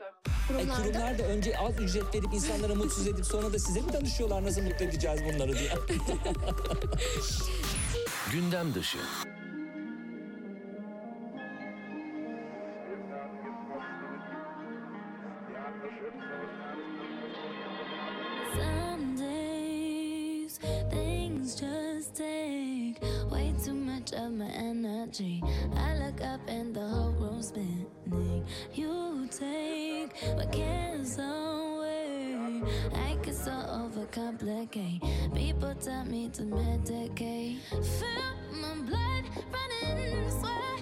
E, Kurumlarda kurumlar da önce az ücret verip insanlara mutsuz edip sonra da size mi danışıyorlar nasıl mutlu edeceğiz bunları diye. Gündem dışı. Some days things just take way too much of my energy. I look up and the whole room's spinning. You take my cares away. I get so overcomplicate. People tell me to medicate. Feel my blood running, swear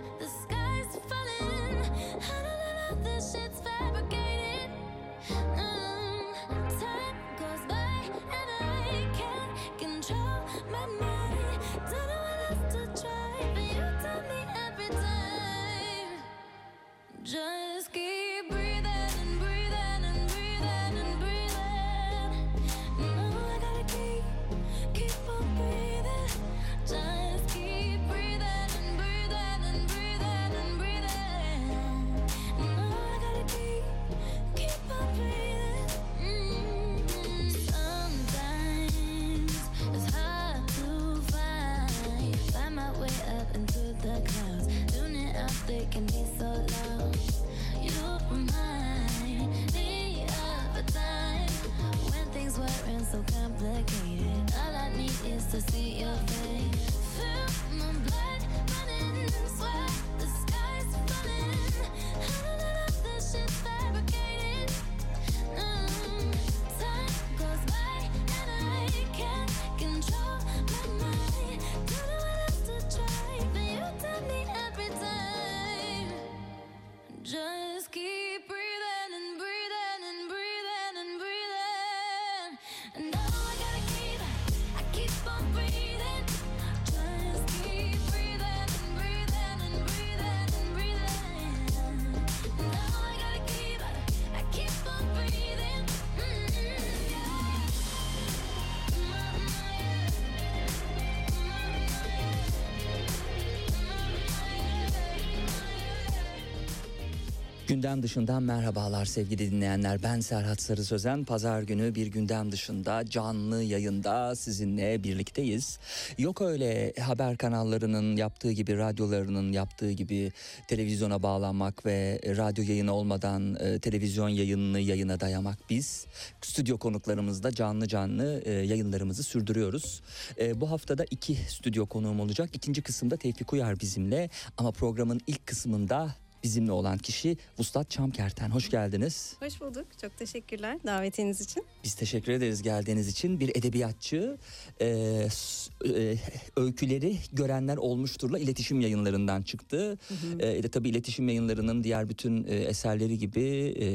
Gündem dışından merhabalar sevgili dinleyenler. Ben Serhat Sarı Sözen. Pazar günü bir gündem dışında canlı yayında sizinle birlikteyiz. Yok öyle haber kanallarının yaptığı gibi, radyolarının yaptığı gibi televizyona bağlanmak ve radyo yayını olmadan e, televizyon yayınını yayına dayamak. Biz stüdyo konuklarımızda canlı canlı e, yayınlarımızı sürdürüyoruz. E, bu haftada iki stüdyo konuğum olacak. İkinci kısımda Tevfik Uyar bizimle ama programın ilk kısmında bizimle olan kişi Vuslat Çamkerten. Hoş geldiniz. Hoş bulduk. Çok teşekkürler davetiniz için. Biz teşekkür ederiz geldiğiniz için. Bir edebiyatçı, e, e, öyküleri görenler olmuşturla iletişim yayınlarından çıktı. E, de tabii iletişim yayınlarının diğer bütün e, eserleri gibi e,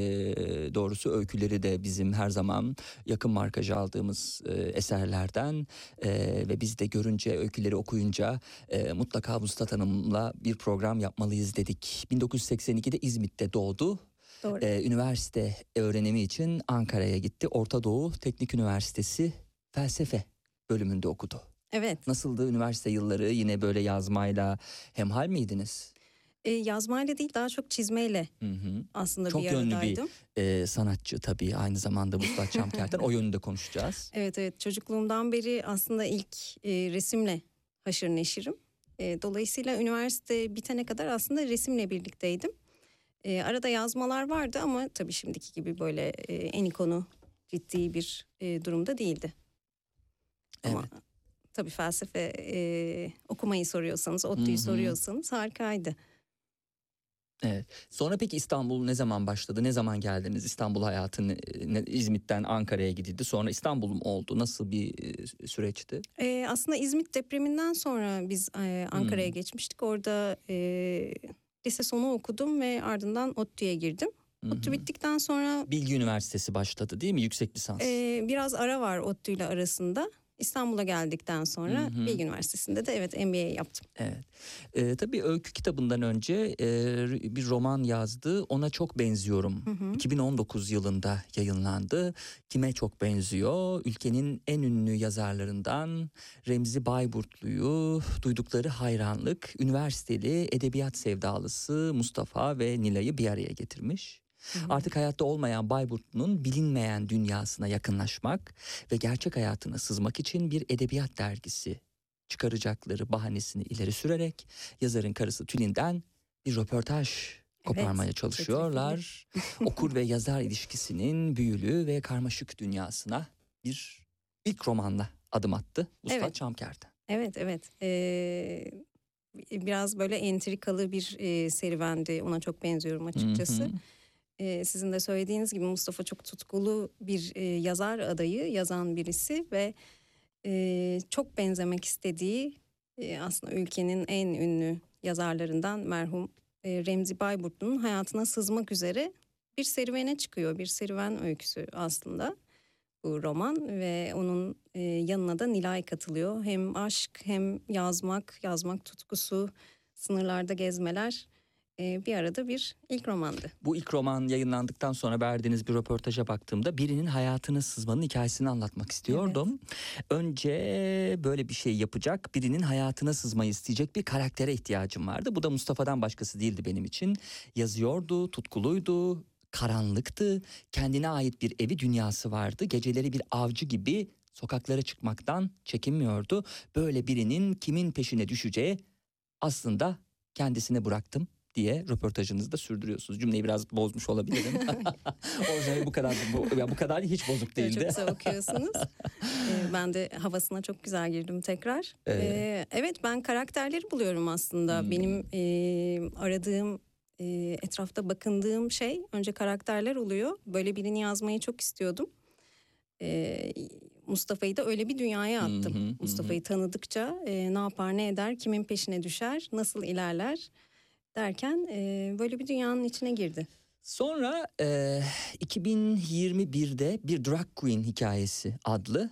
doğrusu öyküleri de bizim her zaman yakın markaj aldığımız e, eserlerden e, ve biz de görünce öyküleri okuyunca e, mutlaka Vuslat Hanım'la bir program yapmalıyız dedik. 1982'de İzmit'te doğdu. Doğru. Ee, üniversite öğrenimi için Ankara'ya gitti. Orta Doğu Teknik Üniversitesi felsefe bölümünde okudu. Evet. Nasıldı üniversite yılları? Yine böyle yazmayla hemhal miydiniz? E, yazmayla değil daha çok çizmeyle Hı hı. aslında Çok bir yönlü bir. Ee, sanatçı tabii aynı zamanda Mustafa Çamkerten. o yönünde konuşacağız. Evet evet çocukluğumdan beri aslında ilk e, resimle haşır neşirim. E, dolayısıyla üniversite bitene kadar aslında resimle birlikteydim. E, arada yazmalar vardı ama tabii şimdiki gibi böyle e, en ikonu ciddi bir e, durumda değildi. Ama Evet. tabii felsefe e, okumayı soruyorsanız, ODTÜ'yü soruyorsanız harikaydı. Evet. Sonra peki İstanbul ne zaman başladı? Ne zaman geldiniz? İstanbul hayatı İzmit'ten Ankara'ya gidildi. Sonra İstanbul mu oldu? Nasıl bir e, süreçti? Ee, aslında İzmit depreminden sonra biz e, Ankara'ya Hmm. geçmiştik. Orada e, lise sonu okudum ve ardından ODTÜ'ye girdim. Hı ODTÜ bittikten sonra Bilgi Üniversitesi başladı değil mi? Yüksek lisans. e, biraz ara var ODTÜ ile arasında. İstanbul'a geldikten sonra Hı hı. Bilgi Üniversitesi'nde de evet MBA yaptım. Evet. Ee, tabii öykü kitabından önce e, bir roman yazdı. Ona çok benziyorum. Hı hı. 2019 yılında yayınlandı. Kime çok benziyor? Ülkenin en ünlü yazarlarından Remzi Bayburtlu'yu duydukları hayranlık, üniversiteli edebiyat sevdalısı Mustafa ve Nilay'ı bir araya getirmiş. Hı hı. Artık hayatta olmayan Bayburtlu'nun bilinmeyen dünyasına yakınlaşmak ve gerçek hayatına sızmak için bir edebiyat dergisi çıkaracakları bahanesini ileri sürerek yazarın karısı Tülin'den bir röportaj koparmaya çalışıyorlar. Okur ve yazar ilişkisinin büyülü ve karmaşık dünyasına bir ilk romanla adım attı Usta Evet. Çamker'den. Evet evet. Ee, biraz böyle entrikalı bir e, serüvendi. Ona çok benziyorum açıkçası. Hı hı. Ee, sizin de söylediğiniz gibi Mustafa çok tutkulu bir e, yazar adayı, yazan birisi ve e, çok benzemek istediği e, aslında ülkenin en ünlü yazarlarından merhum e, Remzi Bayburtlu'nun hayatına sızmak üzere bir serüvene çıkıyor. Bir serüven öyküsü aslında bu roman ve onun e, yanına da Nilay katılıyor. Hem aşk hem yazmak, yazmak tutkusu, sınırlarda gezmeler e, bir arada bir ilk romandı. Bu ilk roman yayınlandıktan sonra verdiğiniz bir röportaja baktığımda birinin hayatına sızmanın hikayesini anlatmak istiyordum. Önce böyle bir şey yapacak birinin hayatına sızmayı isteyecek bir karaktere ihtiyacım vardı. Bu da Mustafa'dan başkası değildi benim için. Yazıyordu, tutkuluydu, karanlıktı. Kendine ait bir evi dünyası vardı. Geceleri bir avcı gibi sokaklara çıkmaktan çekinmiyordu. Böyle birinin kimin peşine düşeceği aslında kendisine bıraktım diye röportajınızda sürdürüyorsunuz. Cümleyi biraz bozmuş olabilirim. Orijinali bu kadar bu, ya bu kadar hiç bozuk değildi. Çok güzel okuyorsunuz. Ee, ben de havasına çok güzel girdim tekrar. Evet. Ee, evet ben karakterleri buluyorum aslında. Hmm. Benim e, aradığım, e, etrafta bakındığım şey önce karakterler oluyor. Böyle birini yazmayı çok istiyordum. Ee, Mustafa'yı da öyle bir dünyaya attım. Mustafa'yı tanıdıkça e, ne yapar ne eder, kimin peşine düşer, nasıl ilerler derken e, böyle bir dünyanın içine girdi. Sonra e, 2021'de bir Drag Queen hikayesi adlı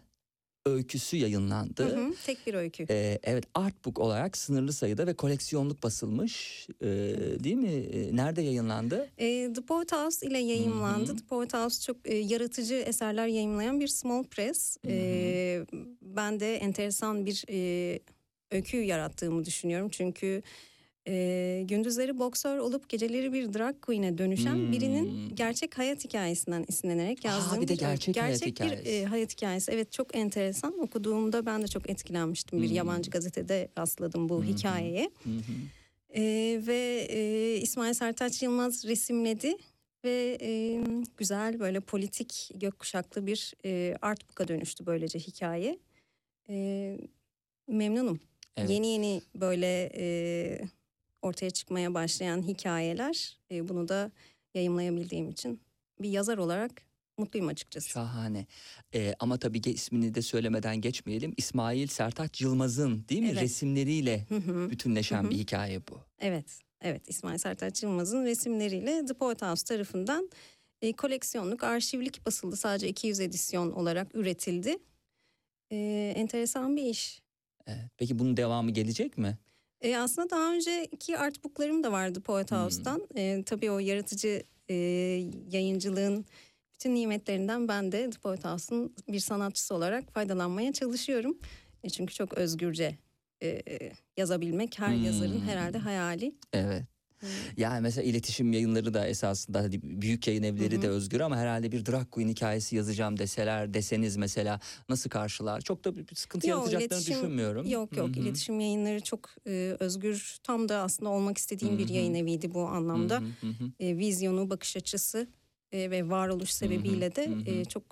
öyküsü yayınlandı. Hı hı, tek bir öykü. E, evet artbook olarak sınırlı sayıda ve koleksiyonluk basılmış e, değil mi? E, nerede yayınlandı? E, The Poet House ile yayımlandı. Hı hı. The Poet House çok e, yaratıcı eserler yayımlayan bir small press. Hı hı. E, ben de enteresan bir e, öykü yarattığımı düşünüyorum. Çünkü e, gündüzleri boksör olup geceleri bir drag queen'e dönüşen Hmm. birinin gerçek hayat hikayesinden esinlenerek Aa, yazdığım bir de öykü. gerçek hayat bir hikayesi. e, hayat hikayesi. Evet çok enteresan. Okuduğumda ben de çok etkilenmiştim. Bir Hmm. yabancı gazetede rastladım bu hı. hikayeye. Hı. Ee, ve e, İsmail Sertaç Yılmaz resimledi ve e, güzel böyle politik gökkuşaklı bir e, artbook'a dönüştü böylece hikaye. E, memnunum. Evet. Yeni yeni böyle e, ortaya çıkmaya başlayan hikayeler e, bunu da yayımlayabildiğim için bir yazar olarak mutluyum açıkçası. Şahane. E, ama tabii ki ismini de söylemeden geçmeyelim. İsmail Sertaç Yılmaz'ın değil mi Evet. resimleriyle bütünleşen bir hikaye bu. Evet, evet İsmail Sertaç Yılmaz'ın resimleriyle The Poet House tarafından e, koleksiyonluk, arşivlik basıldı. Sadece 200 edisyon olarak üretildi. E, enteresan bir iş. Evet. Peki bunun devamı gelecek mi? E, aslında daha önceki artbooklarım da vardı Poet Hmm. House'tan. E, tabii o yaratıcı e, yayıncılığın bütün nimetlerinden ben de The Poet House'un bir sanatçısı olarak faydalanmaya çalışıyorum. E, çünkü çok özgürce e, yazabilmek her yazarın Hmm. herhalde hayali. Evet. Yani mesela iletişim yayınları da esasında hadi büyük yayın evleri Hı hı. de özgür ama herhalde bir drag queen hikayesi yazacağım deseler deseniz mesela nasıl karşılar? Çok da bir sıkıntı Yok, yaratacaklarını düşünmüyorum. Yok yok Hı hı. iletişim yayınları çok e, özgür tam da aslında olmak istediğim bir Hı hı. yayın eviydi bu anlamda. E, vizyonu, bakış açısı e, ve varoluş sebebiyle de e, çok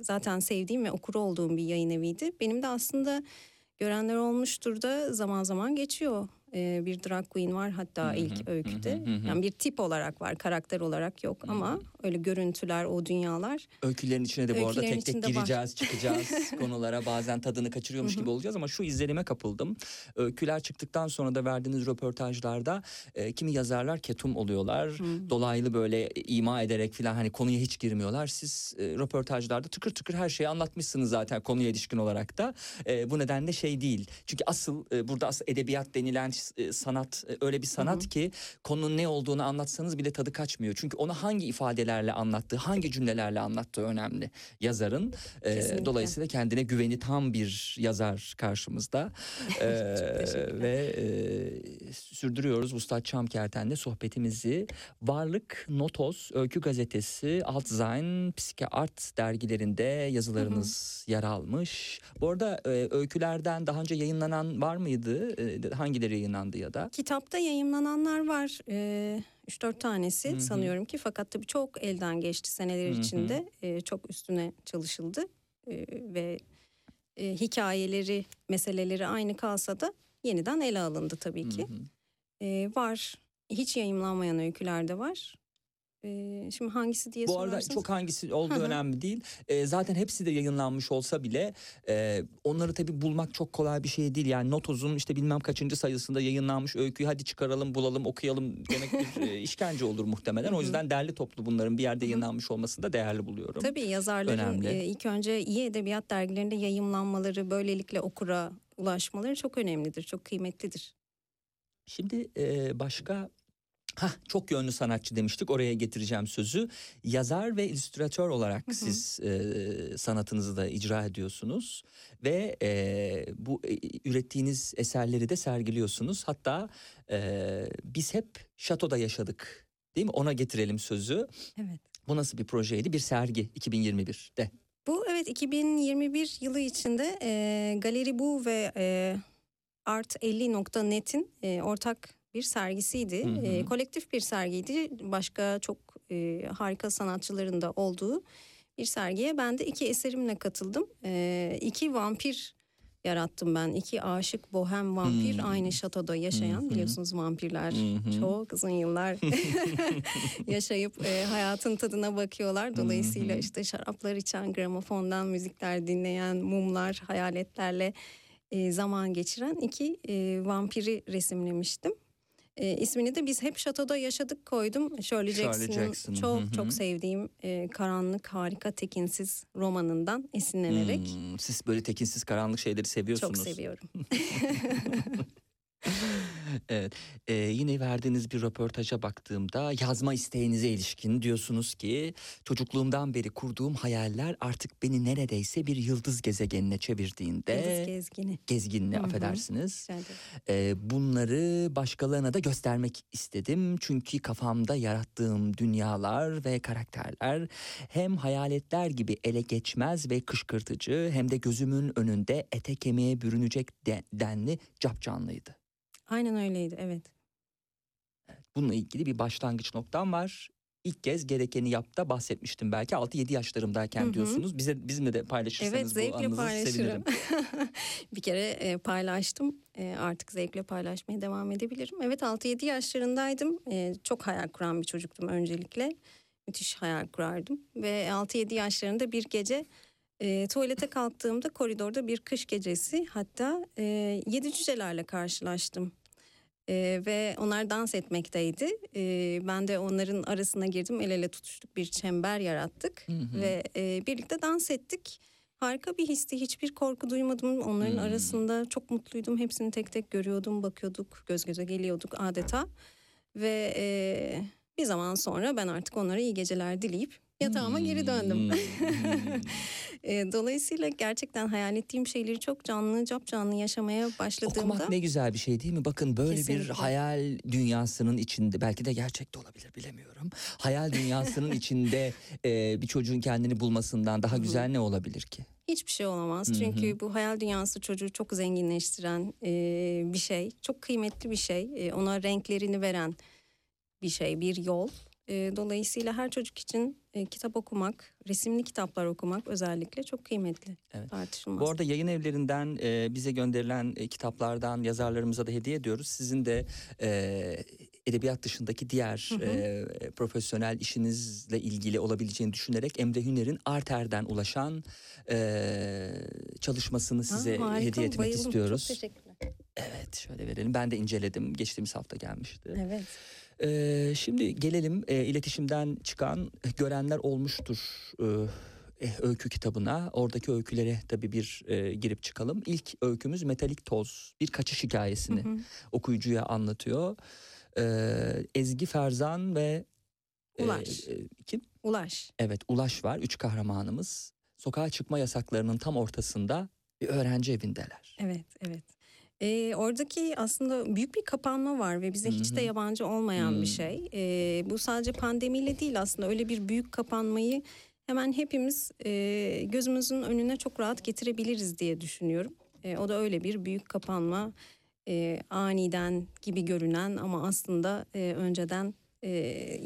zaten sevdiğim ve okuru olduğum bir yayın eviydi. Benim de aslında görenler olmuştur da zaman zaman geçiyor e, bir drag queen var hatta ilk öyküde. hı hı. Yani bir tip olarak var, karakter olarak yok ama öyle görüntüler, o dünyalar. Öykülerin içine de bu arada tek tek içinde var. gireceğiz, çıkacağız konulara. Bazen tadını kaçırıyormuş gibi olacağız ama şu izlenime kapıldım. Öyküler çıktıktan sonra da verdiğiniz röportajlarda e, kimi yazarlar ketum oluyorlar. Dolaylı böyle ima ederek falan hani konuya hiç girmiyorlar. Siz e, röportajlarda tıkır tıkır her şeyi anlatmışsınız zaten konuya ilişkin olarak da. E, bu nedenle şey değil. Çünkü asıl e, burada asıl edebiyat denilen e, sanat e, öyle bir sanat ki konunun ne olduğunu anlatsanız bile tadı kaçmıyor. Çünkü onu hangi ifadelerle anlattığı, hangi cümlelerle anlattığı önemli yazarın. E, Kesinlikle. dolayısıyla kendine güveni tam bir yazar karşımızda. E, ve e, sürdürüyoruz Ustad Çamkerten'le sohbetimizi. Varlık, Notos, Öykü Gazetesi, Altzain, Psike Art dergilerinde yazılarınız yer almış. Bu arada e, öykülerden daha önce yayınlanan var mıydı? E, hangileri yayınlandı ya da? Kitapta yayımlananlar var. E, 3-4 tanesi sanıyorum ki fakat tabii çok elden geçti seneler içinde. E, çok üstüne çalışıldı E, ve e, hikayeleri, meseleleri aynı kalsa da yeniden ele alındı tabii ki. E, var. Hiç yayımlanmayan öyküler de var. E, şimdi hangisi diye Bu arada sorarsanız. çok hangisi olduğu önemli değil. E, zaten hepsi de yayınlanmış olsa bile e, onları tabii bulmak çok kolay bir şey değil. Yani Notoz'un işte bilmem kaçıncı sayısında yayınlanmış öyküyü hadi çıkaralım bulalım okuyalım demek bir e, işkence olur muhtemelen. O yüzden derli toplu bunların bir yerde yayınlanmış olmasını da değerli buluyorum. Tabii yazarların Önemli. e, ilk önce iyi edebiyat dergilerinde yayımlanmaları, böylelikle okura ulaşmaları çok önemlidir, çok kıymetlidir. Şimdi e, başka Hah, çok yönlü sanatçı demiştik oraya getireceğim sözü. Yazar ve illüstratör olarak siz e, sanatınızı da icra ediyorsunuz ve e, bu e, ürettiğiniz eserleri de sergiliyorsunuz. Hatta e, biz hep şatoda yaşadık değil mi? Ona getirelim sözü. Evet. Bu nasıl bir projeydi? Bir sergi 2021'de. Bu evet 2021 yılı içinde e, Galeri Bu ve e, Art50.net'in e, ortak bir sergisiydi. Hı hı. E, kolektif bir sergiydi. Başka çok e, harika sanatçıların da olduğu bir sergiye ben de iki eserimle katıldım. E, iki vampir yarattım ben. İki aşık bohem vampir Hmm. aynı şatoda yaşayan biliyorsunuz vampirler hı. çok uzun yıllar yaşayıp e, hayatın tadına bakıyorlar. Dolayısıyla işte şaraplar içen, gramofondan müzikler dinleyen, mumlar, hayaletlerle e, zaman geçiren iki e, vampiri resimlemiştim. E, ismini de biz hep şatoda yaşadık koydum. Shirley Jackson'ın Jackson, çok hı hı. çok sevdiğim e, karanlık, harika, tekinsiz romanından esinlenerek Hmm, siz böyle tekinsiz karanlık şeyleri seviyorsunuz. çok seviyorum. Evet. Ee, yine verdiğiniz bir röportaja baktığımda yazma isteğinize ilişkin diyorsunuz ki çocukluğumdan beri kurduğum hayaller artık beni neredeyse bir yıldız gezegenine çevirdiğinde Yıldız gezgini. gezginle Hı hı. affedersiniz. Ee, bunları başkalarına da göstermek istedim. Çünkü kafamda yarattığım dünyalar ve karakterler hem hayaletler gibi ele geçmez ve kışkırtıcı hem de gözümün önünde ete kemiğe bürünecek de- denli capcanlıydı. Aynen öyleydi evet. Bununla ilgili bir başlangıç noktam var. İlk kez gerekeni yapta bahsetmiştim belki 6-7 yaşlarımdayken Hı hı. diyorsunuz. Bize bizimle de paylaşırsanız Evet bu zevkle anınızı paylaşırım. sevinirim. bir kere e, paylaştım. E, artık zevkle paylaşmaya devam edebilirim. Evet 6-7 yaşlarındaydım. E, çok hayal kuran bir çocuktum öncelikle. Müthiş hayal kurardım. Ve 6-7 yaşlarında bir gece e, tuvalete kalktığımda koridorda bir kış gecesi hatta e, yedi cücelerle karşılaştım. E, ve onlar dans etmekteydi. E, ben de onların arasına girdim. El ele tutuştuk bir çember yarattık. Hı hı. Ve e, birlikte dans ettik. Harika bir histi. Hiçbir korku duymadım. Onların Hmm. arasında çok mutluydum. Hepsini tek tek görüyordum, bakıyorduk, göz göze geliyorduk adeta. Ve e, bir zaman sonra ben artık onlara iyi geceler dileyip yatağıma geri döndüm. Hmm. Dolayısıyla gerçekten hayal ettiğim şeyleri çok canlı, cap canlı yaşamaya başladığımda Okumak ne güzel bir şey değil mi? Bakın böyle bir Kesinlikle. hayal dünyasının içinde belki de gerçekte olabilir bilemiyorum. Hayal dünyasının içinde e, bir çocuğun kendini bulmasından daha güzel ne olabilir ki? hiçbir şey olamaz. Hı hı. Çünkü bu hayal dünyası çocuğu çok zenginleştiren e, bir şey. Çok kıymetli bir şey. E, ona renklerini veren bir şey, bir yol. E, dolayısıyla her çocuk için e, kitap okumak, resimli kitaplar okumak özellikle çok kıymetli. Evet. Tartışılmaz. Bu arada yayın evlerinden e, bize gönderilen e, kitaplardan yazarlarımıza da hediye ediyoruz. Sizin de e, edebiyat dışındaki diğer Hı hı. e, profesyonel işinizle ilgili olabileceğini düşünerek Emre Hüner'in Arter'den ulaşan e, çalışmasını Ha, size harika, hediye etmek bayıldım. istiyoruz. Çok teşekkürler. Evet şöyle verelim. Ben de inceledim. Geçtiğimiz hafta gelmişti. Evet. Ee, şimdi gelelim e, iletişimden çıkan görenler olmuştur e, eh, öykü kitabına. Oradaki öykülere tabii bir e, girip çıkalım. İlk öykümüz Metalik Toz. Bir kaçış hikayesini Hı hı. okuyucuya anlatıyor. Ee, Ezgi Ferzan ve e, Ulaş. e, kim? Ulaş. Evet Ulaş var. Üç kahramanımız. Sokağa çıkma yasaklarının tam ortasında bir öğrenci evindeler. Evet, evet. Ee, oradaki aslında büyük bir kapanma var ve bize hiç de yabancı olmayan bir şey. Ee, bu sadece pandemiyle değil aslında öyle bir büyük kapanmayı hemen hepimiz e, gözümüzün önüne çok rahat getirebiliriz diye düşünüyorum. E, o da öyle bir büyük kapanma, e, aniden gibi görünen ama aslında e, önceden e,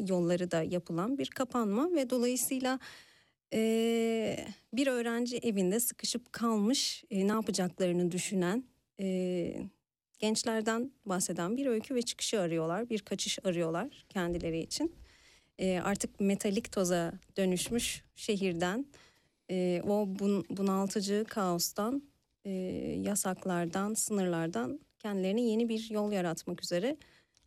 yolları da yapılan bir kapanma ve dolayısıyla e, bir öğrenci evinde sıkışıp kalmış, e, ne yapacaklarını düşünen e, gençlerden bahseden bir öykü ve çıkışı arıyorlar, bir kaçış arıyorlar kendileri için. E, artık metalik toza dönüşmüş şehirden, e, o bun, bunaltıcı kaostan, e, yasaklardan, sınırlardan kendilerine yeni bir yol yaratmak üzere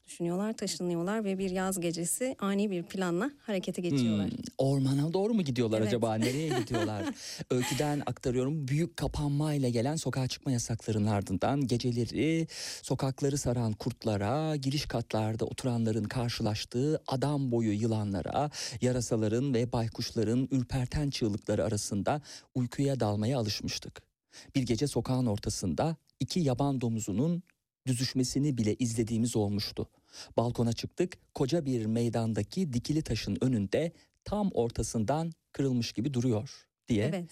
düşünüyorlar, taşınıyorlar ve bir yaz gecesi ani bir planla harekete geçiyorlar. Hmm, ormana doğru mu gidiyorlar Evet. acaba? Nereye gidiyorlar? Öyküden aktarıyorum. Büyük kapanmayla gelen sokağa çıkma yasaklarının ardından geceleri sokakları saran kurtlara, giriş katlarda oturanların karşılaştığı adam boyu yılanlara, yarasaların ve baykuşların ürperten çığlıkları arasında uykuya dalmaya alışmıştık. Bir gece sokağın ortasında iki yaban domuzunun düzüşmesini bile izlediğimiz olmuştu. Balkona çıktık. Koca bir meydandaki dikili taşın önünde tam ortasından kırılmış gibi duruyor diye Evet.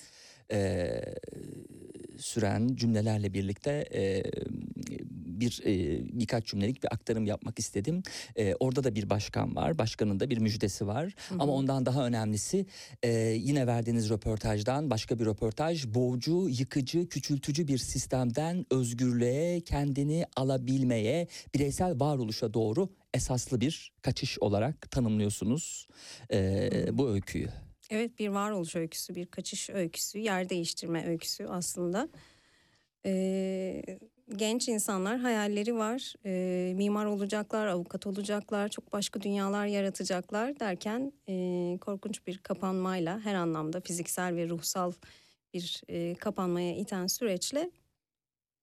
eee, süren cümlelerle birlikte eee, bir eee, birkaç cümlelik bir aktarım yapmak istedim. Eee, orada da bir başkan var. Başkanın da bir müjdesi var. Hı Ama hı. ondan daha önemlisi eee, yine verdiğiniz röportajdan başka bir röportaj. Boğucu, yıkıcı, küçültücü bir sistemden özgürlüğe, kendini alabilmeye, bireysel varoluşa doğru esaslı bir kaçış olarak tanımlıyorsunuz eee, bu öyküyü. Evet bir varoluş öyküsü, bir kaçış öyküsü, yer değiştirme öyküsü aslında. Ee, genç insanlar hayalleri var, Ee, mimar olacaklar, avukat olacaklar, çok başka dünyalar yaratacaklar derken e, korkunç bir kapanmayla her anlamda fiziksel ve ruhsal bir e, kapanmaya iten süreçle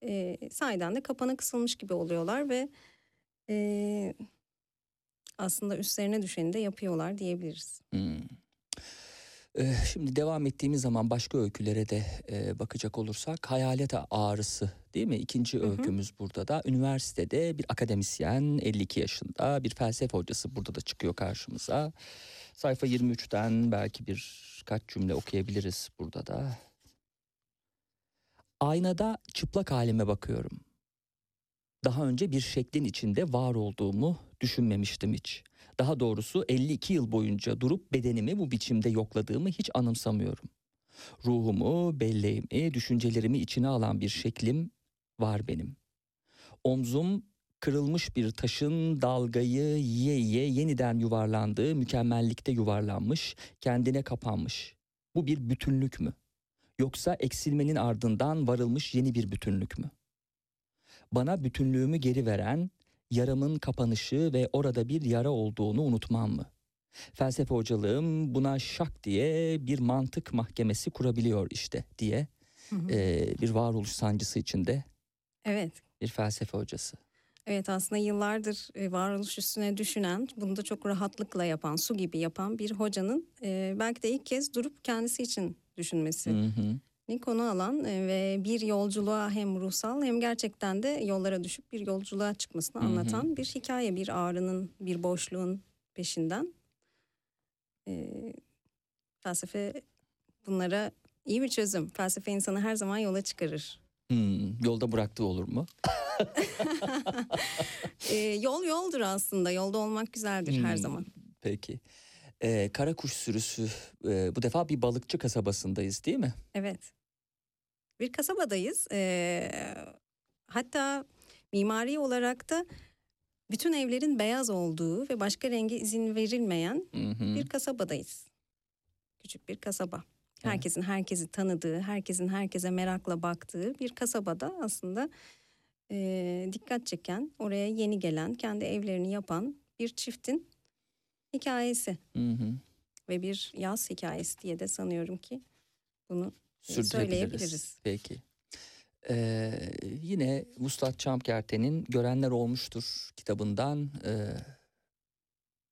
e, sahiden de kapana kısılmış gibi oluyorlar ve e, aslında üstlerine düşeni de yapıyorlar diyebiliriz. Hmm. Ee, Şimdi devam ettiğimiz zaman başka öykülere de e, bakacak olursak hayalet ağrısı değil mi? İkinci Hı hı. öykümüz burada da üniversitede bir akademisyen 52 yaşında bir felsefe hocası burada da çıkıyor karşımıza. Sayfa 23'ten belki birkaç cümle okuyabiliriz burada da. Aynada çıplak halime bakıyorum. Daha önce bir şeklin içinde var olduğumu düşünmemiştim hiç. Daha doğrusu 52 yıl boyunca durup bedenimi bu biçimde yokladığımı hiç anımsamıyorum. Ruhumu, belleğimi, düşüncelerimi içine alan bir şeklim var benim. Omzum kırılmış bir taşın dalgayı yiye yiye yeniden yuvarlandığı mükemmellikte yuvarlanmış, kendine kapanmış. Bu bir bütünlük mü? Yoksa eksilmenin ardından varılmış yeni bir bütünlük mü? Bana bütünlüğümü geri veren, yaramın kapanışı ve orada bir yara olduğunu unutmam mı? Felsefe hocalığım buna şak diye bir mantık mahkemesi kurabiliyor işte diye Hı hı. eee, bir varoluş sancısı içinde Evet. bir felsefe hocası. Evet aslında yıllardır e, varoluş üstüne düşünen, bunu da çok rahatlıkla yapan, su gibi yapan bir hocanın e, belki de ilk kez durup kendisi için düşünmesi. Hı hı. Ni konu alan e, ve bir yolculuğa hem ruhsal hem gerçekten de yollara düşüp bir yolculuğa çıkmasını Hı hı. anlatan bir hikaye. Bir ağrının, bir boşluğun peşinden. E, felsefe bunlara iyi bir çözüm. Felsefe insanı her zaman yola çıkarır. Hmm, yolda bıraktığı olur mu? E, yol yoldur aslında. Yolda olmak güzeldir her Hmm. zaman. Peki. Ee, kara kuş sürüsü e, bu defa bir balıkçı kasabasındayız değil mi? Evet. Bir kasabadayız. Ee, hatta mimari olarak da bütün evlerin beyaz olduğu ve başka rengi izin verilmeyen Hı hı. bir kasabadayız. Küçük bir kasaba. Herkesin herkesi tanıdığı, herkesin herkese merakla baktığı bir kasabada aslında e, dikkat çeken, oraya yeni gelen, kendi evlerini yapan bir çiftin hikayesi Hı hı. ve bir yaz hikayesi diye de sanıyorum ki bunu Sürdürebiliriz. söyleyebiliriz. Peki. Ee, yine Vuslat Çamkerte'nin Görenler Olmuştur kitabından e,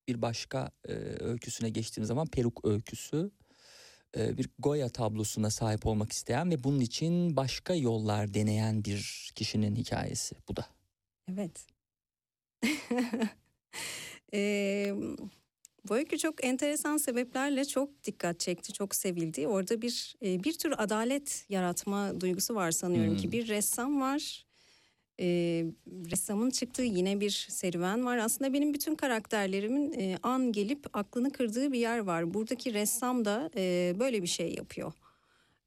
bir başka e, öyküsüne geçtiğim zaman Peruk öyküsü. E, bir Goya tablosuna sahip olmak isteyen ve bunun için başka yollar deneyen bir kişinin hikayesi bu da. Evet. Eee, bu öykü çok enteresan sebeplerle çok dikkat çekti, çok sevildi. Orada bir e, bir tür adalet yaratma duygusu var sanıyorum Hmm. ki bir ressam var. Eee, ressamın çıktığı yine bir serüven var. Aslında benim bütün karakterlerimin e, an gelip aklını kırdığı bir yer var. Buradaki ressam da e, böyle bir şey yapıyor.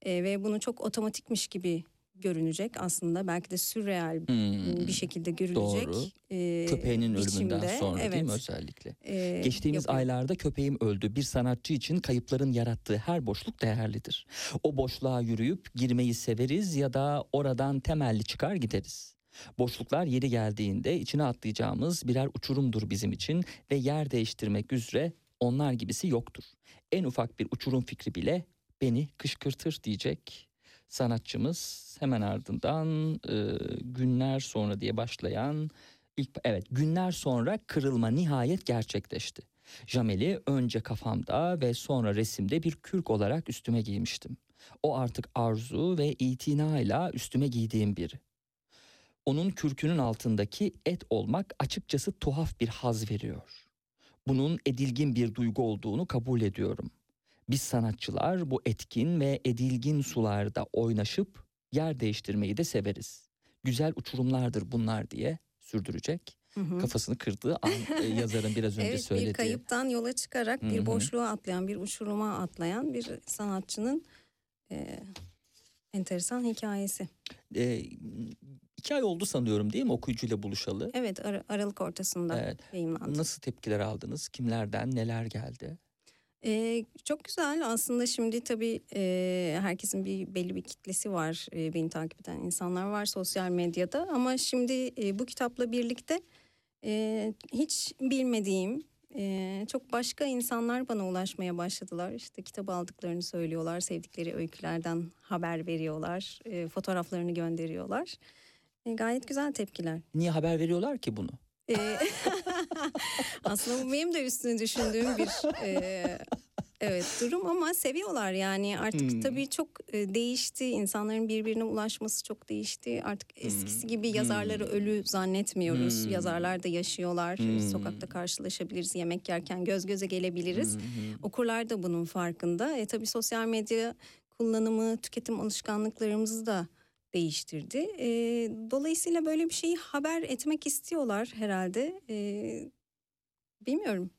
E, ve bunu çok otomatikmiş gibi görünecek aslında. Belki de sürreal Hmm. bir şekilde görülecek. Doğru. e, Köpeğinin ölümünden biçimde, sonra değil mi evet, özellikle? e, Geçtiğimiz yapıyor. aylarda köpeğim öldü. Bir sanatçı için kayıpların yarattığı her boşluk değerlidir. O boşluğa yürüyüp girmeyi severiz ya da oradan temelli çıkar gideriz. Boşluklar yeri geldiğinde içine atlayacağımız birer uçurumdur bizim için ve yer değiştirmek üzere onlar gibisi yoktur. En ufak bir uçurum fikri bile beni kışkırtır diyecek sanatçımız hemen ardından e, günler sonra diye başlayan ilk evet günler sonra kırılma nihayet gerçekleşti. Jameli önce kafamda ve sonra resimde bir kürk olarak üstüme giymiştim. O artık arzu ve itinayla üstüme giydiğim biri. Onun kürkünün altındaki et olmak açıkçası tuhaf bir haz veriyor. Bunun edilgin bir duygu olduğunu kabul ediyorum. Biz sanatçılar bu etkin ve edilgin sularda oynaşıp yer değiştirmeyi de severiz. Güzel uçurumlardır bunlar diye sürdürecek. Hı hı. Kafasını kırdığı an e, yazarın biraz önce Evet söylediği. bir kayıptan yola çıkarak Hı hı. bir boşluğa atlayan, bir uçuruma atlayan bir sanatçının e, enteresan hikayesi. E, iki ay oldu sanıyorum değil mi okuyucuyla buluşalı? Evet Ar- Aralık ortasında Evet. yayınlandı. Nasıl tepkiler aldınız? Kimlerden neler geldi? Ee, çok güzel aslında şimdi tabii e, herkesin bir belli bir kitlesi var e, beni takip eden insanlar var sosyal medyada ama şimdi e, bu kitapla birlikte e, hiç bilmediğim e, çok başka insanlar bana ulaşmaya başladılar işte kitap aldıklarını söylüyorlar sevdikleri öykülerden haber veriyorlar e, fotoğraflarını gönderiyorlar E, gayet güzel tepkiler. Niye haber veriyorlar ki bunu? Ee, aslında bu benim de üstüne düşündüğüm bir e, evet durum ama seviyorlar yani artık Hmm. tabii çok e, değişti insanların birbirine ulaşması çok değişti artık eskisi gibi yazarları Hmm. ölü zannetmiyoruz Hmm. yazarlar da yaşıyorlar Hmm. sokakta karşılaşabiliriz yemek yerken göz göze gelebiliriz hı. okurlar da bunun farkında e tabii sosyal medya kullanımı tüketim alışkanlıklarımızı da değiştirdi. E, dolayısıyla böyle bir şeyi haber etmek istiyorlar herhalde. E, bilmiyorum.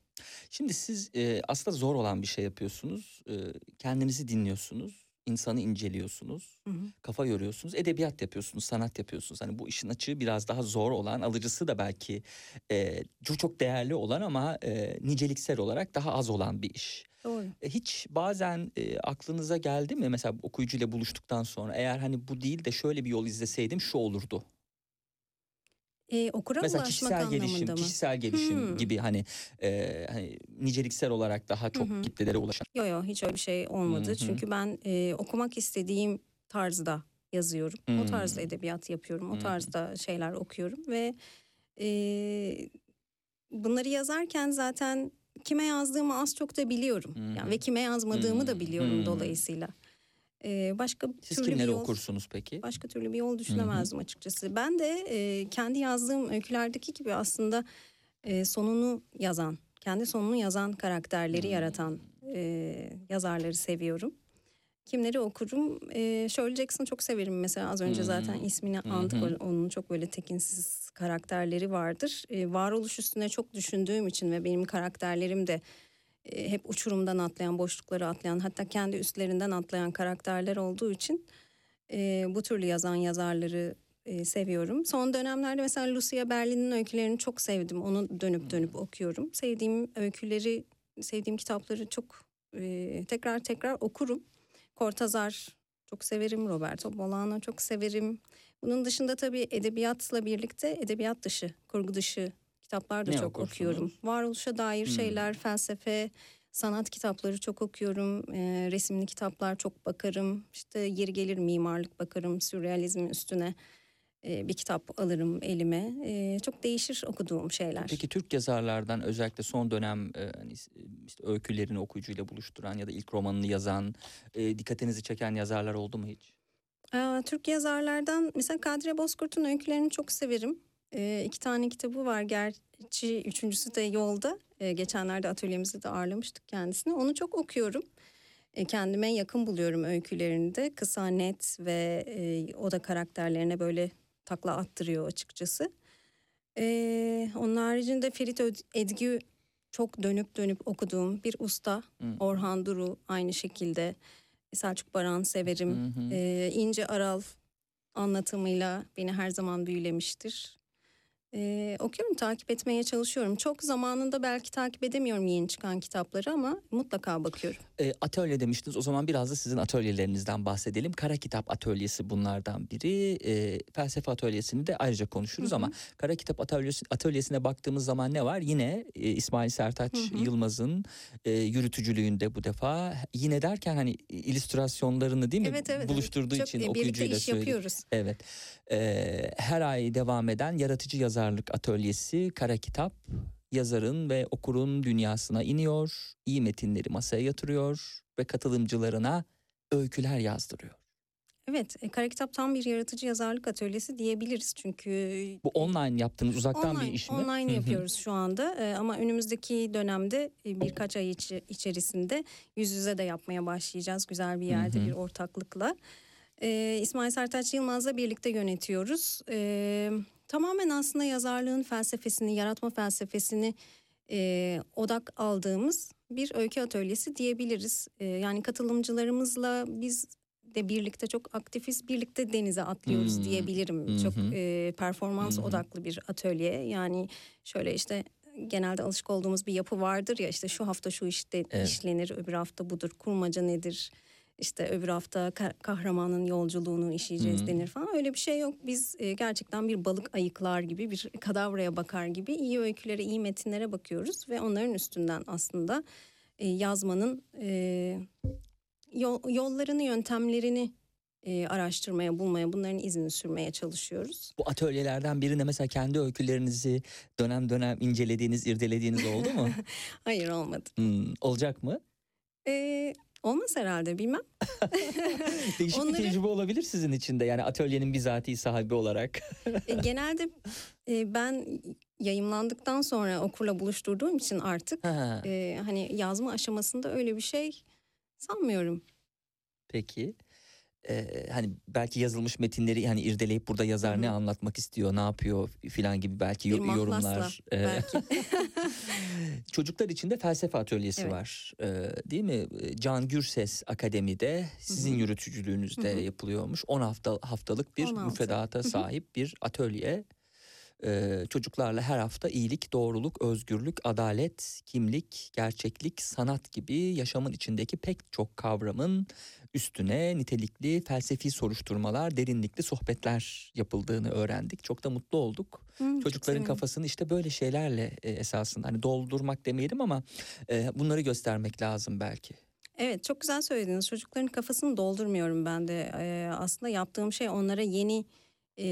Şimdi siz e, aslında zor olan bir şey yapıyorsunuz. E, kendinizi dinliyorsunuz. insanı inceliyorsunuz. Hı hı. Kafa yoruyorsunuz. Edebiyat yapıyorsunuz, sanat yapıyorsunuz. Hani bu işin açığı biraz daha zor olan, alıcısı da belki e, çok çok değerli olan ama e, niceliksel olarak daha az olan bir iş. Doğru. E, Hiç bazen e, aklınıza geldi mi mesela okuyucuyla buluştuktan sonra eğer hani bu değil de şöyle bir yol izleseydim şu olurdu. E, okura mesela kişisel gelişim, mı? kişisel gelişim Hmm. gibi hani, e, hani niceliksel olarak daha çok hı. kitlelere ulaşan. Yok yok hiç öyle bir şey olmadı. Hı hı. Çünkü ben e, okumak istediğim tarzda yazıyorum. O Hmm. tarzda edebiyat yapıyorum. O tarzda şeyler okuyorum ve e, bunları yazarken zaten kime yazdığımı az çok da biliyorum. Hı. Yani ve kime yazmadığımı da Hmm. biliyorum Hmm. dolayısıyla. E, başka Siz türlü bir kimleri yol, okursunuz peki? başka türlü bir yol düşünemezdim açıkçası. Ben de e, kendi yazdığım öykülerdeki gibi aslında e, sonunu yazan, kendi sonunu yazan karakterleri Hmm. yaratan e, yazarları seviyorum. Kimleri okurum? Ee, Shirley Jackson'ı çok severim mesela. Az önce Hmm. zaten ismini andık. hı. Onun çok böyle tekinsiz karakterleri vardır. Ee, varoluş üstüne çok düşündüğüm için ve benim karakterlerim de e, hep uçurumdan atlayan, boşlukları atlayan, hatta kendi üstlerinden atlayan karakterler olduğu için e, bu türlü yazan yazarları e, seviyorum. Son dönemlerde mesela Lucia Berlin'in öykülerini çok sevdim. Onu dönüp dönüp okuyorum. Sevdiğim öyküleri, sevdiğim kitapları çok e, tekrar tekrar okurum. Cortázar çok severim. Roberto Bolano çok severim. Bunun dışında tabii edebiyatla birlikte edebiyat dışı, kurgu dışı kitaplar da Ne çok okursunuz? okuyorum. Varoluşa dair Hmm. şeyler, felsefe, sanat kitapları çok okuyorum. Ee, resimli kitaplar çok bakarım. İşte yeri gelir mimarlık bakarım. Sürrealizmin üstüne e, bir kitap alırım elime. Çok değişir okuduğum şeyler. Peki Türk yazarlardan özellikle son dönem hani işte öykülerini okuyucuyla buluşturan ya da ilk romanını yazan, dikkatinizi çeken yazarlar oldu mu hiç? Türk yazarlardan mesela Kadri Bozkurt'un öykülerini çok severim. İki tane kitabı var gerçi üçüncüsü de yolda. Geçenlerde atölyemizde de ağırlamıştık kendisini. Onu çok okuyorum. Kendime yakın buluyorum öykülerini de. Kısa, net ve e, o da karakterlerine böyle takla attırıyor açıkçası. Ee, onun haricinde Ferit Edgü çok dönüp dönüp okuduğum bir usta. Hı. Orhan Duru aynı şekilde. Selçuk Baran severim. Hı. Ee, İnce Aral anlatımıyla beni her zaman büyülemiştir. Ee, okuyorum, takip etmeye çalışıyorum. Çok zamanında belki takip edemiyorum yeni çıkan kitapları ama mutlaka bakıyorum. E, atölye demiştiniz. O zaman biraz da sizin atölyelerinizden bahsedelim. Kara Kitap Atölyesi bunlardan biri. E, felsefe atölyesini de ayrıca konuşuruz Hı hı. ama Kara Kitap Atölyesi, Atölyesi'ne baktığımız zaman ne var? Yine e, İsmail Sertaç Hı hı. Yılmaz'ın e, yürütücülüğünde bu defa. Yine derken hani illüstrasyonlarını değil mi Evet evet. buluşturduğu Çok, için e, birlikte okuyucuyla iş söyleyeyim. yapıyoruz. Evet. Ee, her ay devam eden yaratıcı yazarlık atölyesi Kara Kitap yazarın ve okurun dünyasına iniyor, iyi metinleri masaya yatırıyor ve katılımcılarına öyküler yazdırıyor. Evet, e, Kara Kitap tam bir yaratıcı yazarlık atölyesi diyebiliriz çünkü Bu online yaptığınız uzaktan online, bir iş mi? Online yapıyoruz şu anda E, ama önümüzdeki dönemde e, birkaç ay içi- içerisinde yüz yüze de yapmaya başlayacağız güzel bir yerde bir ortaklıkla. E, İsmail Sertaç Yılmaz'la birlikte yönetiyoruz. E, tamamen aslında yazarlığın felsefesini, yaratma felsefesini e, odak aldığımız bir öykü atölyesi diyebiliriz. E, yani katılımcılarımızla biz de birlikte çok aktifiz. Birlikte denize atlıyoruz Hmm. diyebilirim. Hı Çok e, performans hı. odaklı bir atölye. Yani şöyle işte genelde alışık olduğumuz bir yapı vardır ya işte şu hafta şu işte Evet. işlenir, öbür hafta budur. Kurmaca nedir? İşte öbür hafta ka- kahramanın yolculuğunu işleyeceğiz Hı. denir falan. Öyle bir şey yok. Biz e, gerçekten bir balık ayıklar gibi, bir kadavraya bakar gibi iyi öykülere, iyi metinlere bakıyoruz ve onların üstünden aslında e, yazmanın e, yol, yollarını, yöntemlerini e, araştırmaya, bulmaya, bunların izini sürmeye çalışıyoruz. Bu atölyelerden birine mesela kendi öykülerinizi dönem dönem incelediğiniz, irdelediğiniz oldu mu? Hayır olmadı. Hmm, olacak mı? E, olmaz herhalde bilmem. Değişik Onları- bir tecrübe olabilir sizin için de yani atölyenin bizatihi sahibi olarak. E, genelde e, ben yayımlandıktan sonra okurla buluşturduğum için artık Ha, e, hani yazma aşamasında öyle bir şey sanmıyorum. Peki. Ee, hani belki yazılmış metinleri hani irdeleyip burada yazar Hı ne anlatmak istiyor, ne yapıyor filan gibi belki Bir yorumlar. Ee, belki. Çocuklar için de felsefe atölyesi Evet. var. Ee, değil mi? Can Gürses Akademi'de sizin Hı hı. yürütücülüğünüzde Hı hı. yapılıyormuş. 10 hafta haftalık bir 16. müfredata sahip bir atölye. Ee, çocuklarla her hafta iyilik, doğruluk, özgürlük, adalet, kimlik, gerçeklik, sanat gibi yaşamın içindeki pek çok kavramın üstüne nitelikli felsefi soruşturmalar, derinlikli sohbetler yapıldığını öğrendik. Çok da mutlu olduk. Hı, Çocukların kafasını işte böyle şeylerle e, esasında hani doldurmak demeyelim ama e, bunları göstermek lazım belki. Evet çok güzel söylediniz. Çocukların kafasını doldurmuyorum ben de. Ee, aslında yaptığım şey onlara yeni e,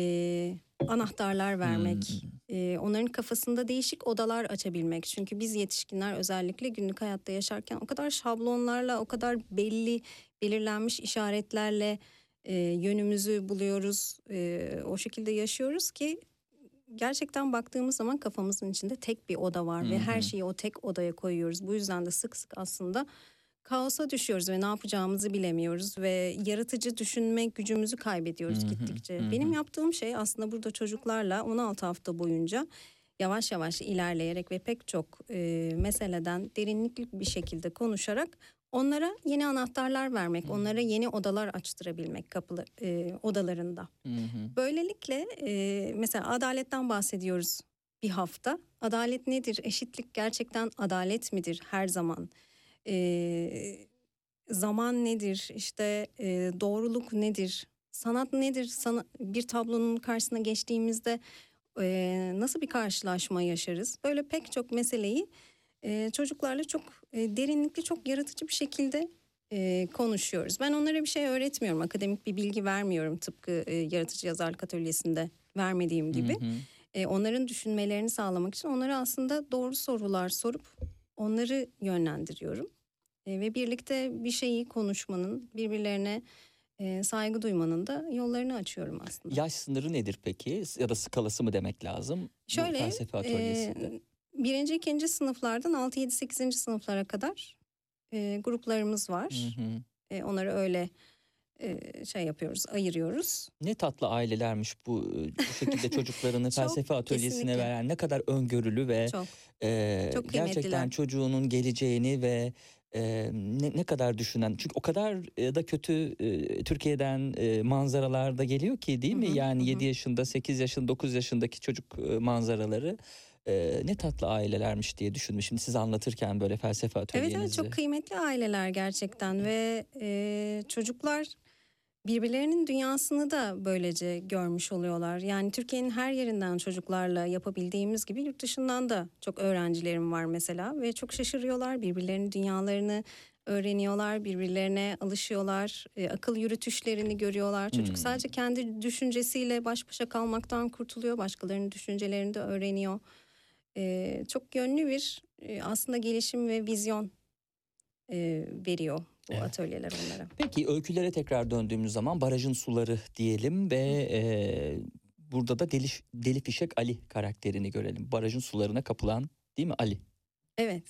anahtarlar vermek. Hmm. e, onların kafasında değişik odalar açabilmek. Çünkü biz yetişkinler özellikle günlük hayatta yaşarken o kadar şablonlarla, o kadar belli, belirlenmiş işaretlerle e, yönümüzü buluyoruz. E, o şekilde yaşıyoruz ki gerçekten baktığımız zaman kafamızın içinde tek bir oda var ve Hı hı. her şeyi o tek odaya koyuyoruz. Bu yüzden de sık sık aslında kaosa düşüyoruz ve ne yapacağımızı bilemiyoruz ve yaratıcı düşünme gücümüzü kaybediyoruz gittikçe. Benim yaptığım şey aslında burada çocuklarla 16 hafta boyunca yavaş yavaş ilerleyerek ve pek çok e, meseleden derinlikli bir şekilde konuşarak onlara yeni anahtarlar vermek, onlara yeni odalar açtırabilmek kapılı e, odalarında. Hı hı. Böylelikle e, mesela adaletten bahsediyoruz bir hafta. Adalet nedir? Eşitlik gerçekten adalet midir her zaman? E, zaman nedir? İşte e, doğruluk nedir? Sanat nedir? Sana, bir tablonun karşısına geçtiğimizde e, nasıl bir karşılaşma yaşarız? Böyle pek çok meseleyi e, çocuklarla çok e, derinlikli, çok yaratıcı bir şekilde e, konuşuyoruz. Ben onlara bir şey öğretmiyorum, akademik bir bilgi vermiyorum tıpkı e, yaratıcı yazarlık atölyesinde vermediğim gibi. Hı hı. E, onların düşünmelerini sağlamak için onlara aslında doğru sorular sorup onları yönlendiriyorum. E, ve birlikte bir şeyi konuşmanın, birbirlerine e, saygı duymanın da yollarını açıyorum aslında. Yaş sınırı nedir peki? Ya da skalası mı demek lazım? bu Şöyle felsefe atölyesinde. e, birinci, ikinci sınıflardan 6, 7, 8. sınıflara kadar e, gruplarımız var. Hı hı. E, onları öyle e, şey yapıyoruz, ayırıyoruz. Ne tatlı ailelermiş bu bu şekilde çocuklarını Çok, felsefe atölyesine kesinlikle. veren ne kadar öngörülü ve Çok. e, çok gerçekten çocuğunun geleceğini ve e, ne, ne kadar düşünen çünkü o kadar e, da kötü e, Türkiye'den e, manzaralar da geliyor ki değil mi? Hı hı, yani hı hı. 7 yaşında 8 yaşında 9 yaşındaki çocuk e, manzaraları e, ne tatlı ailelermiş diye düşündüm. Şimdi siz anlatırken böyle felsefe Evet atölyenizi. evet çok kıymetli aileler gerçekten ve e, çocuklar birbirlerinin dünyasını da böylece görmüş oluyorlar. Yani Türkiye'nin her yerinden çocuklarla yapabildiğimiz gibi yurt dışından da çok öğrencilerim var mesela ve çok şaşırıyorlar birbirlerinin dünyalarını öğreniyorlar, birbirlerine alışıyorlar, e, akıl yürütüşlerini görüyorlar. Çocuk Hmm. sadece kendi düşüncesiyle baş başa kalmaktan kurtuluyor, başkalarının düşüncelerini de öğreniyor. E, çok yönlü bir e, aslında gelişim ve vizyon e, veriyor bu Evet. atölyeler onlara. Peki öykülere tekrar döndüğümüz zaman barajın suları diyelim ve e, burada da deli, deli fişek Ali karakterini görelim. Barajın sularına kapılan değil mi Ali? Evet.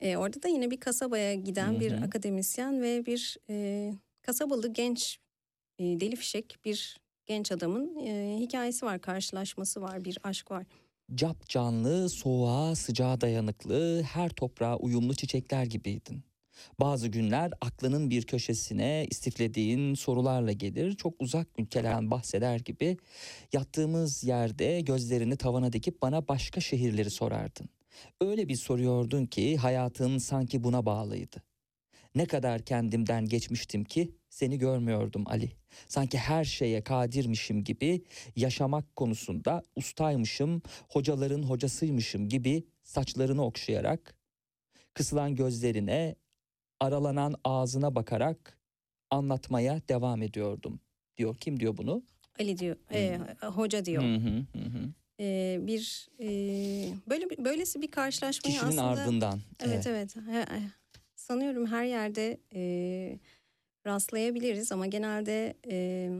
E, orada da yine bir kasabaya giden bir Hı hı. akademisyen ve bir e, kasabalı genç e, deli fişek bir genç adamın e, hikayesi var, karşılaşması var, bir aşk var. Cap canlı, soğuğa, sıcağa dayanıklı, her toprağa uyumlu çiçekler gibiydin. Bazı günler aklının bir köşesine istiflediğin sorularla gelir. Çok uzak ülkelerden bahseder gibi yattığımız yerde gözlerini tavana dikip bana başka şehirleri sorardın. Öyle bir soruyordun ki hayatın sanki buna bağlıydı. Ne kadar kendimden geçmiştim ki seni görmüyordum Ali. Sanki her şeye kadirmişim gibi yaşamak konusunda ustaymışım, hocaların hocasıymışım gibi saçlarını okşayarak, kısılan gözlerine, aralanan ağzına bakarak anlatmaya devam ediyordum. Diyor kim diyor bunu? Ali diyor, e, hoca diyor. Hı hı hı. E, bir e, böyle böylesi bir karşılaşmayı Kişinin aslında ardından. Evet evet. He- sanıyorum her yerde e, rastlayabiliriz ama genelde e,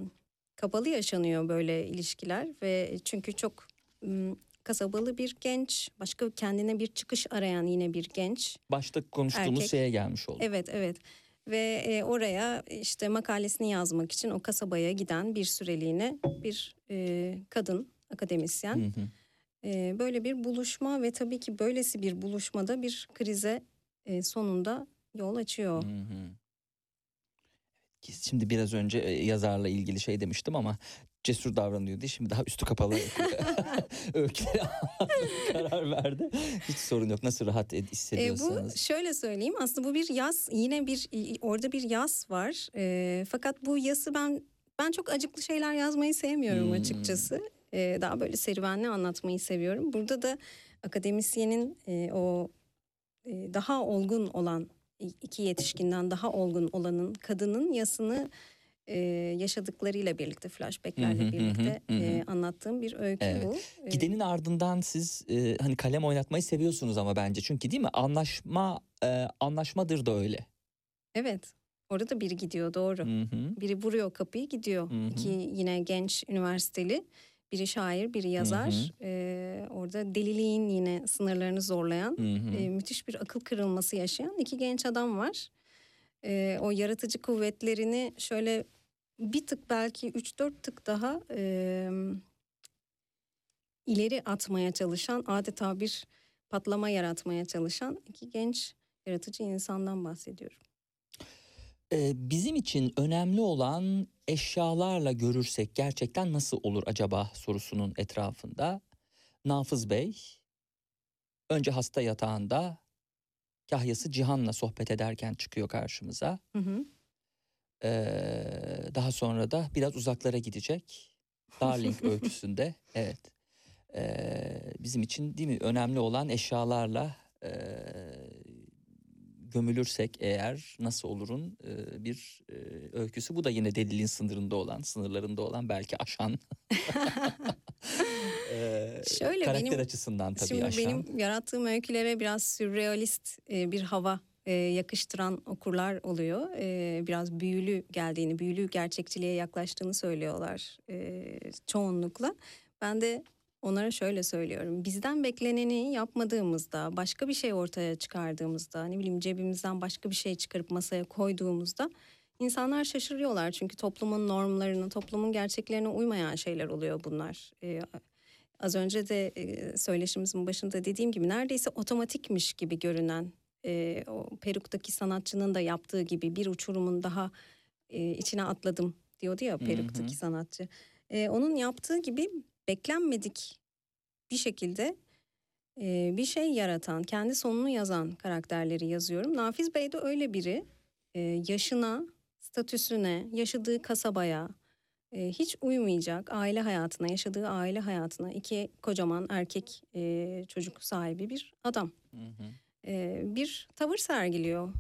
kapalı yaşanıyor böyle ilişkiler ve çünkü çok kasabalı bir genç, başka kendine bir çıkış arayan yine bir genç. Başta konuştuğumuz Erkek. şeye gelmiş oldu. Evet evet. Ve e, oraya işte makalesini yazmak için o kasabaya giden bir süreliğine bir e, kadın akademisyen. Hı hı. Ee, böyle bir buluşma ve tabii ki böylesi bir buluşmada bir krize e, sonunda yol açıyor. Hı hı. Şimdi biraz önce e, yazarla ilgili şey demiştim ama cesur davranıyor diye şimdi daha üstü kapalı anlatmaya karar verdi. Hiç sorun yok. Nasıl rahat ed- Ee, bu hissediyorsanız. şöyle söyleyeyim aslında bu bir yaz yine bir orada bir yaz var. Ee, fakat bu yası ben ben çok acıklı şeyler yazmayı sevmiyorum Hmm. açıkçası. Ee, daha böyle serüvenli anlatmayı seviyorum. Burada da akademisyenin e, o e, daha olgun olan iki yetişkinden daha olgun olanın kadının yasını e, yaşadıklarıyla birlikte flashbacklerle Hı hı hı birlikte hı hı. e, anlattığım bir öykü Evet. bu. Ee, Gidenin ardından siz e, hani kalem oynatmayı seviyorsunuz ama bence çünkü değil mi? Anlaşma e, anlaşmadır da öyle. Evet. Orada da biri gidiyor doğru. Hı hı. Biri vuruyor kapıyı gidiyor. Hı hı. İki yine genç üniversiteli. Biri şair, biri yazar. Hı Ee, orada deliliğin yine sınırlarını zorlayan, Hı hı. e, müthiş bir akıl kırılması yaşayan iki genç adam var. e, o yaratıcı kuvvetlerini şöyle bir tık belki 3-4 tık daha e, ileri atmaya çalışan adeta bir patlama yaratmaya çalışan iki genç yaratıcı insandan bahsediyorum. Ee, bizim için önemli olan eşyalarla görürsek gerçekten nasıl olur acaba sorusunun etrafında. Nafız Bey önce hasta yatağında kahyası Cihan'la sohbet ederken çıkıyor karşımıza. Hı hı. Ee, daha sonra da biraz uzaklara gidecek. Darling öyküsünde evet. Ee, bizim için değil mi önemli olan eşyalarla e, gömülürsek eğer nasıl olurun e, bir e, öyküsü. Bu da yine delilin sınırında olan, sınırlarında olan belki aşan. Ee, Şöyle karakter benim- açısından tabii Şimdi aşan. benim yarattığım öykülere biraz sürrealist e, bir hava e, yakıştıran okurlar oluyor. E, biraz büyülü geldiğini, büyülü gerçekçiliğe yaklaştığını söylüyorlar e, çoğunlukla. Ben de onlara şöyle söylüyorum. Bizden bekleneni yapmadığımızda, başka bir şey ortaya çıkardığımızda, ne bileyim cebimizden başka bir şey çıkarıp masaya koyduğumuzda insanlar şaşırıyorlar. Çünkü toplumun normlarına, toplumun gerçeklerine uymayan şeyler oluyor bunlar. E, Az önce de söyleşimizin başında dediğim gibi neredeyse otomatikmiş gibi görünen e, o peruktaki sanatçının da yaptığı gibi bir uçurumun daha e, içine atladım diyordu ya Hı hı. peruktaki sanatçı. E, onun yaptığı gibi beklenmedik bir şekilde e, bir şey yaratan, kendi sonunu yazan karakterleri yazıyorum. Nafiz Bey de öyle biri. E, yaşına, statüsüne, yaşadığı kasabaya, e, hiç uymayacak aile hayatına, yaşadığı aile hayatına iki kocaman erkek e, çocuk sahibi bir adam. Hı hı. E, bir tavır sergiliyor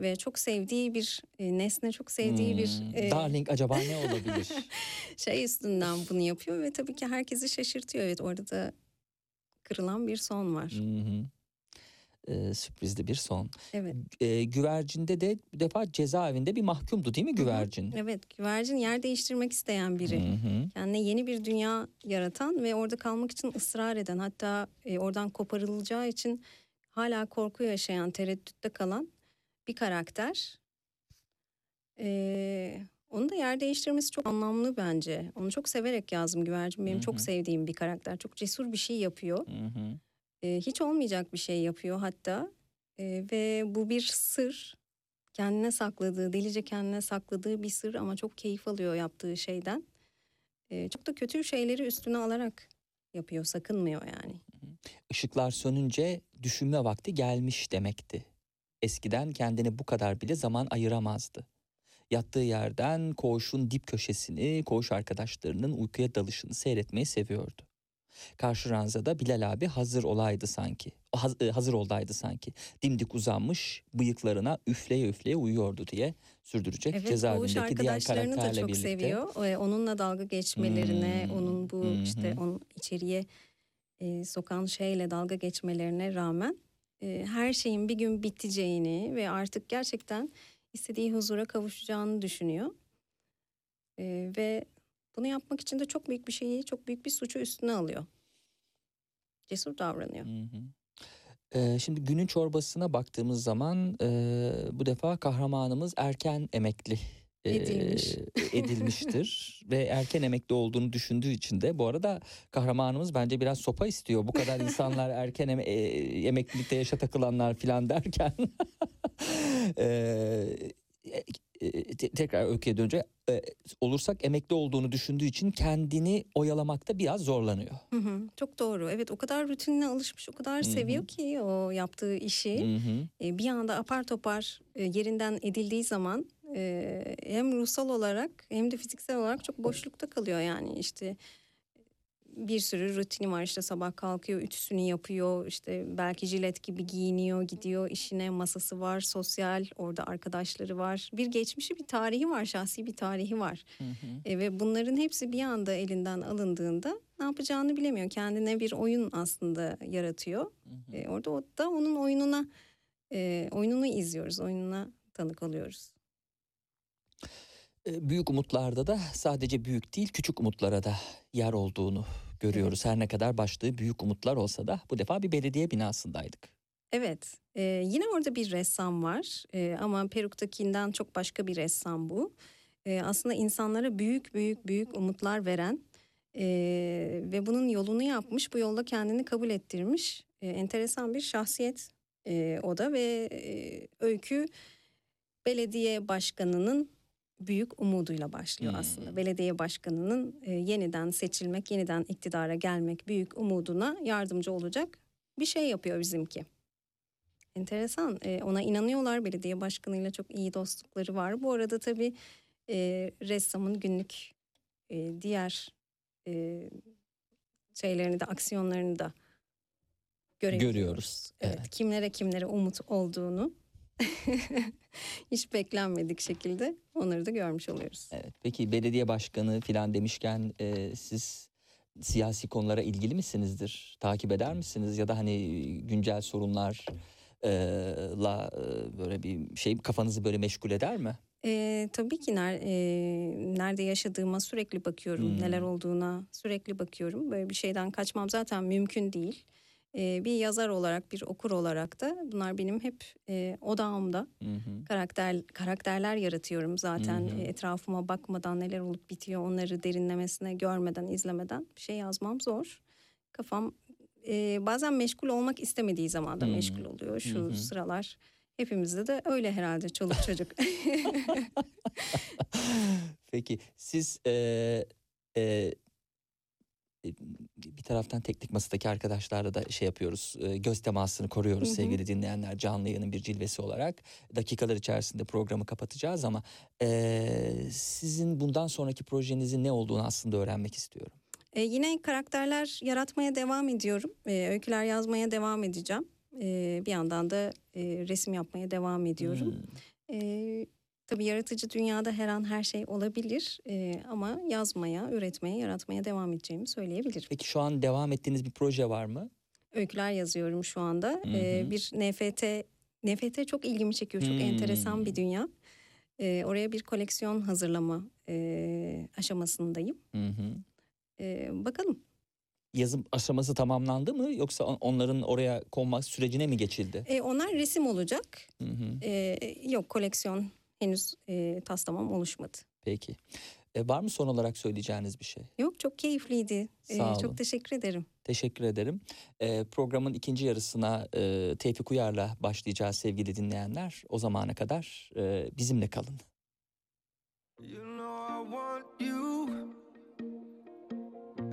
ve çok sevdiği bir e, nesne, çok sevdiği bir Hmm, e, Darling acaba ne olabilir? şey üstünden bunu yapıyor ve tabii ki herkesi şaşırtıyor. Evet orada da kırılan bir son var. Hı hı. Ee, sürprizli bir son. Evet. Ee, güvercinde de bir defa cezaevinde bir mahkumdu değil mi güvercin? Evet, güvercin yer değiştirmek isteyen biri. Hı hı. Kendine yeni bir dünya yaratan ve orada kalmak için ısrar eden hatta e, oradan koparılacağı için hala korku yaşayan, tereddütte kalan bir karakter. Ee, onu da yer değiştirmesi çok anlamlı bence. Onu çok severek yazdım Güvercin. Benim Hı çok sevdiğim bir karakter. Çok cesur bir şey yapıyor. Ee, hiç olmayacak bir şey yapıyor hatta. Ee, ve bu bir sır. Kendine sakladığı, delice kendine sakladığı bir sır ama çok keyif alıyor yaptığı şeyden. Ee, çok da kötü şeyleri üstüne alarak yapıyor, sakınmıyor yani. Işıklar sönünce düşünme vakti gelmiş demekti. Eskiden kendine bu kadar bile zaman ayıramazdı. Yattığı yerden koğuşun dip köşesini, koğuş arkadaşlarının uykuya dalışını seyretmeyi seviyordu. Karşı ranzada Bilal abi hazır olaydı sanki. Haz- e, hazır oldaydı sanki. Dimdik uzanmış, bıyıklarına üfleye üfleye uyuyordu diye sürdürecek Evet, cezaevindeki diğer arkadaşlarını da karakterle çok birlikte. seviyor. Ee, onunla dalga geçmelerine, Hmm, onun bu hı işte onun içeriye e, sokan şeyle dalga geçmelerine rağmen e, her şeyin bir gün biteceğini ve artık gerçekten istediği huzura kavuşacağını düşünüyor. E, ve bunu yapmak için de çok büyük bir şeyi, çok büyük bir suçu üstüne alıyor. Cesur davranıyor. Hı hı. Ee, şimdi günün çorbasına baktığımız zaman e, bu defa kahramanımız erken emekli e, Edilmiş. edilmiştir ve erken emekli olduğunu düşündüğü için de bu arada kahramanımız bence biraz sopa istiyor. Bu kadar insanlar erken eme- e, emeklilikte yaşa takılanlar filan derken e, e, te- tekrar öyküye dönünce e, olursak emekli olduğunu düşündüğü için kendini oyalamakta biraz zorlanıyor. Hı hı, çok doğru. Evet o kadar rutinine alışmış, o kadar Hı hı. seviyor ki o yaptığı işi. Hı hı. E, bir anda apar topar e, yerinden edildiği zaman e, hem ruhsal olarak hem de fiziksel olarak çok boşlukta kalıyor yani işte bir sürü rutini var işte sabah kalkıyor ütüsünü yapıyor işte belki jilet gibi giyiniyor gidiyor işine masası var sosyal orada arkadaşları var bir geçmişi bir tarihi var şahsi bir tarihi var Hı hı. e, ve bunların hepsi bir anda elinden alındığında ne yapacağını bilemiyor kendine bir oyun aslında yaratıyor Hı hı. e, orada o da onun oyununa e, oyununu izliyoruz, oyununa tanık oluyoruz. E, Büyük umutlarda da sadece büyük değil küçük umutlara da yer olduğunu görüyoruz. Her ne kadar başlığı büyük umutlar olsa da bu defa bir belediye binasındaydık. Evet, e, yine orada bir ressam var E, ama Peruk'takinden çok başka bir ressam bu. E, aslında insanlara büyük büyük büyük umutlar veren e, ve bunun yolunu yapmış, bu yolda kendini kabul ettirmiş e, enteresan bir şahsiyet e, o da ve e, öykü belediye başkanının büyük umuduyla başlıyor Hmm. aslında. Belediye başkanının e, yeniden seçilmek, yeniden iktidara gelmek büyük umuduna yardımcı olacak bir şey yapıyor bizimki. Enteresan. E, ona inanıyorlar. Belediye başkanıyla çok iyi dostlukları var. Bu arada tabii e, ressamın günlük e, diğer e, şeylerini de aksiyonlarını da görebiliyoruz. Görüyoruz. Evet. Evet. Kimlere kimlere umut olduğunu hiç beklenmedik şekilde onları da görmüş oluyoruz. Evet. Peki belediye başkanı filan demişken e, siz siyasi konulara ilgili misinizdir? Takip eder misiniz? Ya da hani güncel sorunlar e, la e, böyle bir şey kafanızı böyle meşgul eder mi? Ee, tabii ki ner, e, nerede yaşadığıma sürekli bakıyorum. Hmm. Neler olduğuna sürekli bakıyorum. Böyle bir şeyden kaçmam zaten mümkün değil. Ee, bir yazar olarak, bir okur olarak da bunlar benim hep e, odağımda. Hı hı. Karakter karakterler yaratıyorum zaten. Hı hı. E, etrafıma bakmadan neler olup bitiyor onları derinlemesine görmeden, izlemeden bir şey yazmam zor. Kafam e, bazen meşgul olmak istemediği zaman da meşgul oluyor. Şu Hı hı. sıralar hepimizde de öyle herhalde çoluk çocuk. Peki siz e, e, bir taraftan teknik masadaki arkadaşlarla da şey yapıyoruz. e, göz temasını koruyoruz Hı hı. sevgili dinleyenler. Canlı yayının bir cilvesi olarak. Dakikalar içerisinde programı kapatacağız ama e, sizin bundan sonraki projenizin ne olduğunu aslında öğrenmek istiyorum. E, yine karakterler yaratmaya devam ediyorum. E, öyküler yazmaya devam edeceğim. E, bir yandan da e, resim yapmaya devam ediyorum. Hmm. E, tabii yaratıcı dünyada her an her şey olabilir. E, ama yazmaya, üretmeye, yaratmaya devam edeceğimi söyleyebilirim. Peki şu an devam ettiğiniz bir proje var mı? Öyküler yazıyorum şu anda. Hı E, hı. bir NFT, NFT çok ilgimi çekiyor. Çok Hmm. enteresan bir dünya. E, oraya bir koleksiyon hazırlama e, aşamasındayım. Hı hı. E, bakalım. Yazım aşaması tamamlandı mı yoksa on- onların oraya konmak sürecine mi geçildi? E, onlar resim olacak. Hı hı. Ee, yok koleksiyon henüz e, taslamam oluşmadı. Peki. E, var mı son olarak söyleyeceğiniz bir şey? Yok çok keyifliydi. Sağ olun. çok teşekkür ederim. Teşekkür ederim. Ee, programın ikinci yarısına e, Tevfik Uyar'la başlayacağız sevgili dinleyenler. O zamana kadar e, bizimle kalın. You know I want you.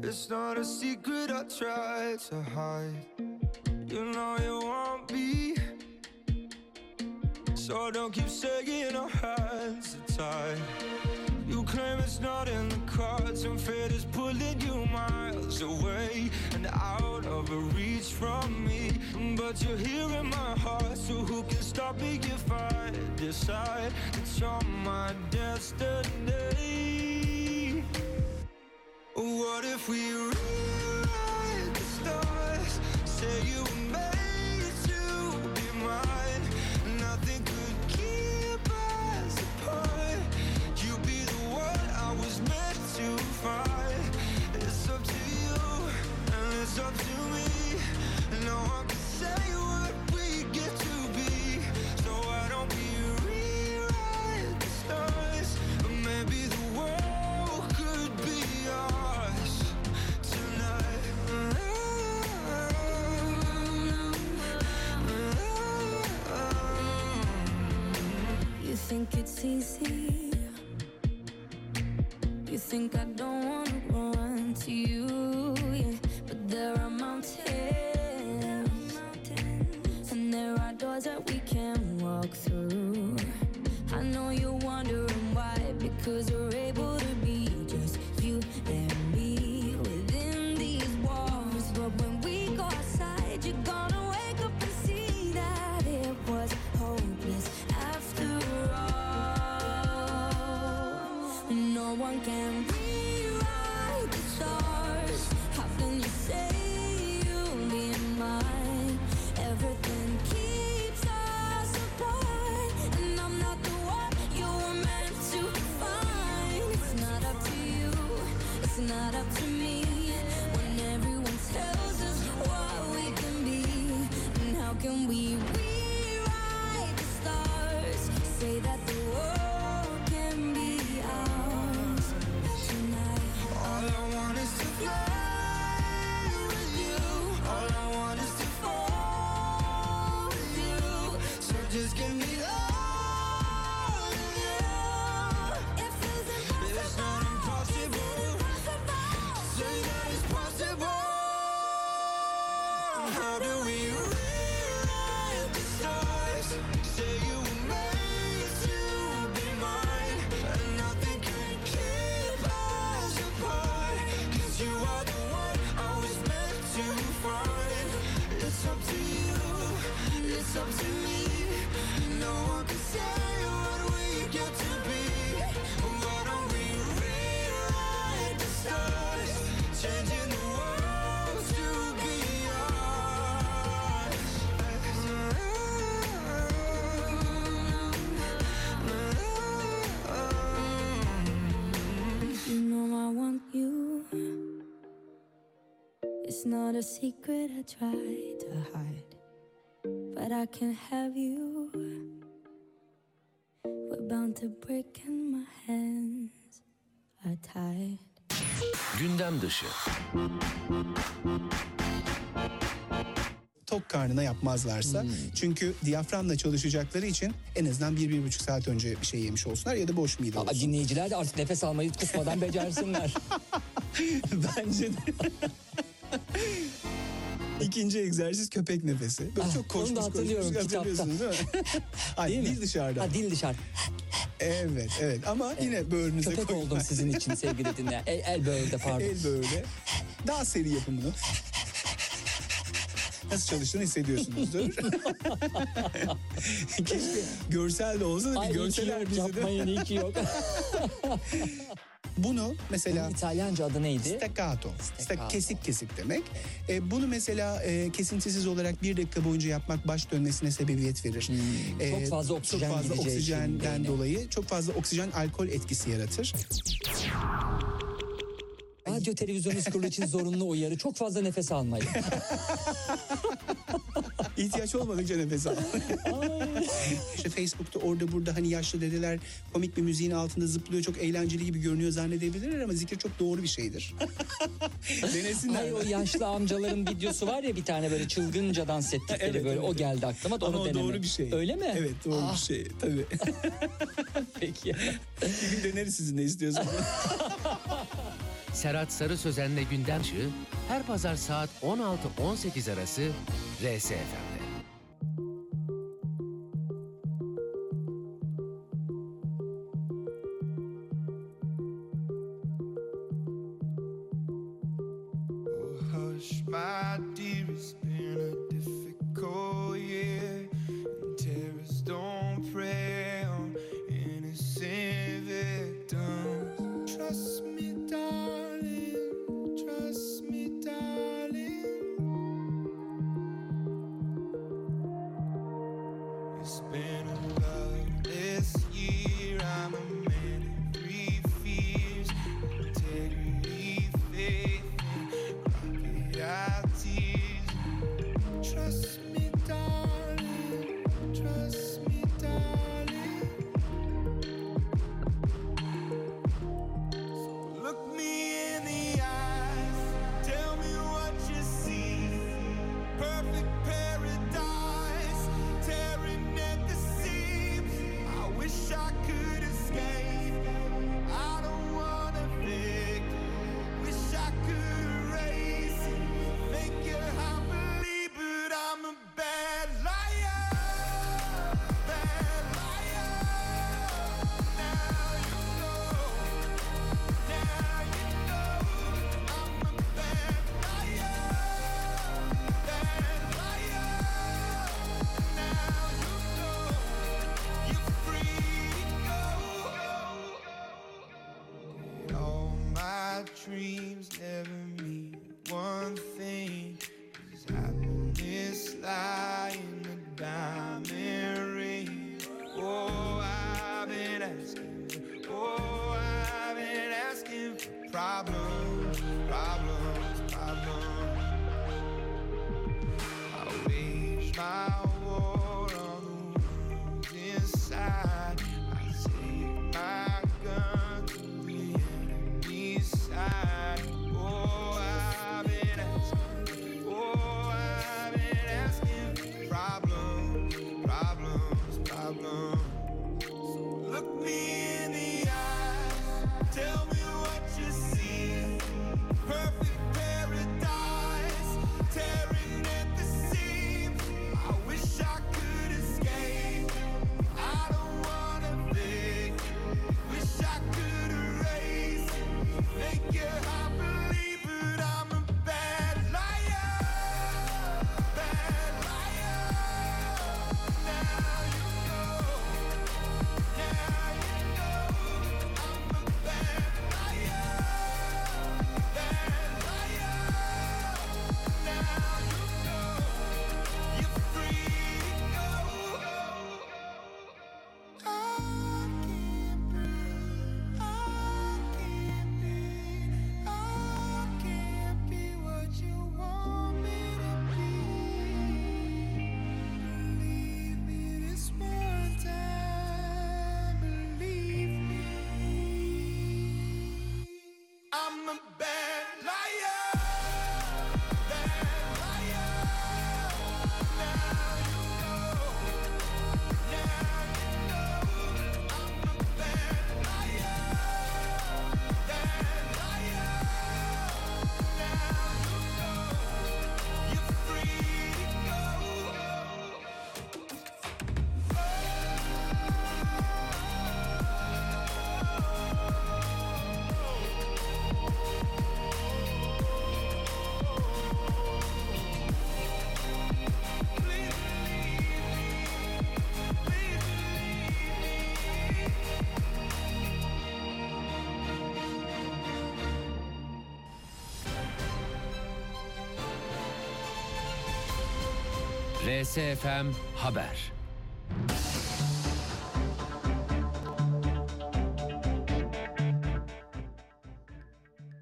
It's not a secret I try to hide. You know you want So don't keep saying our hands tied. You claim it's not in the cards, and fate is pulling you miles away and out of reach from me. But you're here in my heart, so who can stop me if I decide it's you're my destiny? What if we rewrite the stars? Say you were made to be mine. Up to me. No one can say what we get to be. So don't rewrite the stars? Maybe the world could be ours tonight. You think it's easy? You think I don't wanna run to you? Doors that we can walk through. I know you're wondering why, because we're able to be just you and me within these walls. But when we go outside, you're gonna wake up and see that it was hopeless after all. No one can not a secret I try to hide, but I can't have you. We're bound to break and my hands are tied. Gündem dışı. tok karnına yapmazlarsa. Çünkü diyaframla çalışacakları için en azından bir, bir buçuk saat önce bir şey yemiş olsunlar ya da boş mide Aa, olsun. dinleyiciler de artık nefes almayı kısmadan becersinler. Bence de. İkinci egzersiz köpek nefesi. Böyle Ah, çok koşmuş onu da hatırlıyorum koşmuş, kitapta. hatırlıyorsunuz değil mi? Ay, Değil mi? dil dışarıda. Ha, dil dışarı. Evet evet ama yine böğrünüze Köpek koyun. oldum sizin için sevgili dinleyen. El, el böğürde pardon. El böyle. Daha seri yapın bunu. Nasıl çalıştığını hissediyorsunuzdur. Keşke görsel de olsa da bir görseler bizi de. yapmayın iyi ki yok. Bunu mesela İtalyanca adı neydi? Staccato. Sta- Staccato. kesik kesik demek. E, bunu mesela e, kesintisiz olarak bir dakika boyunca yapmak baş dönmesine sebebiyet verir. E, Hmm. Çok fazla oksijen Çok fazla için oksijenden dolayı çok fazla oksijen alkol etkisi yaratır. Radyo televizyon kurulu için zorunlu uyarı. Çok fazla nefes almayın. İhtiyaç olmadıkça nefes al. işte Facebook'ta orada burada hani yaşlı dedeler komik bir müziğin altında zıplıyor çok eğlenceli gibi görünüyor zannedebilirler ama zikir çok doğru bir şeydir. Denesinler. Hayır o yaşlı amcaların videosu var ya bir tane böyle çılgınca dans ettikleri Evet, böyle evet, o geldi aklıma da Ama onu o deneme. doğru bir şey. Öyle mi? Evet doğru Ah, bir şey tabii. Peki. bir gün deneriz sizin ne istiyorsanız. Serhat Sarı Sözen'le Gündem her pazar saat 16-18 arası RSFM'de. RSFM Haber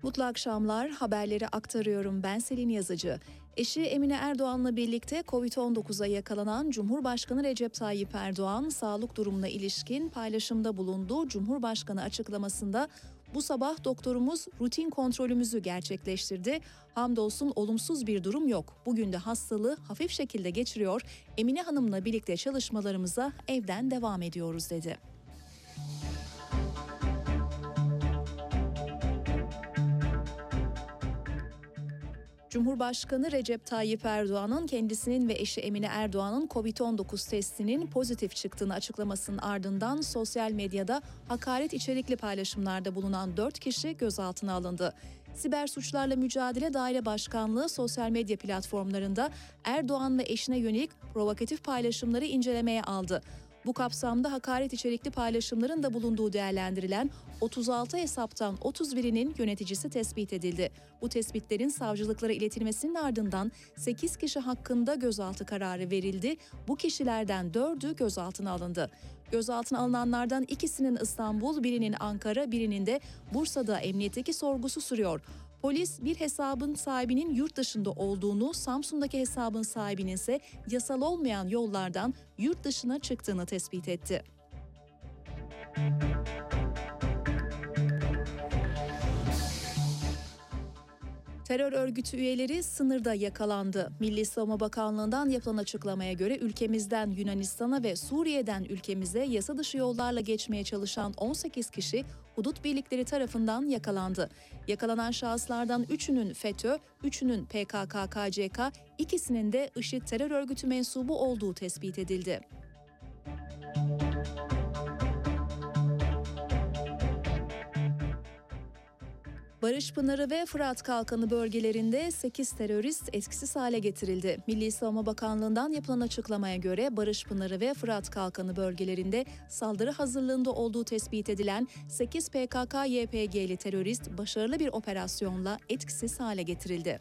Mutlu akşamlar. Haberleri aktarıyorum. Ben Selin Yazıcı. Eşi Emine Erdoğan'la birlikte Covid-19'a yakalanan Cumhurbaşkanı Recep Tayyip Erdoğan sağlık durumuna ilişkin paylaşımda bulundu. Cumhurbaşkanı açıklamasında bu sabah doktorumuz rutin kontrolümüzü gerçekleştirdi. Hamdolsun olumsuz bir durum yok. Bugün de hastalığı hafif şekilde geçiriyor. Emine Hanım'la birlikte çalışmalarımıza evden devam ediyoruz dedi. Cumhurbaşkanı Recep Tayyip Erdoğan'ın kendisinin ve eşi Emine Erdoğan'ın Covid-19 testinin pozitif çıktığını açıklamasının ardından sosyal medyada hakaret içerikli paylaşımlarda bulunan 4 kişi gözaltına alındı. Siber Suçlarla Mücadele Daire Başkanlığı sosyal medya platformlarında Erdoğan ve eşine yönelik provokatif paylaşımları incelemeye aldı. Bu kapsamda hakaret içerikli paylaşımların da bulunduğu değerlendirilen 36 hesaptan 31'inin yöneticisi tespit edildi. Bu tespitlerin savcılıklara iletilmesinin ardından 8 kişi hakkında gözaltı kararı verildi. Bu kişilerden 4'ü gözaltına alındı. Gözaltına alınanlardan ikisinin İstanbul, birinin Ankara, birinin de Bursa'da emniyetteki sorgusu sürüyor. Polis bir hesabın sahibinin yurt dışında olduğunu, Samsun'daki hesabın sahibinin ise yasal olmayan yollardan yurt dışına çıktığını tespit etti. Terör örgütü üyeleri sınırda yakalandı. Milli Savunma Bakanlığı'ndan yapılan açıklamaya göre ülkemizden Yunanistan'a ve Suriye'den ülkemize yasa dışı yollarla geçmeye çalışan 18 kişi hudut birlikleri tarafından yakalandı. Yakalanan şahıslardan 3'ünün FETÖ, 3'ünün PKK-KCK, ikisinin de IŞİD terör örgütü mensubu olduğu tespit edildi. Barış Pınarı ve Fırat Kalkanı bölgelerinde 8 terörist etkisiz hale getirildi. Milli Savunma Bakanlığı'ndan yapılan açıklamaya göre Barış Pınarı ve Fırat Kalkanı bölgelerinde saldırı hazırlığında olduğu tespit edilen 8 PKK-YPG'li terörist başarılı bir operasyonla etkisiz hale getirildi.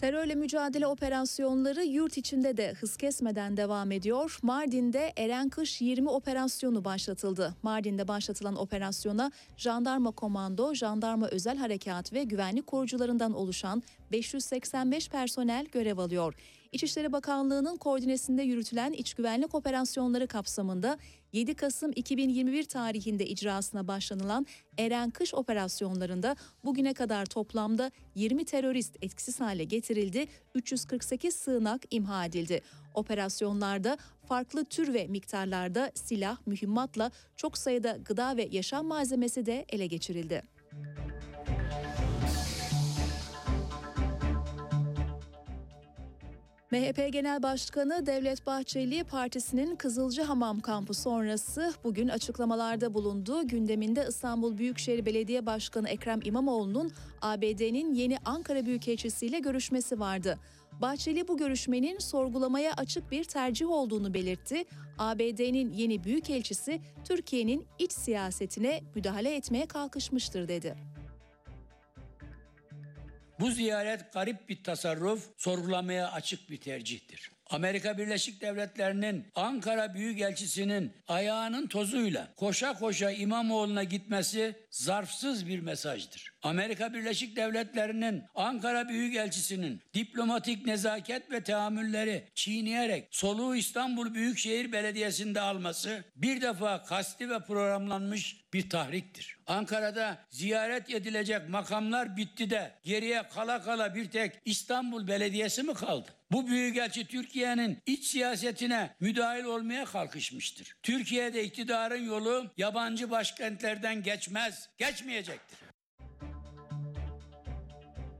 Terörle mücadele operasyonları yurt içinde de hız kesmeden devam ediyor. Mardin'de Eren Kış 20 operasyonu başlatıldı. Mardin'de başlatılan operasyona Jandarma Komando, Jandarma Özel Harekat ve güvenlik korucularından oluşan 585 personel görev alıyor. İçişleri Bakanlığı'nın koordinesinde yürütülen iç güvenlik operasyonları kapsamında 7 Kasım 2021 tarihinde icrasına başlanılan Eren Kış operasyonlarında bugüne kadar toplamda 20 terörist etkisiz hale getirildi, 348 sığınak imha edildi. Operasyonlarda farklı tür ve miktarlarda silah, mühimmatla çok sayıda gıda ve yaşam malzemesi de ele geçirildi. MHP Genel Başkanı Devlet Bahçeli partisinin Kızılcahamam kampı sonrası bugün açıklamalarda bulundu. Gündeminde İstanbul Büyükşehir Belediye Başkanı Ekrem İmamoğlu'nun ABD'nin yeni Ankara Büyükelçisi ile görüşmesi vardı. Bahçeli bu görüşmenin sorgulamaya açık bir tercih olduğunu belirtti. ABD'nin yeni büyükelçisi Türkiye'nin iç siyasetine müdahale etmeye kalkışmıştır dedi. Bu ziyaret garip bir tasarruf, sorgulamaya açık bir tercihtir. Amerika Birleşik Devletleri'nin Ankara Büyükelçisi'nin ayağının tozuyla koşa koşa İmamoğlu'na gitmesi zarfsız bir mesajdır. Amerika Birleşik Devletleri'nin Ankara Büyükelçisi'nin diplomatik nezaket ve teamülleri çiğneyerek soluğu İstanbul Büyükşehir Belediyesi'nde alması bir defa kasti ve programlanmış bir tahriktir. Ankara'da ziyaret edilecek makamlar bitti de geriye kala kala bir tek İstanbul Belediyesi mi kaldı? Bu büyükelçi Türkiye'nin iç siyasetine müdahil olmaya kalkışmıştır. Türkiye'de iktidarın yolu yabancı başkentlerden geçmez, geçmeyecektir.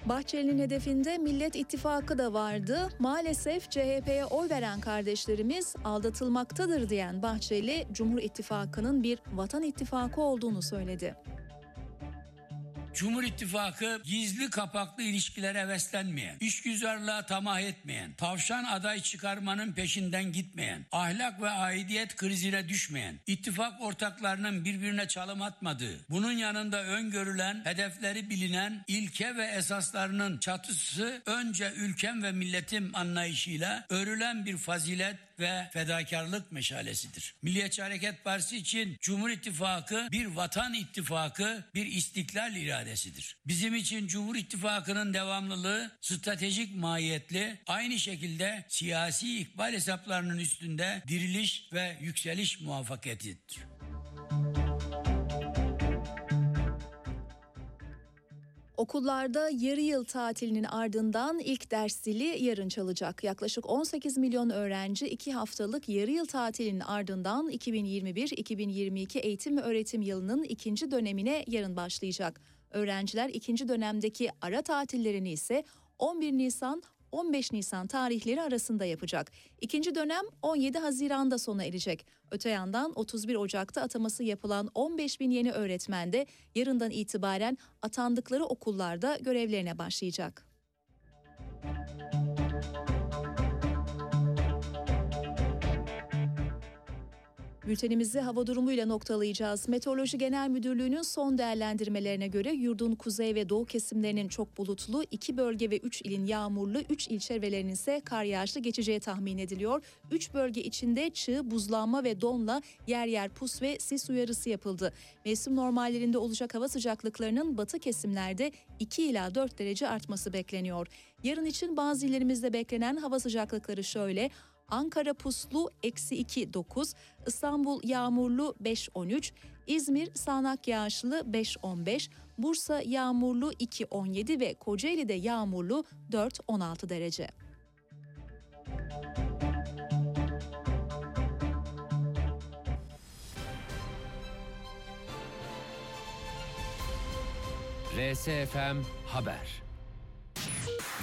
Bahçeli'nin hedefinde Millet İttifakı da vardı. Maalesef CHP'ye oy veren kardeşlerimiz aldatılmaktadır diyen Bahçeli, Cumhur İttifakı'nın bir vatan ittifakı olduğunu söyledi. Cumhur İttifakı gizli kapaklı ilişkilere heveslenmeyen, işgüzarlığa tamah etmeyen, tavşan aday çıkarmanın peşinden gitmeyen, ahlak ve aidiyet krizine düşmeyen, ittifak ortaklarının birbirine çalım atmadığı, bunun yanında öngörülen, hedefleri bilinen ilke ve esaslarının çatısı önce ülkem ve milletim anlayışıyla örülen bir fazilet ve fedakarlık meşalesidir. Milliyetçi Hareket Partisi için Cumhur İttifakı bir vatan ittifakı, bir istiklal iradesidir. Bizim için Cumhur İttifakı'nın devamlılığı stratejik mahiyetli, aynı şekilde siyasi ikbal hesaplarının üstünde diriliş ve yükseliş muvaffakiyetidir. Okullarda yarı yıl tatilinin ardından ilk ders zili yarın çalacak. Yaklaşık 18 milyon öğrenci 2 haftalık yarı yıl tatilinin ardından 2021-2022 eğitim ve öğretim yılının ikinci dönemine yarın başlayacak. Öğrenciler ikinci dönemdeki ara tatillerini ise 11 Nisan 15 Nisan tarihleri arasında yapacak. İkinci dönem 17 Haziran'da sona erecek. Öte yandan 31 Ocak'ta ataması yapılan 15 bin yeni öğretmen de yarından itibaren atandıkları okullarda görevlerine başlayacak. Bültenimizi hava durumuyla noktalayacağız. Meteoroloji Genel Müdürlüğü'nün son değerlendirmelerine göre yurdun kuzey ve doğu kesimlerinin çok bulutlu, iki bölge ve 3 ilin yağmurlu, 3 il çevrelerinin ise kar yağışlı geçeceği tahmin ediliyor. 3 bölge içinde çığ, buzlanma ve donla yer yer pus ve sis uyarısı yapıldı. Mevsim normallerinde olacak hava sıcaklıklarının batı kesimlerde 2 ila 4 derece artması bekleniyor. Yarın için bazı illerimizde beklenen hava sıcaklıkları şöyle. Ankara puslu eksi 2 9, İstanbul yağmurlu 5 13, İzmir sağanak yağışlı 5 15, Bursa yağmurlu 2 17 ve Kocaeli'de yağmurlu 4 16 derece. RSFM Haber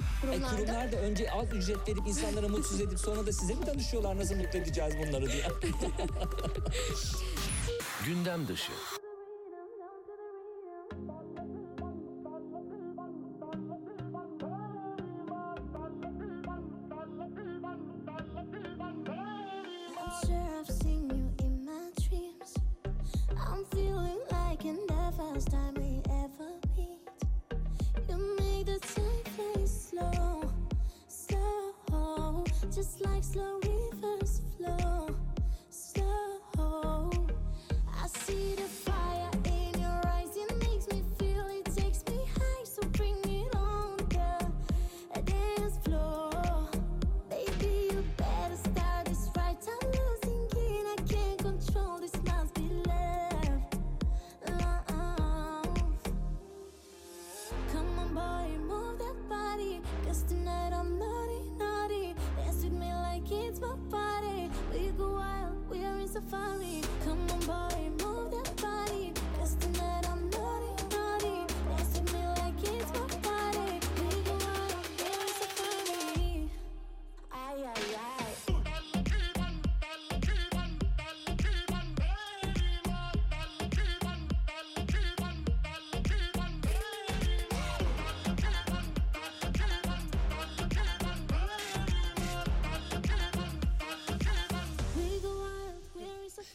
E, Kurumlarda. kurumlar da önce az ücret verip insanlara mutsuz edip sonra da size mi danışıyorlar nasıl mutlu edeceğiz bunları diye. Gündem dışı. I'm sure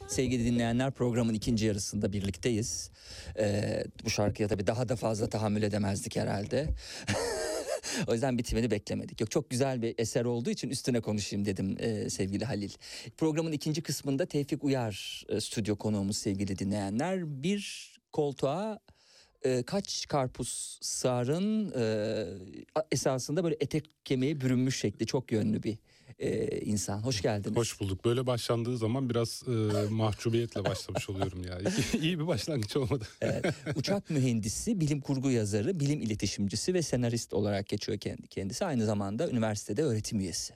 Sevgili dinleyenler programın ikinci yarısında birlikteyiz. Ee, bu şarkıya tabii daha da fazla tahammül edemezdik herhalde. o yüzden bitimini beklemedik. Yok çok güzel bir eser olduğu için üstüne konuşayım dedim e, sevgili Halil. Programın ikinci kısmında Tevfik Uyar e, stüdyo konuğumuz sevgili dinleyenler. Bir koltuğa e, kaç karpuz sığarın e, esasında böyle etek kemiği bürünmüş şekli çok yönlü bir e, insan. Hoş geldiniz. Hoş bulduk. Böyle başlandığı zaman biraz e, mahcubiyetle başlamış oluyorum ya. İyi bir başlangıç olmadı. Evet, uçak mühendisi, bilim kurgu yazarı, bilim iletişimcisi ve senarist olarak geçiyor kendi kendisi. Aynı zamanda üniversitede öğretim üyesi.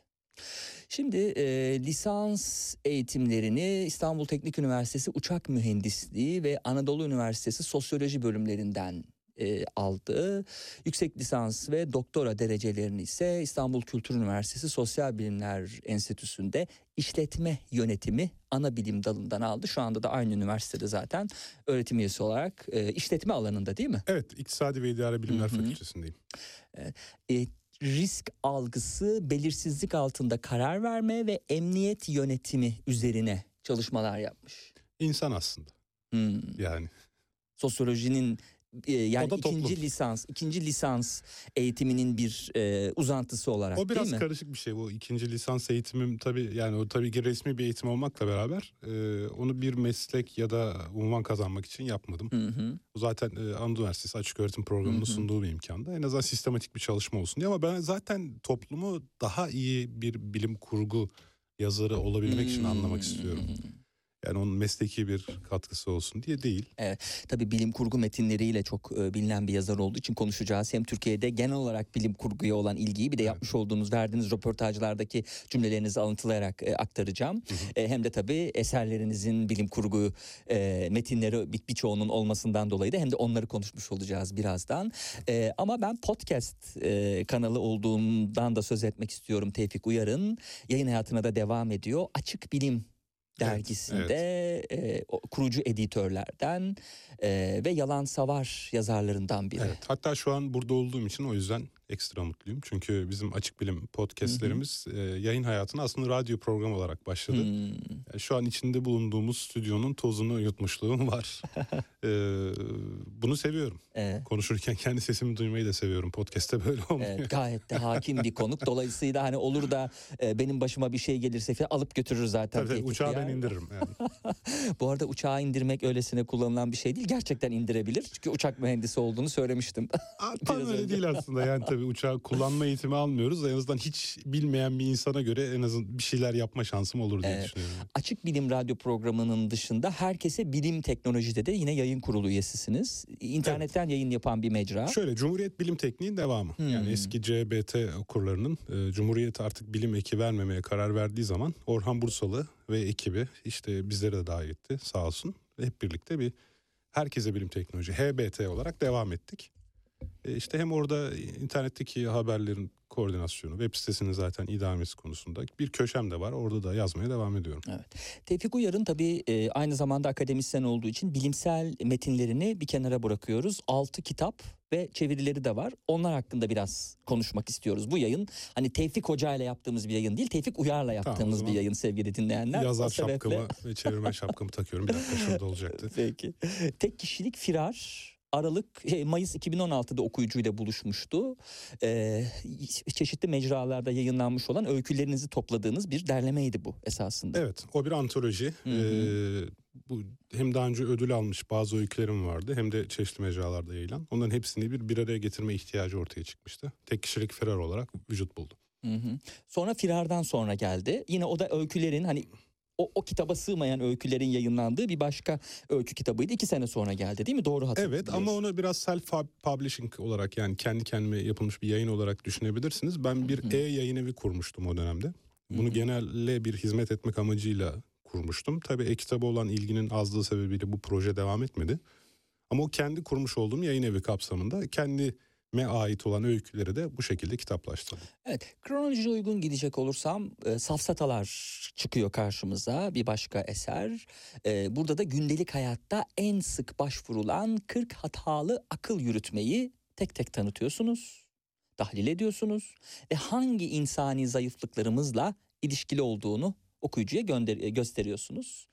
Şimdi e, lisans eğitimlerini İstanbul Teknik Üniversitesi Uçak Mühendisliği ve Anadolu Üniversitesi Sosyoloji bölümlerinden e, aldı. Yüksek lisans ve doktora derecelerini ise İstanbul Kültür Üniversitesi Sosyal Bilimler Enstitüsü'nde işletme yönetimi ana bilim dalından aldı. Şu anda da aynı üniversitede zaten öğretim üyesi olarak e, işletme alanında değil mi? Evet, İktisadi ve İdare Bilimler Hı hı. Fakültesindeyim. E, risk algısı, belirsizlik altında karar verme ve emniyet yönetimi üzerine çalışmalar yapmış. İnsan aslında. Hmm. Yani Sosyolojinin e, yani ikinci toplum. lisans, ikinci lisans eğitiminin bir e, uzantısı olarak o biraz değil mi? karışık bir şey bu. ikinci lisans eğitimim tabii yani o tabii ki resmi bir eğitim olmakla beraber e, onu bir meslek ya da unvan kazanmak için yapmadım. Hı hı. Zaten e, Anadolu Üniversitesi Açık Öğretim Programı'nın Hı hı. sunduğu bir imkandı. En azından sistematik bir çalışma olsun diye ama ben zaten toplumu daha iyi bir bilim kurgu yazarı olabilmek için anlamak istiyorum. Hmm. Yani onun mesleki bir katkısı olsun diye değil. Tabii bilim kurgu metinleriyle çok e, bilinen bir yazar olduğu için konuşacağız. Hem Türkiye'de genel olarak bilim kurguya olan ilgiyi bir de yapmış olduğunuz verdiğiniz röportajlardaki cümlelerinizi alıntılayarak e, aktaracağım. E, hem de tabii eserlerinizin bilim kurgu e, metinleri bir, birçoğunun olmasından dolayı da hem de onları konuşmuş olacağız birazdan. E, ama ben podcast e, kanalı olduğundan da söz etmek istiyorum Tevfik Uyar'ın. Yayın hayatına da devam ediyor. Açık Bilim dergisinde e, o kurucu editörlerden e, ve Yalan Savar yazarlarından biri. Evet. Hatta şu an burada olduğum için o yüzden ekstra mutluyum. Çünkü bizim Açık Bilim podcastlerimiz e, yayın hayatına aslında radyo programı olarak başladı. Hmm. Yani şu an içinde bulunduğumuz stüdyonun tozunu yutmuşluğum var. Ee, bunu seviyorum. Evet. Konuşurken kendi sesimi duymayı da seviyorum. Podcast'te böyle olmuyor. Evet, gayet de hakim bir konuk. Dolayısıyla hani olur da e, benim başıma bir şey gelirse falan alıp götürür zaten. Tabii, Uyar. Ben indiririm. Yani. Bu arada uçağı indirmek öylesine kullanılan bir şey değil. Gerçekten indirebilir. Çünkü uçak mühendisi olduğunu söylemiştim. Aa, Tam öyle önce. değil aslında. Yani tabii uçağı kullanma eğitimi almıyoruz. En azından hiç bilmeyen bir insana göre en azından bir şeyler yapma şansım olur diye Evet. düşünüyorum. Açık Bilim Radyo programının dışında herkese bilim teknolojide de yine yayın kurulu üyesisiniz. İnternetten yayın yapan bir mecra. Şöyle Cumhuriyet Bilim Tekniği'nin devamı. Yani Hmm. eski CBT okurlarının e, Cumhuriyet artık bilim eki vermemeye karar verdiği zaman Orhan Bursalı ve ekibi işte bizleri de dahil etti sağ olsun. Hep birlikte bir herkese bilim teknoloji HBT olarak devam ettik. E, işte hem orada internetteki haberlerin koordinasyonu, web sitesinin zaten idamesi konusunda bir köşem de var. Orada da yazmaya devam ediyorum. Tevfik Uyar'ın tabii e, aynı zamanda akademisyen olduğu için bilimsel metinlerini bir kenara bırakıyoruz. 6 kitap ve çevirileri de var. Onlar hakkında biraz konuşmak istiyoruz. Bu yayın hani Tevfik Hoca ile yaptığımız bir yayın değil, Tevfik Uyar'la yaptığımız bir zaman yayın sevgili dinleyenler. Yazar sebeple- şapkamı ve çevirmen şapkamı takıyorum. Bir dakika şurada olacaktı. Peki. Tek kişilik firar Aralık şey, Mayıs 2016'da okuyucuyla buluşmuştu. Ee, çeşitli mecralarda yayınlanmış olan öykülerinizi topladığınız bir derlemeydi bu esasında. Evet o bir antoloji. Hı hı. Ee, bu hem daha önce ödül almış bazı öykülerim vardı hem de çeşitli mecralarda yayılan. Onların hepsini bir bir araya getirme ihtiyacı ortaya çıkmıştı. Tek kişilik Ferrar olarak vücut buldu. Hı hı. Sonra Firar'dan sonra geldi. Yine o da öykülerin hani o, o kitaba sığmayan öykülerin yayınlandığı bir başka öykü kitabıydı. İki sene sonra geldi değil mi? Doğru hatırlıyorum. Evet ama onu biraz self publishing olarak yani kendi kendime yapılmış bir yayın olarak düşünebilirsiniz. Ben bir e-yayın evi kurmuştum o dönemde. Bunu genelle bir hizmet etmek amacıyla kurmuştum. Tabii e-kitaba olan ilginin azlığı sebebiyle bu proje devam etmedi. Ama o kendi kurmuş olduğum yayın evi kapsamında kendime ait olan öyküleri de bu şekilde kitaplaştırdım. Evet, kronoloji uygun gidecek olursam e, safsatalar çıkıyor karşımıza bir başka eser. E, burada da gündelik hayatta en sık başvurulan 40 hatalı akıl yürütmeyi tek tek tanıtıyorsunuz, tahlil ediyorsunuz ve hangi insani zayıflıklarımızla ilişkili olduğunu okuyucuya gönder gösteriyorsunuz.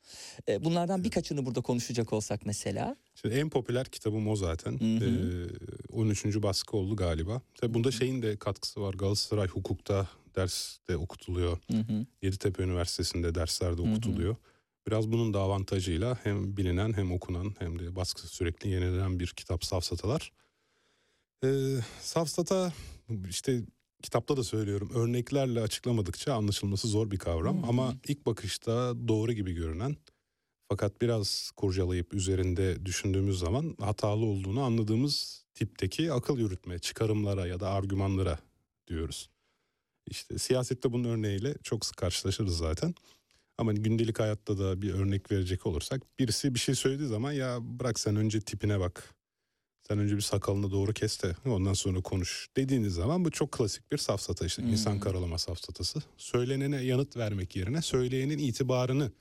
E, bunlardan birkaçını burada konuşacak olsak mesela. Şimdi en popüler kitabım o zaten. Ee, 13. baskı oldu galiba. Tabii bunda şeyin de katkısı var. Galatasaray hukukta derste okutuluyor. Hı hı. Yeditepe Üniversitesi'nde derslerde Hı hı. okutuluyor. Biraz bunun da avantajıyla hem bilinen hem okunan hem de baskı sürekli yenilenen bir kitap Safsatalar. Ee, Safsata işte kitapta da söylüyorum örneklerle açıklamadıkça anlaşılması zor bir kavram. Hı. Ama ilk bakışta doğru gibi görünen fakat biraz kurcalayıp üzerinde düşündüğümüz zaman hatalı olduğunu anladığımız tipteki akıl yürütme, çıkarımlara ya da argümanlara diyoruz. İşte siyasette bunun örneğiyle çok sık karşılaşırız zaten. Ama gündelik hayatta da bir örnek verecek olursak birisi bir şey söylediği zaman ya bırak sen önce tipine bak. Sen önce bir sakalını doğru kes de ondan sonra konuş dediğiniz zaman bu çok klasik bir safsata işte Hmm. insan karalama safsatası. Söylenene yanıt vermek yerine söyleyenin itibarını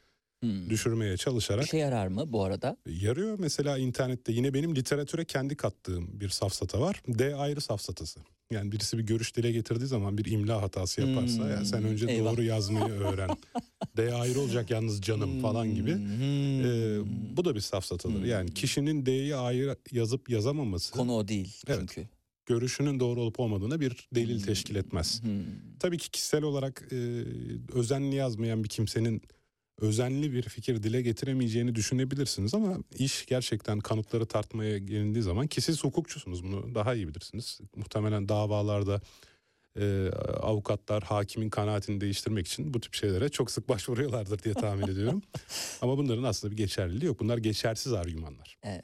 Hmm. düşürmeye çalışarak İşe yarar mı bu arada? yarıyor. Mesela internette yine benim literatüre kendi kattığım bir safsata var. D ayrı safsatası. Yani birisi bir görüş dile getirdiği zaman bir imla hatası yaparsa Hmm, ya sen önce eyvah. doğru yazmayı öğren. D ayrı olacak yalnız canım falan gibi. Hmm. Ee, bu da bir safsatadır. Yani kişinin D'yi ayrı yazıp yazamaması Konu o değil Evet. çünkü. görüşünün doğru olup olmadığına bir delil teşkil etmez. Hmm. Tabii ki kişisel olarak e, özenli yazmayan bir kimsenin özenli bir fikir dile getiremeyeceğini düşünebilirsiniz ama iş gerçekten kanıtları tartmaya gelindiği zaman ki siz hukukçusunuz bunu daha iyi bilirsiniz. Muhtemelen davalarda e, avukatlar hakimin kanaatini değiştirmek için bu tip şeylere çok sık başvuruyorlardır diye tahmin ediyorum. Ama bunların aslında bir geçerliliği yok. Bunlar geçersiz argümanlar. Evet.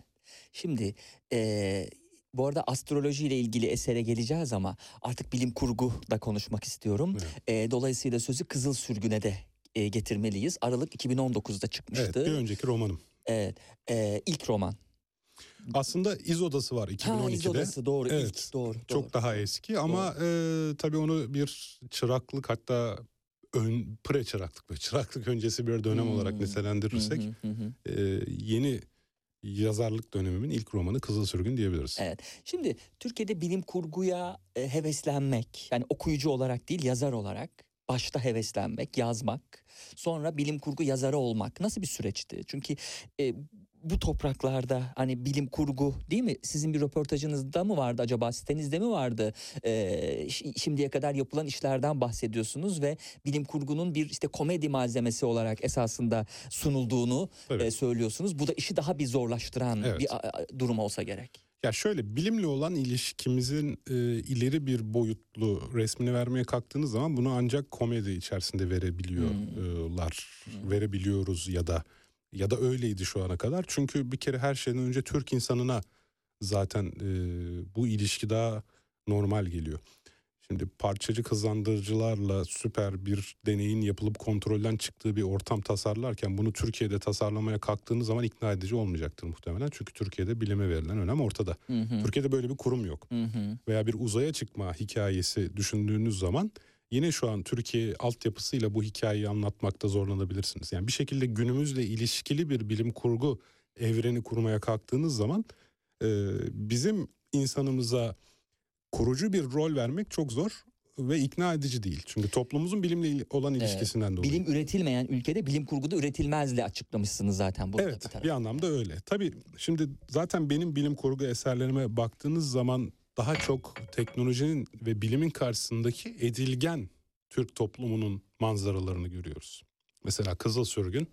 Şimdi eee, bu arada astroloji ile ilgili esere geleceğiz ama artık bilim kurgu da konuşmak istiyorum. Evet. Eee, dolayısıyla sözü Kızıl Sürgün'e de eee, getirmeliyiz. Aralık 2019'da çıkmıştı. Evet bir önceki romanım. Evet. Eee, ilk roman. Aslında İz Odası var Ha, 2012'de. İz Odası doğru Evet. ilk doğru. Çok doğru. daha eski ama e, tabii onu bir çıraklık hatta ön, pre çıraklık ve çıraklık öncesi bir dönem olarak Hmm. nitelendirirsek hı hı. e, yeni yazarlık dönemimin ilk romanı Kızıl Sürgün diyebiliriz. Evet. Şimdi Türkiye'de bilim kurguya e, heveslenmek yani okuyucu olarak değil yazar olarak başta heveslenmek, yazmak, sonra bilim kurgu yazarı olmak nasıl bir süreçti? Çünkü e, bu topraklarda hani bilim kurgu değil mi? Sizin bir röportajınızda mı vardı acaba? Sitenizde mi vardı? E, şi- şimdiye kadar yapılan işlerden bahsediyorsunuz ve bilim kurgunun bir işte komedi malzemesi olarak esasında sunulduğunu Tabii. e, söylüyorsunuz. Bu da işi daha bir zorlaştıran Evet. bir a- durum olsa gerek. Ya şöyle bilimle olan ilişkimizin e, ileri bir boyutlu resmini vermeye kalktığınız zaman bunu ancak komedi içerisinde verebiliyorlar. Verebiliyoruz ya da ya da öyleydi şu ana kadar. Çünkü bir kere her şeyden önce Türk insanına zaten e, bu ilişki daha normal geliyor. Şimdi parçacı hızlandırıcılarla süper bir deneyin yapılıp kontrolden çıktığı bir ortam tasarlarken bunu Türkiye'de tasarlamaya kalktığınız zaman ikna edici olmayacaktır muhtemelen. Çünkü Türkiye'de bilime verilen önem ortada. Hı hı. Türkiye'de böyle bir kurum yok. Hı hı. Veya bir uzaya çıkma hikayesi düşündüğünüz zaman yine şu an Türkiye altyapısıyla bu hikayeyi anlatmakta zorlanabilirsiniz. Yani bir şekilde günümüzle ilişkili bir bilim kurgu evreni kurmaya kalktığınız zaman e, bizim insanımıza kurucu bir rol vermek çok zor ve ikna edici değil. Çünkü toplumumuzun bilimle il- olan ilişkisinden dolayı. Bilim üretilmeyen ülkede bilim kurguda üretilmezle açıklamışsınız zaten burada. Evet bir anlamda öyle. Tabii şimdi zaten benim bilim kurgu eserlerime baktığınız zaman daha çok teknolojinin ve bilimin karşısındaki edilgen Türk toplumunun manzaralarını görüyoruz. Mesela Kızıl Sürgün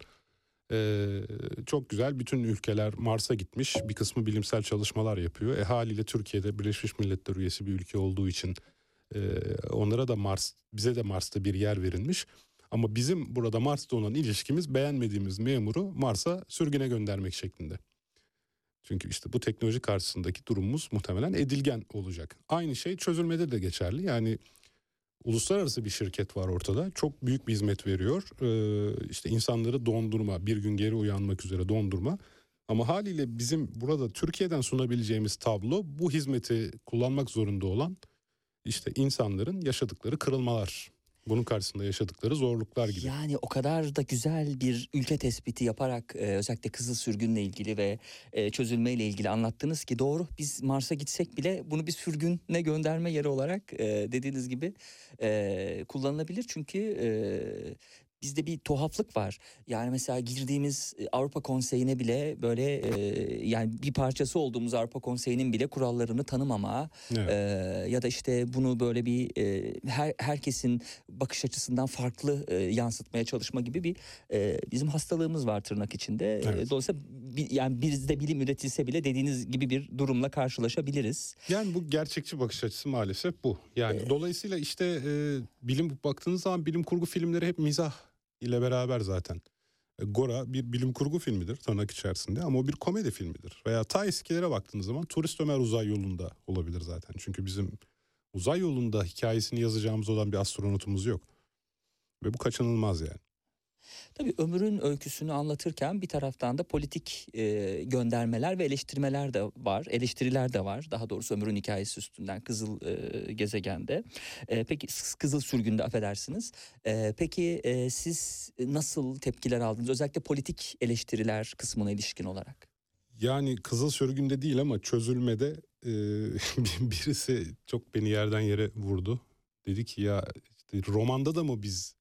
eee, çok güzel bütün ülkeler Mars'a gitmiş bir kısmı bilimsel çalışmalar yapıyor. E haliyle Türkiye'de Birleşmiş Milletler üyesi bir ülke olduğu için eee, onlara da Mars bize de Mars'ta bir yer verilmiş. Ama bizim burada Mars'ta olan ilişkimiz beğenmediğimiz memuru Mars'a sürgüne göndermek şeklinde. Çünkü işte bu teknoloji karşısındaki durumumuz muhtemelen edilgen olacak. Aynı şey çözülmede de geçerli. Yani uluslararası bir şirket var ortada. Çok büyük bir hizmet veriyor. Ee, işte insanları dondurma, bir gün geri uyanmak üzere dondurma. Ama haliyle bizim burada Türkiye'den sunabileceğimiz tablo bu hizmeti kullanmak zorunda olan işte insanların yaşadıkları kırılmalar. Bunun karşısında yaşadıkları zorluklar gibi. Yani o kadar da güzel bir ülke tespiti yaparak e, özellikle Kızıl Sürgün'le ilgili ve e, çözülmeyle ilgili anlattınız ki doğru biz Mars'a gitsek bile bunu bir sürgüne gönderme yeri olarak e, dediğiniz gibi e, kullanılabilir. Çünkü e, bizde bir tuhaflık var. Yani mesela girdiğimiz e, Avrupa Konseyi'ne bile böyle e, yani bir parçası olduğumuz Avrupa Konseyi'nin bile kurallarını tanımama Evet. e, ya da işte bunu böyle bir e, her herkesin bakış açısından farklı e, yansıtmaya çalışma gibi bir e, bizim hastalığımız var tırnak içinde. E, Evet. dolayısıyla yani bizde bilim üretilse bile dediğiniz gibi bir durumla karşılaşabiliriz. Yani bu gerçekçi bakış açısı maalesef bu. Yani dolayısıyla işte e, bilim baktığınız zaman bilim kurgu filmleri hep mizah ile beraber zaten. E, Gora bir bilim kurgu filmidir tırnak içerisinde ama o bir komedi filmidir. Veya ta eskilere baktığınız zaman Turist Ömer Uzay Yolu'nda olabilir zaten. Çünkü bizim uzay yolunda hikayesini yazacağımız olan bir astronotumuz yok. Ve bu kaçınılmaz yani. Tabii ömrün öyküsünü anlatırken bir taraftan da politik e, göndermeler ve eleştirmeler de var. Eleştiriler de var. Daha doğrusu ömrün hikayesi üstünden Kızıl e, Gezegen'de. E, peki Kızıl Sürgün'de affedersiniz. E, peki e, siz nasıl tepkiler aldınız? Özellikle politik eleştiriler kısmına ilişkin olarak. Yani Kızıl Sürgün'de değil ama çözülmede e, birisi çok beni yerden yere vurdu. Dedi ki ya işte romanda da mı biz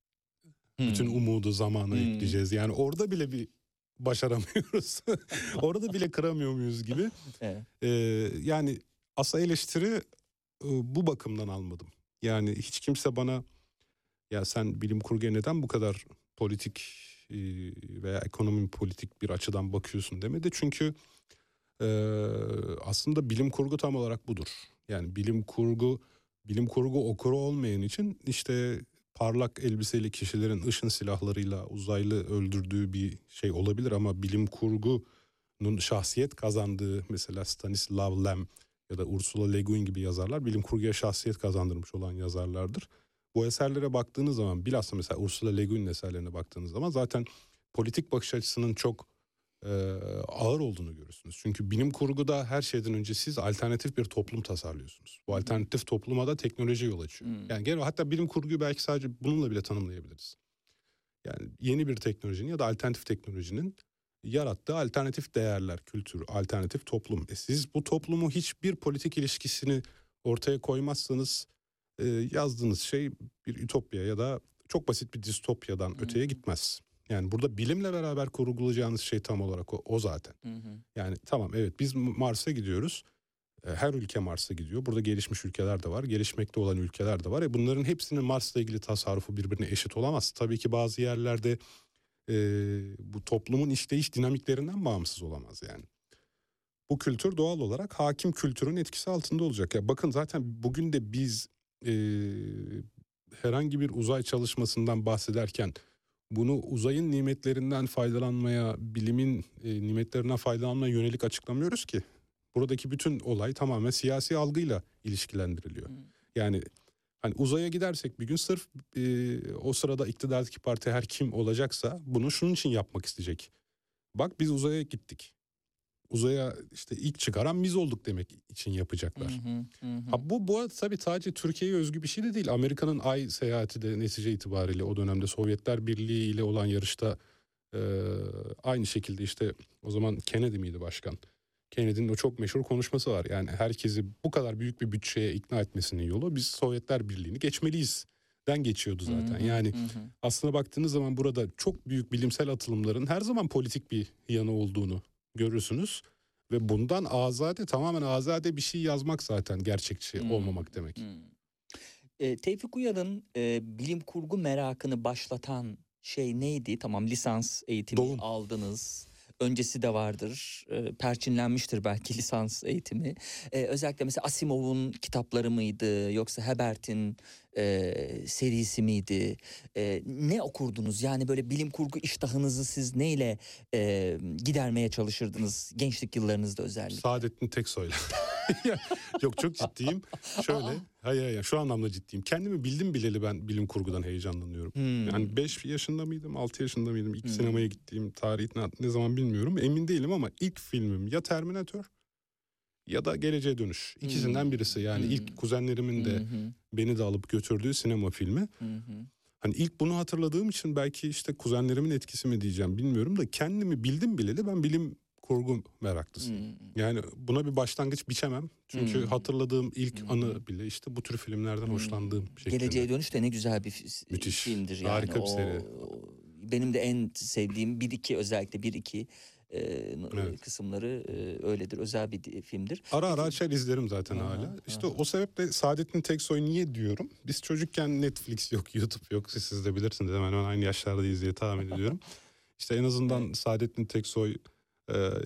bütün Hmm. umudu zamana Hmm. yükleyeceğiz? Yani orada bile bir başaramıyoruz. orada bile kıramıyor muyuz gibi. Evet. Ee, yani asla eleştiri e, bu bakımdan almadım. Yani hiç kimse bana ya sen bilim kurguya neden bu kadar politik e, veya ekonomi politik bir açıdan bakıyorsun demedi. Çünkü e, aslında bilim kurgu tam olarak budur. Yani bilim kurgu bilim kurgu okuru olmayan için işte parlak elbiseli kişilerin ışın silahlarıyla uzaylı öldürdüğü bir şey olabilir ama bilim kurgunun şahsiyet kazandığı mesela Stanislav Lem ya da Ursula Le Guin gibi yazarlar bilim kurguya şahsiyet kazandırmış olan yazarlardır. Bu eserlere baktığınız zaman bilhassa mesela Ursula Le Guin'in eserlerine baktığınız zaman zaten politik bakış açısının çok e, ağır olduğunu görürsünüz. Çünkü bilim kurguda her şeyden önce siz alternatif bir toplum tasarlıyorsunuz. Bu alternatif topluma da teknoloji yol açıyor. Hmm. Yani genel hatta bilim kurguyu belki sadece bununla bile tanımlayabiliriz. Yani yeni bir teknolojinin ya da alternatif teknolojinin yarattığı alternatif değerler, kültür, alternatif toplum. E siz bu toplumu hiçbir politik ilişkisini ortaya koymazsanız e, yazdığınız şey bir ütopya ya da çok basit bir distopyadan öteye gitmez. Yani burada bilimle beraber kurgulayacağınız şey tam olarak o, o zaten. Hı hı. Yani tamam evet biz Mars'a gidiyoruz. E, Her ülke Mars'a gidiyor. Burada gelişmiş ülkeler de var, gelişmekte olan ülkeler de var. E bunların hepsinin Mars'la ilgili tasarrufu birbirine eşit olamaz. Tabii ki bazı yerlerde e, bu toplumun işleyiş dinamiklerinden bağımsız olamaz yani. Bu kültür doğal olarak hakim kültürün etkisi altında olacak. Ya bakın zaten bugün de biz e, herhangi bir uzay çalışmasından bahsederken bunu uzayın nimetlerinden faydalanmaya, bilimin e, nimetlerinden faydalanmaya yönelik açıklamıyoruz ki. Buradaki bütün olay tamamen siyasi algıyla ilişkilendiriliyor. Yani hani uzaya gidersek bir gün sırf e, o sırada iktidardaki parti her kim olacaksa bunu şunun için yapmak isteyecek. Bak biz uzaya gittik. Uzaya işte ilk çıkaran biz olduk demek için yapacaklar. Hı hı, hı. Ha bu bu tabii sadece Türkiye'ye özgü bir şey de değil. Amerika'nın ay seyahati de netice itibariyle o dönemde Sovyetler Birliği ile olan yarışta e, aynı şekilde işte o zaman Kennedy miydi başkan? Kennedy'nin o çok meşhur konuşması var. Yani herkesi bu kadar büyük bir bütçeye ikna etmesinin yolu biz Sovyetler Birliği'ni geçmeliyiz den geçiyordu zaten. Hı hı, Yani hı. aslına baktığınız zaman burada çok büyük bilimsel atılımların her zaman politik bir yanı olduğunu görürsünüz. Ve bundan azade tamamen azade bir şey yazmak zaten gerçekçi Hmm. olmamak demek. Hmm. E, Tevfik Uyar'ın e, bilim kurgu merakını başlatan şey neydi? Tamam lisans eğitimi Doğum. aldınız. Öncesi de vardır. E, perçinlenmiştir belki lisans eğitimi. E, özellikle mesela Asimov'un kitapları mıydı? Yoksa Herbert'in e, serisi miydi? E, ne okurdunuz? Yani böyle bilim kurgu iştahınızı siz neyle e, gidermeye çalışırdınız gençlik yıllarınızda özellikle? Saadettin Teksoy'la. Yok çok ciddiyim. Şöyle. Hayır hayır şu anlamda ciddiyim. Kendimi bildim bileli ben bilim kurgudan heyecanlanıyorum. Hmm. Yani 5 yaşında mıydım 6 yaşında mıydım ilk Hmm. sinemaya gittiğim tarih ne, ne zaman bilmiyorum. Emin değilim ama ilk filmim ya Terminator ya da Geleceğe Dönüş. İkisinden Hmm. birisi yani Hmm. ilk kuzenlerimin de beni de alıp götürdüğü sinema filmi. Hani ilk bunu hatırladığım için belki işte kuzenlerimin etkisi mi diyeceğim bilmiyorum da kendimi bildim bileli ben bilim kurgu meraklısıyım. Hmm. Yani buna bir başlangıç biçemem. Çünkü Hmm. hatırladığım ilk Hmm. anı bile işte bu tür filmlerden Hmm. hoşlandığım şeklinde. Geleceğe Dönüş de ne güzel bir Müthiş. filmdir yani. Harika bir seri. o- benim de en sevdiğim 1-2 özellikle 1-2 e, Evet. kısımları e, öyledir. Özel bir di- filmdir. Ara ara açar izlerim zaten Aha, hala. İşte aha. o sebeple Saadettin Teksoy niye diyorum? Biz çocukken Netflix yok, YouTube yok. Siz, siz de bilirsiniz hemen hemen aynı yaşlardayız diye tahmin ediyorum. İşte en azından Saadettin Teksoy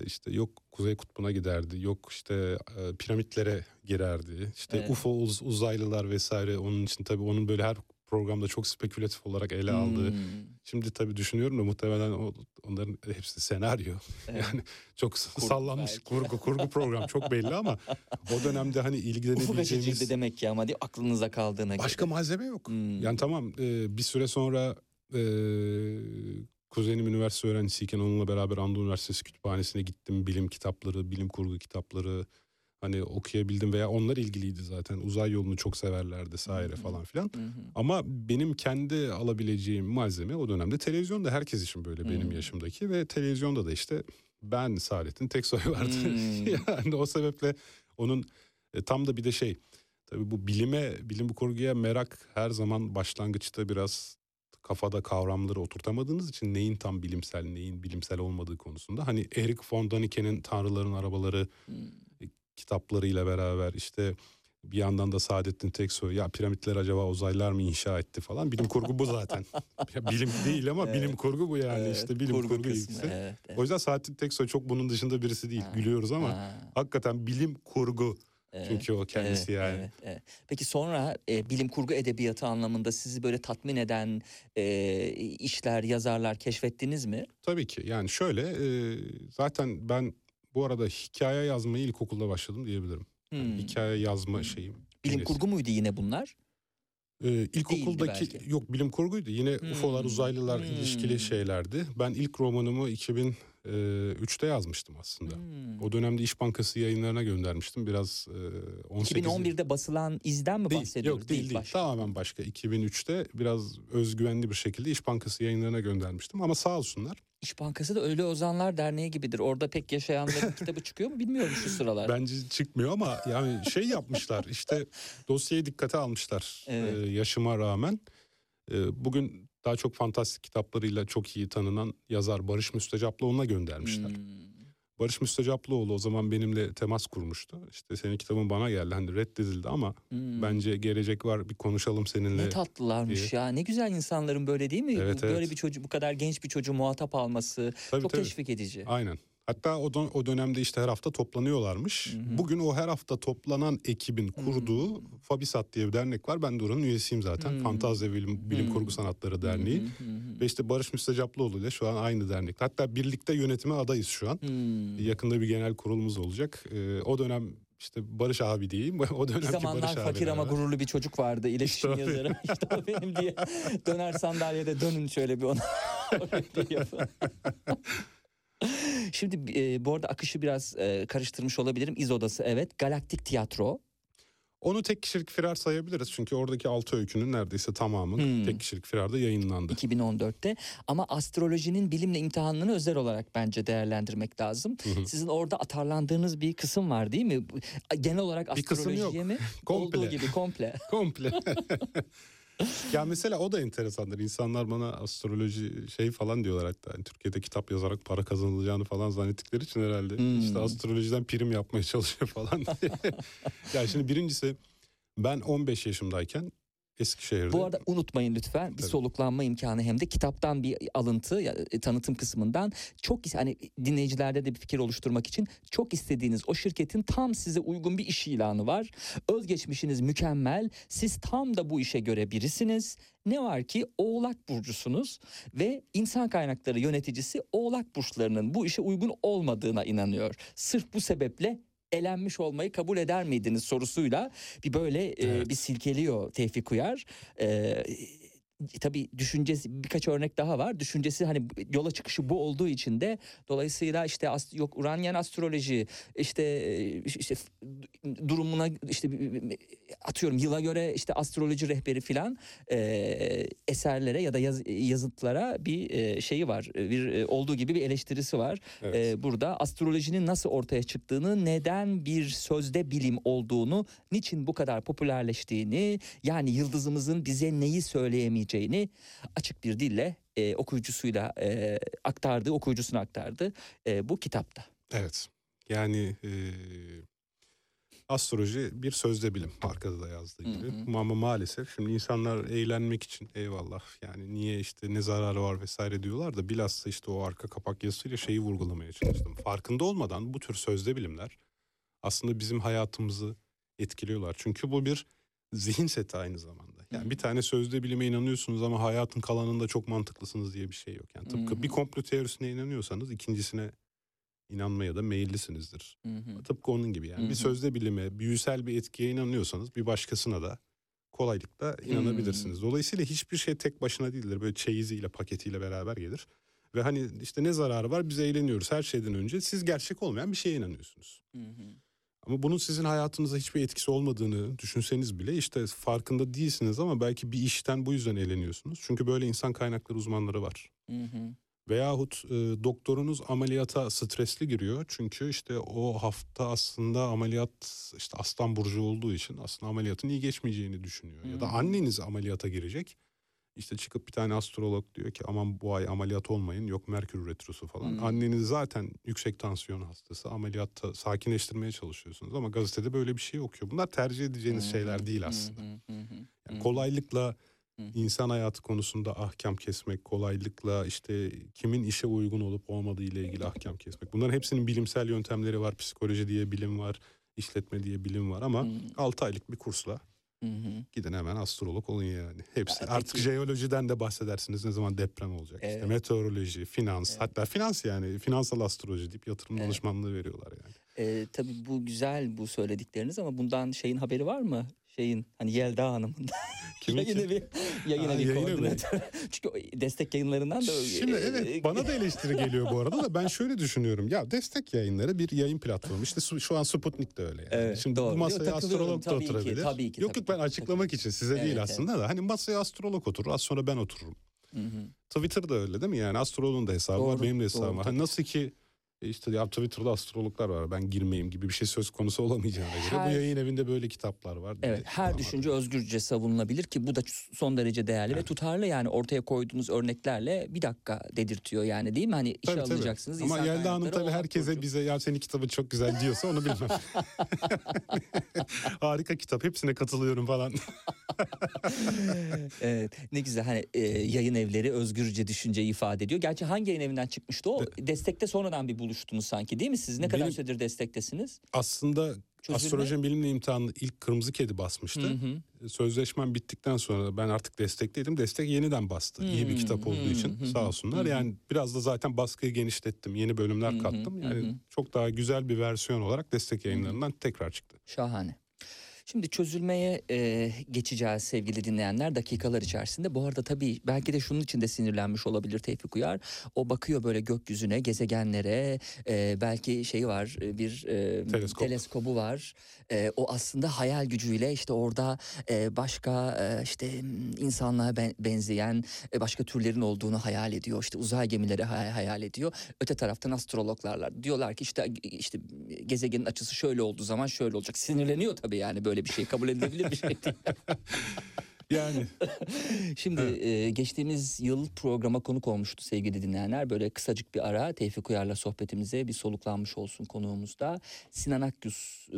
işte yok Kuzey Kutbu'na giderdi. Yok işte piramitlere girerdi. İşte Evet. UFO uz- uzaylılar vesaire onun için tabii onun böyle her programda çok spekülatif olarak ele aldığı. Hmm. Şimdi tabii düşünüyorum da muhtemelen o, onların hepsi senaryo. Evet. Yani çok sallanmış belki. kurgu kurgu program çok belli ama o dönemde hani ilgilenebileceğimiz demek ki ama değil, aklınıza kaldığına başka göre. malzeme yok. Hmm. Yani tamam e, bir süre sonra e, kuzenim üniversite öğrencisiyken onunla beraber Anadolu Üniversitesi kütüphanesine gittim. Bilim kitapları, bilim kurgu kitapları hani okuyabildim veya onlar ilgiliydi zaten. Uzay yolunu çok severlerdi vesaire falan filan. Ama benim kendi alabileceğim malzeme o dönemde televizyonda herkes için böyle benim yaşımdaki ve televizyonda da işte ben Saadet'in tek soyu vardı. Yani o sebeple onun e, tam da bir de şey tabii bu bilime bilim kurguya merak her zaman başlangıçta biraz kafada kavramları oturtamadığınız için neyin tam bilimsel neyin bilimsel olmadığı konusunda hani Eric von Daniken'in Tanrıların Arabaları Hmm. Kitaplarıyla beraber işte bir yandan da Saadettin Teksoy ya piramitler acaba uzaylılar mı inşa etti falan bilim kurgu bu zaten. Bilim değil ama Evet. bilim kurgu bu yani Evet, işte bilim kurgu, kısmı, ilgisi. evet, evet. O yüzden Saadettin Teksoy çok bunun dışında birisi değil. Ha, Gülüyoruz ama ha, hakikaten bilim kurgu evet, çünkü o kendisi evet, yani. evet, evet. Peki sonra e, bilim kurgu edebiyatı anlamında sizi böyle tatmin eden e, işler, yazarlar keşfettiniz mi? Tabii ki yani şöyle e, zaten ben bu arada hikaye yazmayı ilkokulda başladım diyebilirim. Yani Hmm. hikaye yazma şeyim. Bilim kurgu muydu yine bunlar? Ee, ilkokuldaki yok bilim kurguydu. Yine Hmm. UFO'lar, uzaylılar Hmm. ilişkili şeylerdi. Ben ilk romanımı 2003'te yazmıştım aslında. Hmm. O dönemde İş Bankası yayınlarına göndermiştim. Biraz e, 18 2011'de basılan izden mi değil, bahsediyoruz? yok değil değil. başka. Tamamen başka. 2003'te biraz özgüvenli bir şekilde İş Bankası yayınlarına göndermiştim. Ama sağ olsunlar. İş Bankası da Ölü Ozanlar Derneği gibidir. Orada pek yaşayanların kitabı çıkıyor mu bilmiyorum şu sıralar. Bence çıkmıyor ama yani şey yapmışlar. işte dosyayı dikkate almışlar. Evet. Ee, yaşıma rağmen. Ee, bugün daha çok fantastik kitaplarıyla çok iyi tanınan yazar Barış Müstecaplıoğlu'na göndermişler. Hmm. Barış Müstecaplıoğlu o zaman benimle temas kurmuştu. İşte senin kitabın bana geldi hani reddedildi ama Hmm. bence gelecek var bir konuşalım seninle. Ne tatlılarmış ya. Ne güzel insanların böyle değil mi? Evet, böyle evet. bir çocuk bu kadar genç bir çocuğu muhatap alması Tabii, çok tabii. teşvik edici. Aynen. Hatta o, dön- o dönemde işte her hafta toplanıyorlarmış. Bugün o her hafta toplanan ekibin kurduğu Fabisat diye bir dernek var. Ben de oranın üyesiyim zaten. Hmm. Fantazya Bilim, Bilim. Kurgu Sanatları Derneği. Hı hı hı. Ve işte Barış Müstecaplıoğlu ile şu an aynı dernekte. Hatta birlikte yönetime adayız şu an. Hmm. Yakında bir genel kurulumuz olacak. Ee, o dönem işte Barış abi diyeyim. O Bir dönemki zamanlar Barış fakir ama gururlu bir çocuk vardı iletişim İşte yazarı. işte o benim diye döner sandalyede dönün şöyle bir ona. Şimdi e, bu arada akışı biraz e, karıştırmış olabilirim. İz Odası evet. Galaktik Tiyatro. Onu tek kişilik firar sayabiliriz. Çünkü oradaki altı öykünün neredeyse tamamı Hmm. tek kişilik firarda yayınlandı. 2014'te ama astrolojinin bilimle imtihanını özel olarak bence değerlendirmek lazım. hı. Sizin orada atarlandığınız bir kısım var değil mi? Genel olarak Bir astrolojiye mi? Komple. Olduğu gibi komple. Komple. ya mesela o da enteresandır. İnsanlar bana astroloji şey falan diyorlar hatta. Yani Türkiye'de kitap yazarak para kazanılacağını falan zannettikleri için herhalde. Hmm. İşte astrolojiden prim yapmaya çalışıyor falan. ya şimdi birincisi ben 15 yaşımdayken Eskişehir'de. Bu arada unutmayın lütfen bir Tabii. soluklanma imkanı hem de kitaptan bir alıntı ya, e, tanıtım kısmından çok hani dinleyicilerde de bir fikir oluşturmak için çok istediğiniz o şirketin tam size uygun bir iş ilanı var. Özgeçmişiniz mükemmel. Siz tam da bu işe göre birisiniz. Ne var ki Oğlak burcusunuz ve insan kaynakları yöneticisi Oğlak burçlarının bu işe uygun olmadığına inanıyor. Sırf bu sebeple elenmiş olmayı kabul eder miydiniz sorusuyla bir böyle e, Evet. bir silkeliyor Tevfik Uyar. E, tabii düşüncesi birkaç örnek daha var. Düşüncesi hani yola çıkışı bu olduğu için de dolayısıyla işte yok Uranyen astroloji işte e, işte durumuna işte atıyorum yıla göre işte astroloji rehberi filan e, eserlere ya da yaz- yazıtlara bir e, şeyi var. Bir e, olduğu gibi bir eleştirisi var. Evet. Ee, burada astrolojinin nasıl ortaya çıktığını, neden bir sözde bilim olduğunu, niçin bu kadar popülerleştiğini, yani yıldızımızın bize neyi söyleyemeyeceğini açık bir dille e, okuyucusuyla e, aktardı, okuyucusuna aktardı e, bu kitapta. Evet. Yani e, astroloji bir sözde bilim arkada da yazdığı Hı gibi. hı. Ama maalesef şimdi insanlar eğlenmek için eyvallah yani niye işte ne zararı var vesaire diyorlar da bilhassa işte o arka kapak yazısıyla şeyi vurgulamaya çalıştım. Farkında olmadan bu tür sözde bilimler aslında bizim hayatımızı etkiliyorlar. Çünkü bu bir zihin seti aynı zamanda. Yani bir tane sözde bilime inanıyorsunuz ama hayatın kalanında çok mantıklısınız diye bir şey yok. Yani tıpkı Hı hı. bir komplo teorisine inanıyorsanız ikincisine inanmaya da meyillisinizdir. Hı hı. Tıpkı onun gibi yani. Hı hı. Bir sözde bilime, büyüsel bir etkiye inanıyorsanız bir başkasına da kolaylıkla inanabilirsiniz. Dolayısıyla hiçbir şey tek başına değildir. Böyle çeyiziyle, paketiyle beraber gelir. Ve hani işte ne zararı var biz eğleniyoruz her şeyden önce. Siz gerçek olmayan bir şeye inanıyorsunuz. Hı hı. Ama bunun sizin hayatınıza hiçbir etkisi olmadığını düşünseniz bile işte farkında değilsiniz ama belki bir işten bu yüzden eğleniyorsunuz. Çünkü böyle insan kaynakları uzmanları var. Hı hı. Veyahut e, doktorunuz ameliyata stresli giriyor. Çünkü işte o hafta aslında ameliyat işte aslan burcu olduğu için aslında ameliyatın iyi geçmeyeceğini düşünüyor. Ya da anneniz ameliyata girecek. İşte çıkıp bir tane astrolog diyor ki aman bu ay ameliyat olmayın yok merkür retrosu falan. Hmm. Anneniz zaten yüksek tansiyon hastası ameliyatta sakinleştirmeye çalışıyorsunuz ama gazetede böyle bir şey okuyor. Bunlar tercih edeceğiniz hı, şeyler değil aslında. hı, Yani kolaylıkla Hı. insan hayatı konusunda ahkam kesmek, kolaylıkla işte kimin işe uygun olup olmadığı ile ilgili ahkam kesmek. Bunların hepsinin bilimsel yöntemleri var. Psikoloji diye bilim var, işletme diye bilim var ama Hı. 6 aylık bir kursla Hı hı. gidin hemen astrolog olun yani. Hepsi. Ya Artık peki- jeolojiden de bahsedersiniz ne zaman deprem olacak. İşte Evet. meteoroloji, finans, Evet. hatta finans yani finansal astroloji deyip yatırım Evet. danışmanlığı veriyorlar yani. Ee, tabii bu güzel bu söyledikleriniz ama bundan şeyin haberi var mı? Şeyin hani Yelda Hanım'ın Kimin yayın ki? evi, yayın Ha, evi yayın evi. koordinatörü. Çünkü destek yayınlarından da Şimdi e, evet bana da eleştiri geliyor bu arada da ben şöyle düşünüyorum. Ya destek yayınları bir yayın platformu. İşte şu an Sputnik de öyle. Yani. Evet, Şimdi doğru. bu Yok, masaya takılıyorum. astrolog da Tabii ki, oturabilir. tabii ki, yok tabii yok ben açıklamak için size Evet, değil evet. aslında da. Hani masaya astrolog oturur az sonra ben otururum. Hı hı. Twitter'da öyle değil mi? Yani astrologun da hesabı var Doğru, benim de hesabım doğru, var. Hani nasıl ki e, işte ya Twitter'da astrologlar var ben girmeyeyim gibi bir şey söz konusu olamayacağına göre. Her- Bu yayın evinde böyle kitaplar var. Evet de her var. düşünce özgürce savunulabilir ki bu da son derece değerli ve tutarlı yani ortaya koyduğunuz örneklerle bir dakika dedirtiyor yani değil mi? Hani işe Tabii, tabii. alınacaksınız. Ama Yelda Hanım tabii herkese burcu. bize ya senin kitabın çok güzel diyorsa onu bilmem. Harika kitap hepsine katılıyorum falan. evet, ne güzel hani e, yayın evleri özgürce düşünceyi ifade ediyor. Gerçi hangi yayın evinden çıkmıştı o? Destekte sonradan bir buluştunuz sanki değil mi? Siz ne kadar Benim- süredir destektesiniz? Aslında Çözülme- astroloji bilimle imtihanı ilk kırmızı kedi basmıştı. Hı hı. Sözleşmem bittikten sonra ben artık destekteydim. Destek yeniden bastı. İyi bir kitap olduğu için hı hı, sağ olsunlar. hı hı. Yani biraz da zaten baskıyı genişlettim. Yeni bölümler Hı hı, kattım. hı Yani hı. çok daha güzel bir versiyon olarak destek yayınlarından tekrar çıktı. Şahane. Şimdi çözülmeye e, geçeceğiz sevgili dinleyenler dakikalar içerisinde. Bu arada tabii belki de şunun için de sinirlenmiş olabilir Tevfik Uyar. O bakıyor böyle gökyüzüne, gezegenlere. e, belki şey var bir e, Teleskop. teleskobu var. E, o aslında hayal gücüyle işte orada e, başka e, işte insanlığa ben- benzeyen e, başka türlerin olduğunu hayal ediyor. İşte uzay gemileri hay- hayal ediyor. Öte taraftan astrologlarlar diyorlar ki işte işte gezegenin açısı şöyle olduğu zaman şöyle olacak. Sinirleniyor tabii yani böyle bir şey kabul edilebilir bir şey değil. Yani Şimdi e, geçtiğimiz yıl programa konuk olmuştu sevgili dinleyenler. Böyle kısacık bir ara Tevfik Uyar'la sohbetimize bir soluklanmış olsun konuğumuzda. Sinan Akgüz e,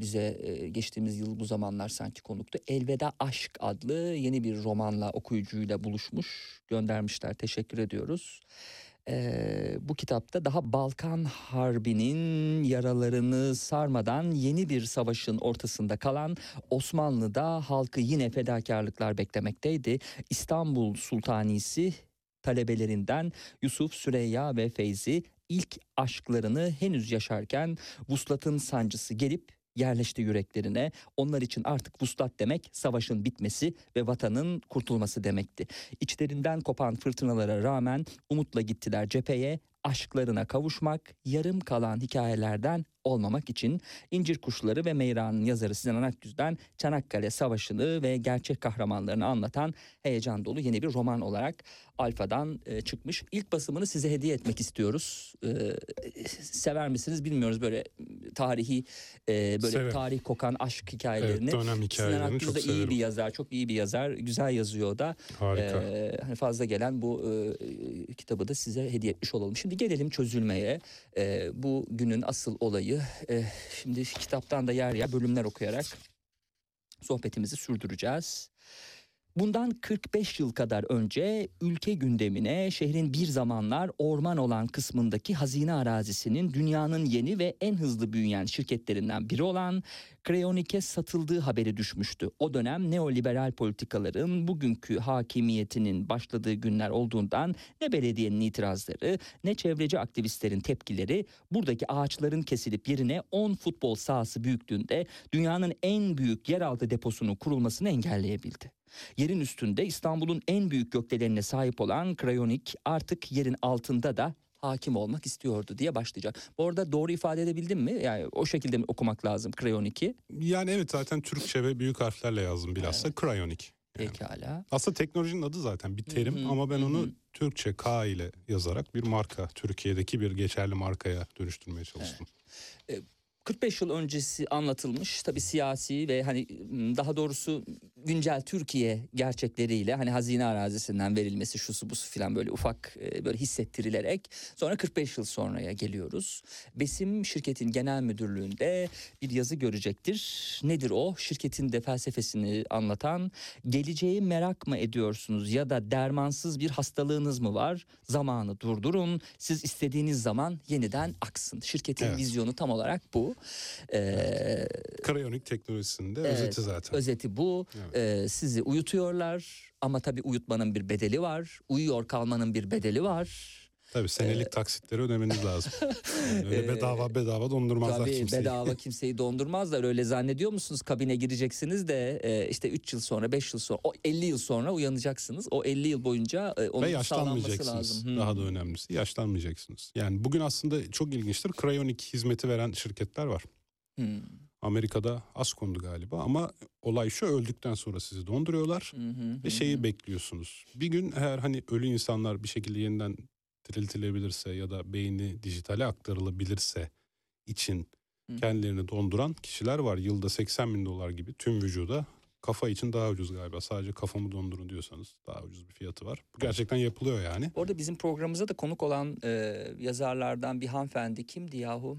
bize e, geçtiğimiz yıl bu zamanlar sanki konuktu. Elveda Aşk adlı yeni bir romanla okuyucuyla buluşmuş. Göndermişler teşekkür ediyoruz. Ee, bu kitapta daha Balkan Harbi'nin yaralarını sarmadan yeni bir savaşın ortasında kalan Osmanlı'da halkı yine fedakarlıklar beklemekteydi. İstanbul Sultanisi talebelerinden Yusuf, Süreyya ve Feyzi ilk aşklarını henüz yaşarken vuslatın sancısı gelip yerleşti yüreklerine. Onlar için artık vuslat demek savaşın bitmesi ve vatanın kurtulması demekti. İçlerinden kopan fırtınalara rağmen umutla gittiler cepheye. Aşklarına kavuşmak, yarım kalan hikayelerden olmamak için İncir Kuşları ve Meyra'nın yazarı Sinan Akgüz'den Çanakkale Savaşı'nı ve gerçek kahramanlarını anlatan heyecan dolu yeni bir roman olarak Alfa'dan e, çıkmış. İlk basımını size hediye etmek istiyoruz. E, sever misiniz bilmiyoruz böyle tarihi e, böyle Severim. tarih kokan aşk hikayelerini. Evet, dönem Sinan hikayelerini Akgüz çok de iyi bir yazar, çok iyi bir yazar, güzel yazıyor da. Harika. Ee, hani fazla gelen bu e, kitabı da size hediye etmiş olalım. Şimdi gelelim çözülmeye. Ee, bu günün asıl olayı. E, şimdi kitaptan da yer yer bölümler okuyarak sohbetimizi sürdüreceğiz. Bundan 45 yıl kadar önce ülke gündemine şehrin bir zamanlar orman olan kısmındaki hazine arazisinin dünyanın yeni ve en hızlı büyüyen şirketlerinden biri olan Creonic'e satıldığı haberi düşmüştü. O dönem neoliberal politikaların bugünkü hakimiyetinin başladığı günler olduğundan ne belediyenin itirazları ne çevreci aktivistlerin tepkileri buradaki ağaçların kesilip yerine 10 futbol sahası büyüklüğünde dünyanın en büyük yeraltı deposunun kurulmasını engelleyebildi. Yerin üstünde İstanbul'un en büyük gökdelenine sahip olan Krayonik artık yerin altında da hakim olmak istiyordu diye başlayacak. Bu arada doğru ifade edebildim mi? Yani o şekilde mi okumak lazım Krayonik'i? Yani evet zaten Türkçe ve büyük harflerle yazdım bilhassa Cryonic. Pekala. Aslında teknolojinin adı zaten bir terim Hı hı, ama ben hı onu. Türkçe K ile yazarak bir marka, Türkiye'deki bir geçerli markaya dönüştürmeye çalıştım. 45 yıl öncesi anlatılmış tabii siyasi ve hani m, daha doğrusu güncel Türkiye gerçekleriyle hani hazine arazisinden verilmesi şusu busu filan böyle ufak böyle hissettirilerek sonra 45 yıl sonraya geliyoruz. Besim şirketin genel müdürlüğünde bir yazı görecektir. Nedir o? Şirketin de felsefesini anlatan geleceği merak mı ediyorsunuz ya da dermansız bir hastalığınız mı var? Zamanı durdurun. Siz istediğiniz zaman yeniden aksın. Şirketin Evet. vizyonu tam olarak bu. Ee, Cryonic teknolojisinde Evet, özeti zaten. Özeti bu. Ee, sizi uyutuyorlar ama tabii uyutmanın bir bedeli var. Uyuyor kalmanın bir bedeli var. Tabii senelik taksitleri ödemeniz lazım. Yani öyle Ee, bedava bedava dondurmazlar Tabii kimseyi. bedava kimseyi dondurmazlar. Öyle zannediyor musunuz? Kabine gireceksiniz de e, işte 3 yıl sonra 5 yıl sonra o 50 yıl sonra uyanacaksınız. O 50 yıl boyunca e, onun Ve yaşlanmayacaksınız. lazım. Hmm. Daha da önemlisi yaşlanmayacaksınız. Yani bugün aslında çok ilginçtir. Cryonic hizmeti veren şirketler var. Hmm. Amerika'da az kondu galiba ama olay şu öldükten sonra sizi donduruyorlar Hı hı, ve şeyi hı. bekliyorsunuz. Bir gün eğer hani ölü insanlar bir şekilde yeniden diriltilebilirse ya da beyni dijitale aktarılabilirse için kendilerini donduran kişiler var. Yılda 80 bin dolar gibi tüm vücuda kafa için daha ucuz galiba. Sadece kafamı dondurun diyorsanız daha ucuz bir fiyatı var. Bu gerçekten yapılıyor yani. Orada bizim programımıza da konuk olan e, yazarlardan bir hanımefendi kimdi yahu?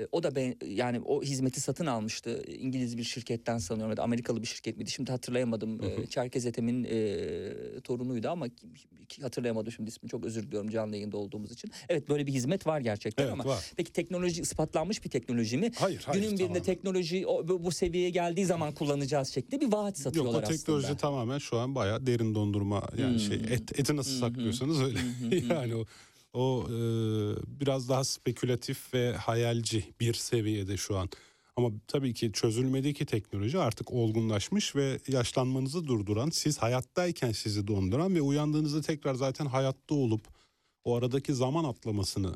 E, o da ben yani o hizmeti satın almıştı. İngiliz bir şirketten sanıyorum ya da Amerikalı bir şirket miydi? Şimdi hatırlayamadım. E, Çerkez Ethem'in e, torunuydu ama hatırlayamadım şimdi ismini. Çok özür diliyorum canlı yayında olduğumuz için. Evet böyle bir hizmet var gerçekten Evet, ama var. peki teknoloji ispatlanmış bir teknoloji mi? Hayır, hayır, Günün birinde teknoloji o, bu, seviyeye geldiği zaman kullanacağız şeklinde bir vaat Yok satıyorlar o teknoloji aslında. tamamen şu an bayağı derin dondurma yani Hmm. şey et, eti nasıl saklıyorsanız öyle. yani o o e, biraz daha spekülatif ve hayalci bir seviyede şu an. Ama tabii ki çözülmedeki teknoloji artık olgunlaşmış ve yaşlanmanızı durduran, siz hayattayken sizi donduran ve uyandığınızda tekrar zaten hayatta olup o aradaki zaman atlamasını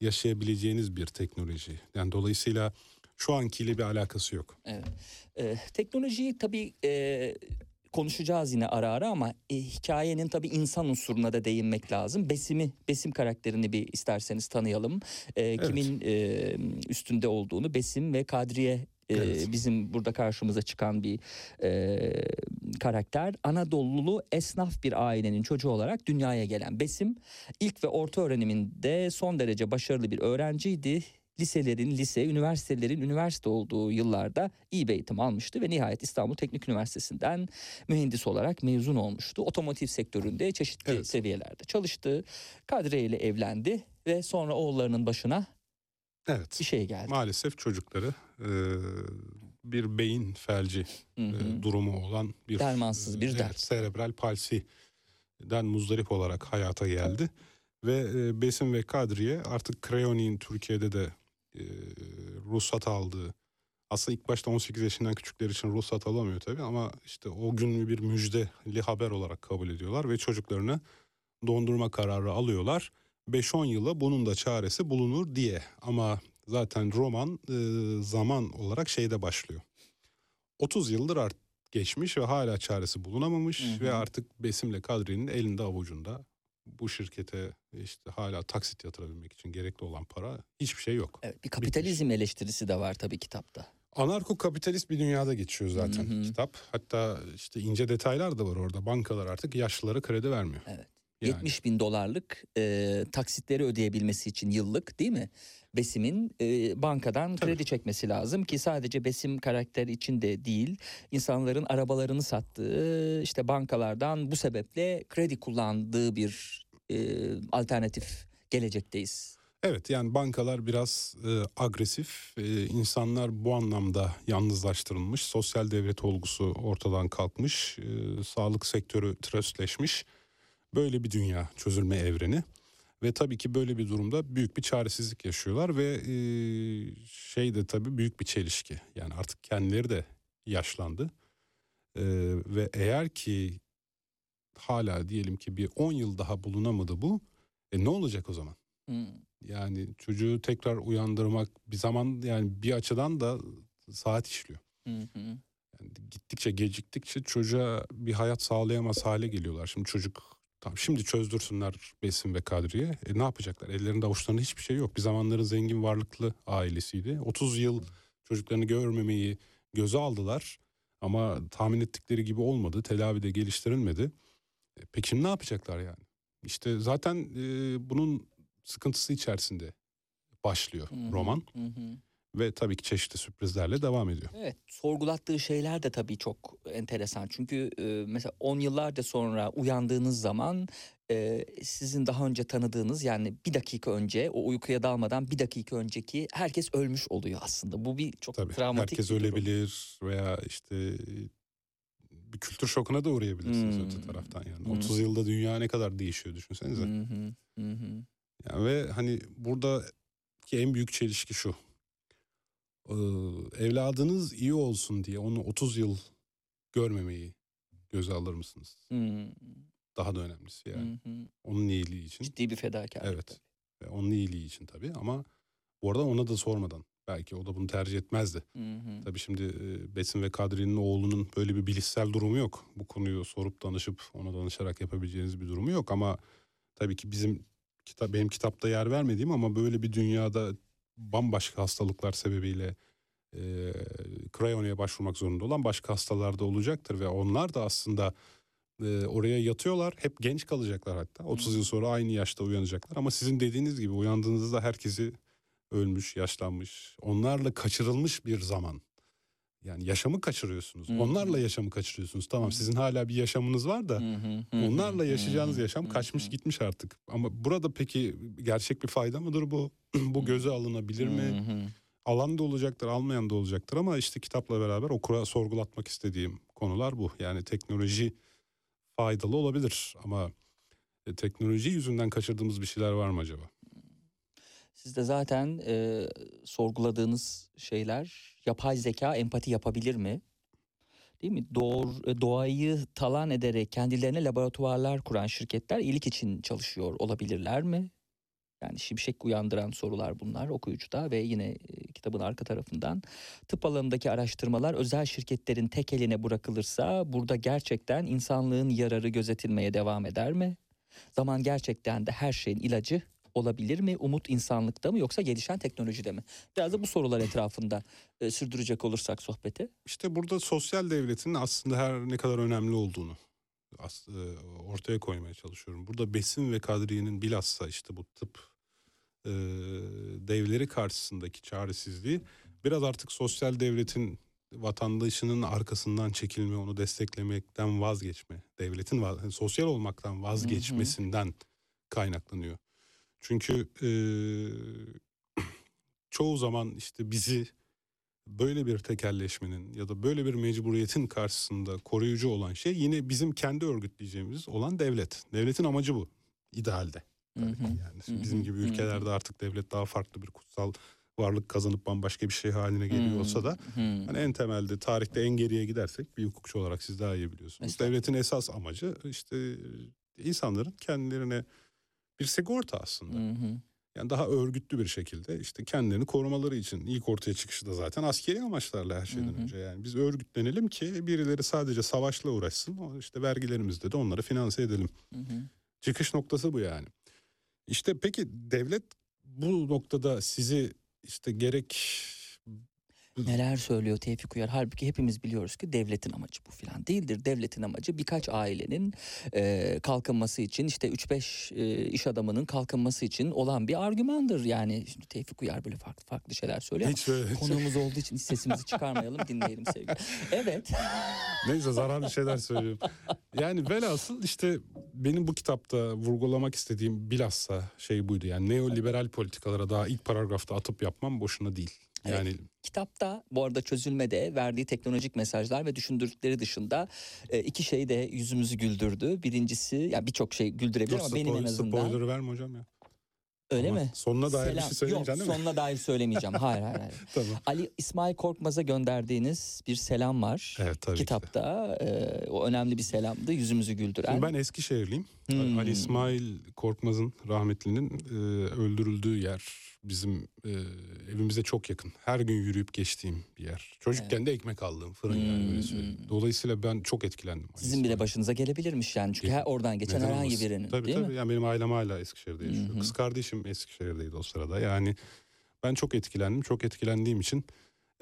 yaşayabileceğiniz bir teknoloji. Yani dolayısıyla şu ankiyle bir alakası yok. Evet. Ee, teknolojiyi tabii e, konuşacağız yine ara ara ama e, hikayenin tabii insan unsuruna da değinmek lazım. Besim'i, Besim karakterini bir isterseniz tanıyalım. Ee, Kimin e, üstünde olduğunu Besim ve Kadriye e, Evet. bizim burada karşımıza çıkan bir e, karakter. Anadolulu esnaf bir ailenin çocuğu olarak dünyaya gelen Besim ilk ve orta öğreniminde son derece başarılı bir öğrenciydi. Liselerin lise, üniversitelerin üniversite olduğu yıllarda iyi bir eğitim almıştı ve nihayet İstanbul Teknik Üniversitesi'nden mühendis olarak mezun olmuştu. Otomotiv sektöründe çeşitli seviyelerde çalıştı. Kadriye ile evlendi ve sonra oğullarının başına Evet. bir şey geldi. Maalesef çocukları e, bir beyin felci Hı hı. e, durumu olan bir Dermansız bir evet, dert. serebral palsiden muzdarip olarak hayata geldi ve e, Besim ve Kadriye artık Creoni'nin Türkiye'de de e, ruhsat aldığı aslında ilk başta 18 yaşından küçükler için ruhsat alamıyor tabii ama işte o gün bir müjdeli haber olarak kabul ediyorlar ve çocuklarını dondurma kararı alıyorlar. 5-10 yıla bunun da çaresi bulunur diye ama zaten roman e, zaman olarak şeyde başlıyor. 30 yıldır art geçmiş ve hala çaresi bulunamamış Hı hı. ve artık Besim'le Kadri'nin elinde avucunda bu şirkete işte hala taksit yatırabilmek için gerekli olan para hiçbir şey yok. Evet, bir kapitalizm eleştirisi de var tabii kitapta. Anarko kapitalist bir dünyada geçiyor zaten Hı hı. kitap. Hatta işte ince detaylar da var orada. Bankalar artık yaşlılara kredi vermiyor. Evet. Yani. 70 bin dolarlık e, taksitleri ödeyebilmesi için yıllık değil mi? Besim'in e, bankadan Tabii. kredi çekmesi lazım ki sadece Besim karakteri için de değil insanların arabalarını sattığı işte bankalardan bu sebeple kredi kullandığı bir e, alternatif gelecekteyiz. Evet yani bankalar biraz e, agresif. E, insanlar bu anlamda yalnızlaştırılmış. Sosyal devlet olgusu ortadan kalkmış. E, sağlık sektörü tröstleşmiş. Böyle bir dünya çözülme evreni. Ve tabii ki böyle bir durumda büyük bir çaresizlik yaşıyorlar ve e, şey de tabii büyük bir çelişki. Yani artık kendileri de yaşlandı. E, ve eğer ki hala diyelim ki bir 10 yıl daha bulunamadı bu. E ne olacak o zaman? Hmm. Yani çocuğu tekrar uyandırmak bir zaman yani bir açıdan da saat işliyor. Hı hı. Yani gittikçe geciktikçe çocuğa bir hayat sağlayamaz hale geliyorlar. Şimdi çocuk tam şimdi çözdürsünler Besim ve Kadriye. E ne yapacaklar? Ellerinde avuçlarında hiçbir şey yok. Bir zamanların zengin varlıklı ailesiydi. 30 yıl çocuklarını görmemeyi göze aldılar. Ama tahmin ettikleri gibi olmadı. Telavi de geliştirilmedi. E peki şimdi ne yapacaklar yani? İşte zaten e, bunun sıkıntısı içerisinde başlıyor Hı hı, roman. hı hı. Ve tabii ki çeşitli sürprizlerle devam ediyor. Evet, sorgulattığı şeyler de tabii çok enteresan. Çünkü e, mesela 10 yıllarca sonra uyandığınız zaman e, sizin daha önce tanıdığınız yani bir dakika önce o uykuya dalmadan bir dakika önceki herkes ölmüş oluyor aslında. Bu bir çok Tabii travmatik herkes bir durum. ölebilir veya işte bir kültür şokuna da uğrayabilirsiniz Hmm. öte taraftan yani. Hmm. 30 yılda dünya ne kadar değişiyor düşünsenize. Hı hı. Yani ve hani buradaki en büyük çelişki şu. Ee, evladınız iyi olsun diye onu 30 yıl görmemeyi göze alır mısınız? Hı, Daha da önemlisi yani. hı. Onun iyiliği için. Ciddi bir fedakarlık. Evet. Ve onun iyiliği için tabii ama bu arada ona da sormadan. Belki o da bunu tercih etmezdi. Hı hı. Tabii şimdi e, Besim ve Kadri'nin oğlunun böyle bir bilişsel durumu yok. Bu konuyu sorup danışıp ona danışarak yapabileceğiniz bir durumu yok ama tabii ki bizim kitap benim kitapta yer vermediğim ama böyle bir dünyada bambaşka hastalıklar sebebiyle e, krayoniye başvurmak zorunda olan başka hastalar da olacaktır ve onlar da aslında e, oraya yatıyorlar. Hep genç kalacaklar hatta. 30 yıl sonra aynı yaşta uyanacaklar ama sizin dediğiniz gibi uyandığınızda herkesi ölmüş, yaşlanmış, onlarla kaçırılmış bir zaman. Yani yaşamı kaçırıyorsunuz. Hı hı. Onlarla yaşamı kaçırıyorsunuz. Tamam sizin hala bir yaşamınız var da Hı hı, hı hı, onlarla yaşayacağınız hı, yaşam kaçmış hı. gitmiş artık. Ama burada peki gerçek bir fayda mıdır bu? bu göze alınabilir mi? Hı hı. Alan da olacaktır, almayan da olacaktır ama işte kitapla beraber okura sorgulatmak istediğim konular bu. Yani teknoloji faydalı olabilir ama e, teknoloji yüzünden kaçırdığımız bir şeyler var mı acaba? Siz de zaten e, sorguladığınız şeyler yapay zeka empati yapabilir mi? Değil mi? Doğru, e, doğayı talan ederek kendilerine laboratuvarlar kuran şirketler iyilik için çalışıyor olabilirler mi? Yani şimşek uyandıran sorular bunlar okuyucuda ve yine e, kitabın arka tarafından. Tıp alanındaki araştırmalar özel şirketlerin tek eline bırakılırsa burada gerçekten insanlığın yararı gözetilmeye devam eder mi? Zaman gerçekten de her şeyin ilacı olabilir mi? Umut insanlıkta mı yoksa gelişen teknolojide mi? Biraz da bu sorular etrafında e, sürdürecek olursak sohbeti. İşte burada sosyal devletin aslında her ne kadar önemli olduğunu e, ortaya koymaya çalışıyorum. Burada Besin ve Kadriye'nin bilhassa işte bu tıp e, devleri karşısındaki çaresizliği biraz artık sosyal devletin vatandaşının arkasından çekilme, onu desteklemekten vazgeçme, devletin sosyal olmaktan vazgeçmesinden kaynaklanıyor. Çünkü e, çoğu zaman işte bizi böyle bir tekelleşmenin ya da böyle bir mecburiyetin karşısında koruyucu olan şey yine bizim kendi örgütleyeceğimiz olan devlet. Devletin amacı bu idealde. Yani Hı hı. bizim gibi hı. ülkelerde artık devlet daha farklı bir kutsal varlık kazanıp bambaşka bir şey haline geliyor olsa da hani en temelde tarihte en geriye gidersek bir hukukçu olarak siz daha iyi biliyorsunuz. Devletin esas amacı işte insanların kendilerine bir sigorta aslında. Hı hı. Yani daha örgütlü bir şekilde işte kendilerini korumaları için ilk ortaya çıkışı da zaten askeri amaçlarla her şeyden Hı hı. önce. Yani biz örgütlenelim ki birileri sadece savaşla uğraşsın. İşte vergilerimizde de onları finanse edelim. Hı hı. Çıkış noktası bu yani. İşte peki devlet bu noktada sizi işte gerek Neler söylüyor Tevfik Uyar? Halbuki hepimiz biliyoruz ki devletin amacı bu filan değildir. Devletin amacı birkaç ailenin e, kalkınması için işte 3-5 e, iş adamının kalkınması için olan bir argümandır. Yani şimdi Tevfik Uyar böyle farklı farklı şeyler söylüyor. Hiç ama Konuğumuz olduğu için sesimizi çıkarmayalım dinleyelim sevgili. Evet. Neyse zararlı şeyler söylüyorum. Yani velhasıl işte benim bu kitapta vurgulamak istediğim bilhassa şey buydu. Yani neoliberal politikalara daha ilk paragrafta atıp yapmam boşuna değil. Yani Kitapta bu arada çözülmede verdiği teknolojik mesajlar ve düşündürdükleri dışında e, iki şey de yüzümüzü güldürdü. Birincisi yani birçok şey güldürebilir dur ama benim en spoiler, azından. spoiler'ı verme hocam ya. Öyle Ama mi? sonuna dair bir Selam. şey söylemeyeceksin Yok, değil mi? sonuna dair söylemeyeceğim. Hayır hayır hayır. Tamam. Ali İsmail Korkmaz'a gönderdiğiniz bir selam var. Evet tabii. Kitapta e, o önemli bir selamdı. Yüzümüzü güldüren. Şimdi ben Eskişehirliyim. Hmm. Ali İsmail Korkmaz'ın rahmetlinin e, öldürüldüğü yer bizim e, evimize çok yakın. Her gün yürüyüp geçtiğim bir yer. Çocukken de ekmek aldığım fırın yani Hmm. öyle söyleyeyim. Dolayısıyla ben çok etkilendim. Sizin bile başınıza gelebilirmiş yani. Çünkü her oradan geçen Neden herhangi olmasın? birinin Tabii değil tabii. mi? Yani benim ailem hala Eskişehir'de yaşıyor. Hı hı. Kız kardeşim Eskişehir'deydi o sırada. Yani ben çok etkilendim. Çok etkilendiğim için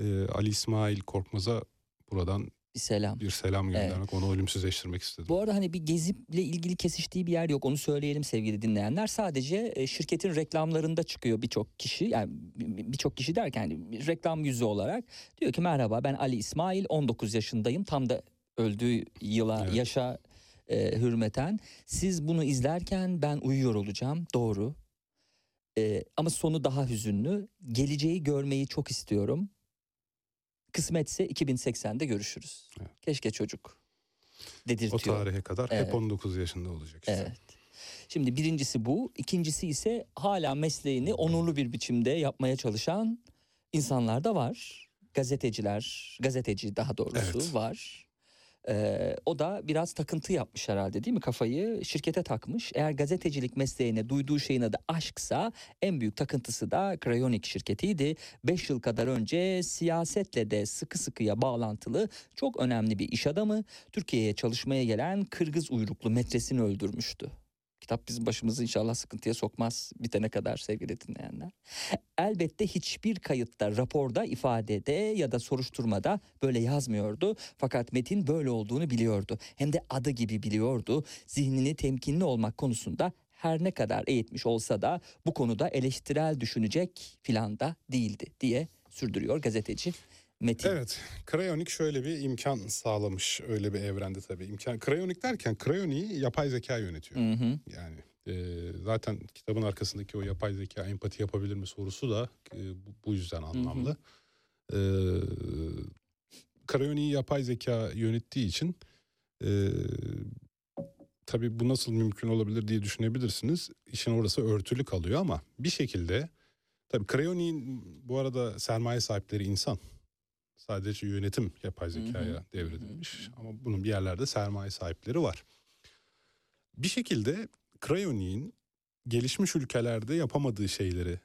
e, Ali İsmail Korkmaz'a buradan bir selam, bir selam göndermek, onu ölümsüzleştirmek istedim. Bu arada hani bir geziyle ilgili kesiştiği bir yer yok. Onu söyleyelim sevgili dinleyenler. Sadece e, şirketin reklamlarında çıkıyor birçok kişi. Yani bir- birçok kişi derken hani reklam yüzü olarak diyor ki merhaba ben Ali İsmail 19 yaşındayım. Tam da öldüğü yıla Evet. yaşa e, hürmeten. Siz bunu izlerken ben uyuyor olacağım. Doğru. E, ama sonu daha hüzünlü. Geleceği görmeyi çok istiyorum. Kısmetse 2080'de görüşürüz. Keşke çocuk O dedirtiyor. tarihe kadar Evet. hep 19 yaşında olacak işte. Evet. Şimdi birincisi bu. ikincisi ise hala mesleğini onurlu bir biçimde yapmaya çalışan insanlar da var. Gazeteciler, gazeteci daha doğrusu Evet. var. Ee, o da biraz takıntı yapmış herhalde değil mi? Kafayı şirkete takmış. Eğer gazetecilik mesleğine duyduğu şeyin adı aşksa en büyük takıntısı da Crayonik şirketiydi. 5 yıl kadar önce siyasetle de sıkı sıkıya bağlantılı çok önemli bir iş adamı Türkiye'ye çalışmaya gelen Kırgız uyruklu metresini öldürmüştü. Kitap bizim başımızı inşallah sıkıntıya sokmaz bitene kadar sevgili dinleyenler. Elbette hiçbir kayıtta, raporda, ifadede ya da soruşturmada böyle yazmıyordu. Fakat Metin böyle olduğunu biliyordu. Hem de adı gibi biliyordu. Zihnini temkinli olmak konusunda her ne kadar eğitmiş olsa da bu konuda eleştirel düşünecek filan da değildi diye sürdürüyor gazeteci Metin. Evet, Krayonik şöyle bir imkan sağlamış öyle bir evrende tabii. İmkan Krayonik derken Krayonik'i yapay zeka yönetiyor. Hı hı. Yani e, zaten kitabın arkasındaki o yapay zeka empati yapabilir mi sorusu da e, bu, yüzden anlamlı. E, Krayonik'i yapay zeka yönettiği için e, tabii bu nasıl mümkün olabilir diye düşünebilirsiniz. İşin orası örtülü kalıyor ama bir şekilde tabii Krayonik'in bu arada sermaye sahipleri insan. Sadece yönetim yapay zekaya devredilmiş. Ama bunun bir yerlerde sermaye sahipleri var. Bir şekilde Krayonik'in gelişmiş ülkelerde yapamadığı şeyleri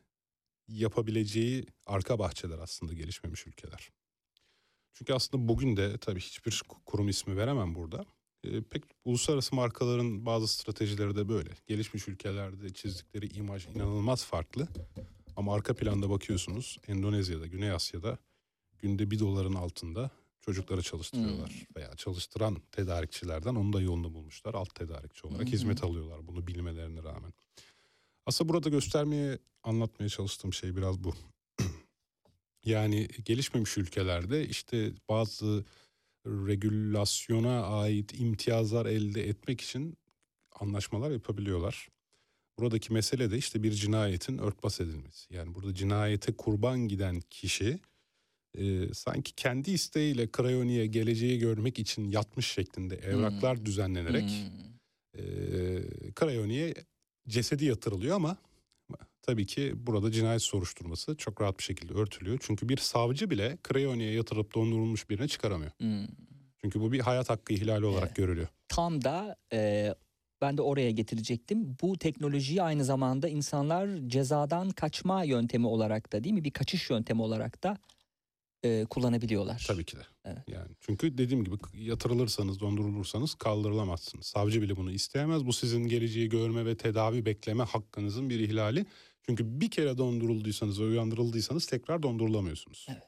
yapabileceği arka bahçeler aslında gelişmemiş ülkeler. Çünkü aslında bugün de tabii hiçbir kurum ismi veremem burada. Ee, pek uluslararası markaların bazı stratejileri de böyle. Gelişmiş ülkelerde çizdikleri imaj inanılmaz farklı. Ama arka planda bakıyorsunuz Endonezya'da, Güney Asya'da günde bir doların altında çocukları çalıştırıyorlar. Veya çalıştıran tedarikçilerden onu da yolunu bulmuşlar. Alt tedarikçi olarak hı. hizmet alıyorlar bunu bilmelerine rağmen. Aslında burada göstermeye, anlatmaya çalıştığım şey biraz bu. yani gelişmemiş ülkelerde işte bazı regülasyona ait imtiyazlar elde etmek için anlaşmalar yapabiliyorlar. Buradaki mesele de işte bir cinayetin örtbas edilmesi. Yani burada cinayete kurban giden kişi e, sanki kendi isteğiyle Krayoni'ye geleceği görmek için yatmış şeklinde evraklar düzenlenerek e, Krayoni'ye cesedi yatırılıyor ama tabii ki burada cinayet soruşturması çok rahat bir şekilde örtülüyor. Çünkü bir savcı bile Krayoni'ye yatırıp dondurulmuş birine çıkaramıyor. Hmm. Çünkü bu bir hayat hakkı ihlali olarak görülüyor. Tam da e, ben de oraya getirecektim. Bu teknolojiyi aynı zamanda insanlar cezadan kaçma yöntemi olarak da değil mi? Bir kaçış yöntemi olarak da e, kullanabiliyorlar. Tabii ki de. Evet. Yani çünkü dediğim gibi yatırılırsanız, dondurulursanız kaldırılamazsınız. Savcı bile bunu isteyemez. Bu sizin geleceği görme ve tedavi bekleme hakkınızın bir ihlali. Çünkü bir kere dondurulduysanız ve uyandırıldıysanız tekrar dondurulamıyorsunuz. Evet.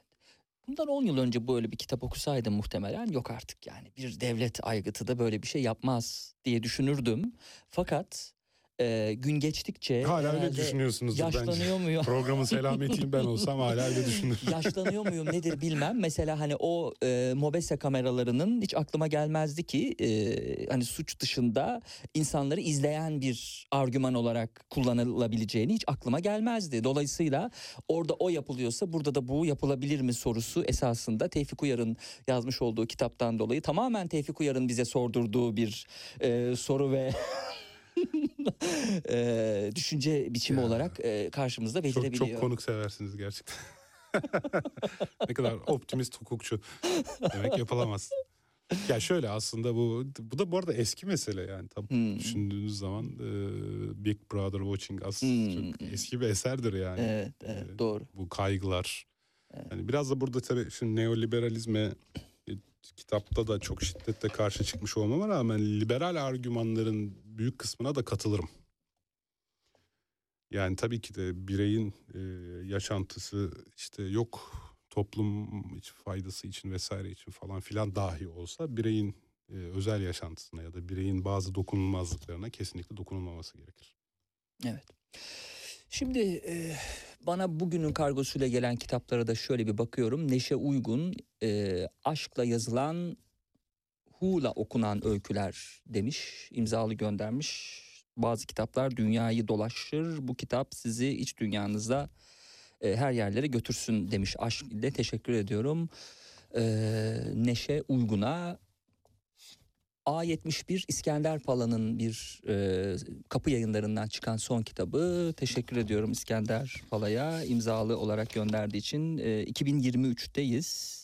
Bundan 10 yıl önce böyle bir kitap okusaydım muhtemelen yok artık yani bir devlet aygıtı da böyle bir şey yapmaz diye düşünürdüm. Fakat e, gün geçtikçe Hala öyle herhalde düşünüyorsunuzdur bence. yaşlanıyor muyum? Programın selametiyim ben olsam hala öyle düşünürüm. Yaşlanıyor muyum nedir bilmem. Mesela hani o e, mobese kameralarının hiç aklıma gelmezdi ki e, hani suç dışında insanları izleyen bir argüman olarak kullanılabileceğini hiç aklıma gelmezdi. Dolayısıyla orada o yapılıyorsa burada da bu yapılabilir mi sorusu esasında Tevfik Uyar'ın yazmış olduğu kitaptan dolayı tamamen Tevfik Uyar'ın bize sordurduğu bir e, soru ve e, düşünce biçimi Ya. olarak e, karşımızda Çok, belirebiliyor. çok konuk seversiniz gerçekten. ne kadar optimist hukukçu. Demek yapılamaz. Ya şöyle aslında bu bu da bu arada eski mesele yani tam Hmm. düşündüğünüz zaman e, Big Brother Watching Us Hmm. çok eski bir eserdir yani. Evet, evet Ee, doğru. Bu kaygılar. Yani biraz da burada tabii şimdi neoliberalizme e, kitapta da çok şiddetle karşı çıkmış olmama rağmen liberal argümanların büyük kısmına da katılırım. Yani tabii ki de bireyin e, yaşantısı işte yok toplum iç faydası için vesaire için falan filan dahi olsa bireyin e, özel yaşantısına ya da bireyin bazı dokunulmazlıklarına kesinlikle dokunulmaması gerekir. Evet. Şimdi e, bana bugünün kargosuyla gelen kitaplara da şöyle bir bakıyorum. Neşe Uygun e, aşkla yazılan Hu'la okunan öyküler demiş. imzalı göndermiş. Bazı kitaplar dünyayı dolaşır. Bu kitap sizi iç dünyanızda e, her yerlere götürsün demiş. Aşk ile teşekkür ediyorum. E, Neşe Uygun'a A71 İskender Pala'nın bir e, kapı yayınlarından çıkan son kitabı. Teşekkür ediyorum İskender Pala'ya imzalı olarak gönderdiği için. E, 2023'teyiz.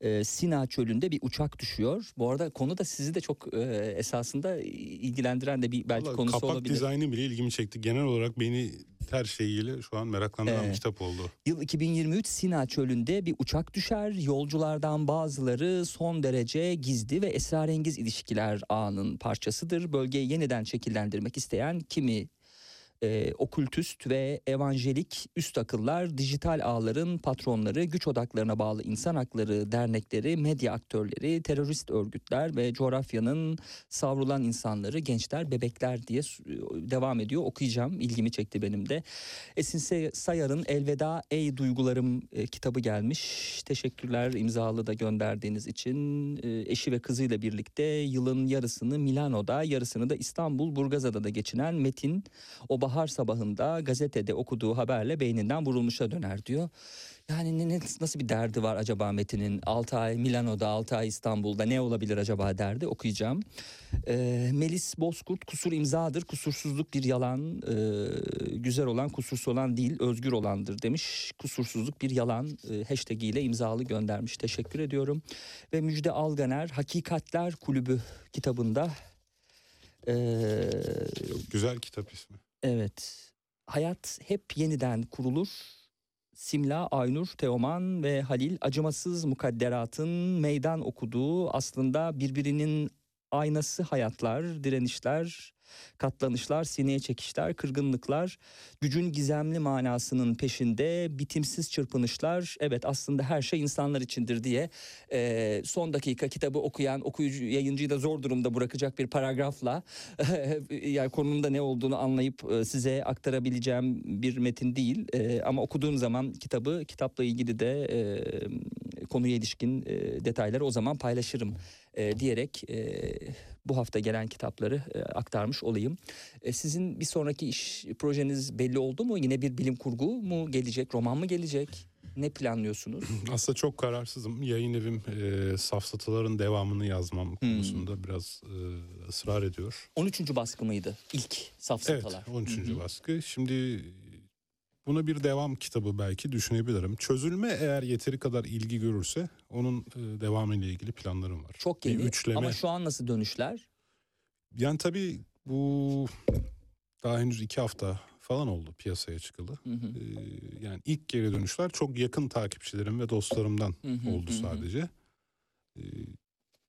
E, Sina Çölü'nde bir uçak düşüyor. Bu arada konu da sizi de çok e, esasında ilgilendiren de bir belki Vallahi konusu kapak olabilir. dizaynı bile ilgimi çekti. Genel olarak beni her şeyiyle şu an meraklandıran Evet. kitap oldu. Yıl 2023 Sina Çölü'nde bir uçak düşer. Yolculardan bazıları son derece gizli ve esrarengiz ilişkiler ağının parçasıdır. Bölgeyi yeniden şekillendirmek isteyen kimi e, okültüst ve evanjelik üst akıllar, dijital ağların patronları, güç odaklarına bağlı insan hakları dernekleri, medya aktörleri, terörist örgütler ve coğrafyanın savrulan insanları, gençler, bebekler diye su- devam ediyor. Okuyacağım, ilgimi çekti benim de. Esin Sayar'ın Elveda Ey Duygularım e, kitabı gelmiş. Teşekkürler imzalı da gönderdiğiniz için. E, eşi ve kızıyla birlikte yılın yarısını Milano'da, yarısını da İstanbul Burgazada'da geçinen Metin o bahar sabahında gazetede okuduğu haberle beyninden vurulmuşa döner diyor. Yani ne, nasıl bir derdi var acaba Metin'in? 6 ay Milano'da, 6 ay İstanbul'da ne olabilir acaba derdi okuyacağım. Ee, Melis Bozkurt kusur imzadır, kusursuzluk bir yalan, ee, güzel olan kusursuz olan değil, özgür olandır demiş. Kusursuzluk bir yalan e, hashtag ile imzalı göndermiş. Teşekkür ediyorum. Ve Müjde Alganer Hakikatler Kulübü kitabında ee, Güzel kitap ismi. Evet. Hayat hep yeniden kurulur. Simla, Aynur, Teoman ve Halil acımasız mukadderatın meydan okuduğu aslında birbirinin aynası hayatlar, direnişler, katlanışlar, sineye çekişler, kırgınlıklar, gücün gizemli manasının peşinde bitimsiz çırpınışlar. Evet aslında her şey insanlar içindir diye e, son dakika kitabı okuyan okuyucu yayıncıyı da zor durumda bırakacak bir paragrafla yani konunun da ne olduğunu anlayıp size aktarabileceğim bir metin değil. E, ama okuduğum zaman kitabı kitapla ilgili de e, konuya ilişkin e, detayları o zaman paylaşırım e, diyerek e, bu hafta gelen kitapları e, aktarmış olayım. E, sizin bir sonraki iş projeniz belli oldu mu? Yine bir bilim kurgu mu gelecek, roman mı gelecek? Ne planlıyorsunuz? Aslında çok kararsızım. Yayın evim e, safsataların devamını yazmam Hmm. konusunda biraz e, ısrar ediyor. 13. baskı mıydı ilk Evet safsatalar? 13. Hı hı. baskı. Şimdi buna bir devam kitabı belki düşünebilirim. Çözülme eğer yeteri kadar ilgi görürse onun e, devamı ile ilgili planlarım var. Çok Bir yeni üçleme. ama şu an nasıl dönüşler? Yani tabii bu daha henüz iki hafta falan oldu piyasaya çıkalı. Hı hı. Ee, yani ilk geri dönüşler çok yakın takipçilerim ve dostlarımdan Hı hı, oldu hı. sadece. Ee,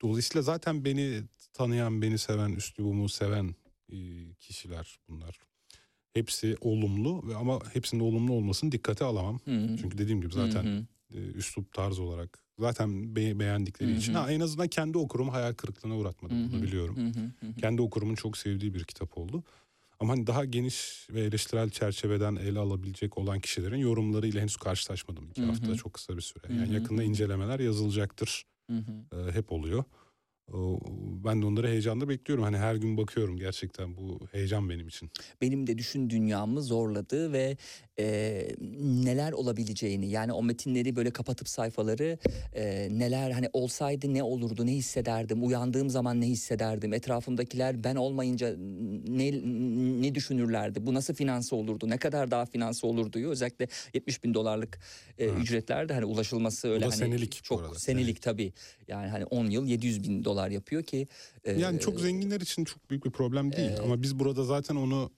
dolayısıyla zaten beni tanıyan, beni seven, üslubumu seven e, kişiler bunlar. Hepsi olumlu ve ama hepsinin olumlu olmasını dikkate alamam. Hı hı. Çünkü dediğim gibi zaten Hı hı. e, üslup tarz olarak zaten be- beğendikleri Hı için ha, en azından kendi okurumu hayal kırıklığına uğratmadım Hı bunu biliyorum. Hı hı, hı hı. Kendi okurumun çok sevdiği bir kitap oldu. Ama hani daha geniş ve eleştirel çerçeveden ele alabilecek olan kişilerin yorumlarıyla henüz karşılaşmadım. iki Hı hı. hafta çok kısa bir süre. Yani hı, yakında incelemeler yazılacaktır. Hı hı. Ee, hep oluyor. Ben de onları heyecanla bekliyorum. Hani her gün bakıyorum gerçekten bu heyecan benim için. benim de düşün dünyamı zorladı ve e, neler olabileceğini yani o metinleri böyle kapatıp sayfaları e, neler hani olsaydı ne olurdu ne hissederdim uyandığım zaman ne hissederdim etrafımdakiler ben olmayınca ne ne düşünürlerdi bu nasıl finanse olurdu ne kadar daha finanse olurdu özellikle 70 bin dolarlık e, Evet. ücretlerde hani ulaşılması öyle hani senelik çok arada. senelik tabii yani hani 10 yıl 700 bin dolar yapıyor ki e, Yani çok zenginler için çok büyük bir problem değil. Evet. Ama biz burada zaten onu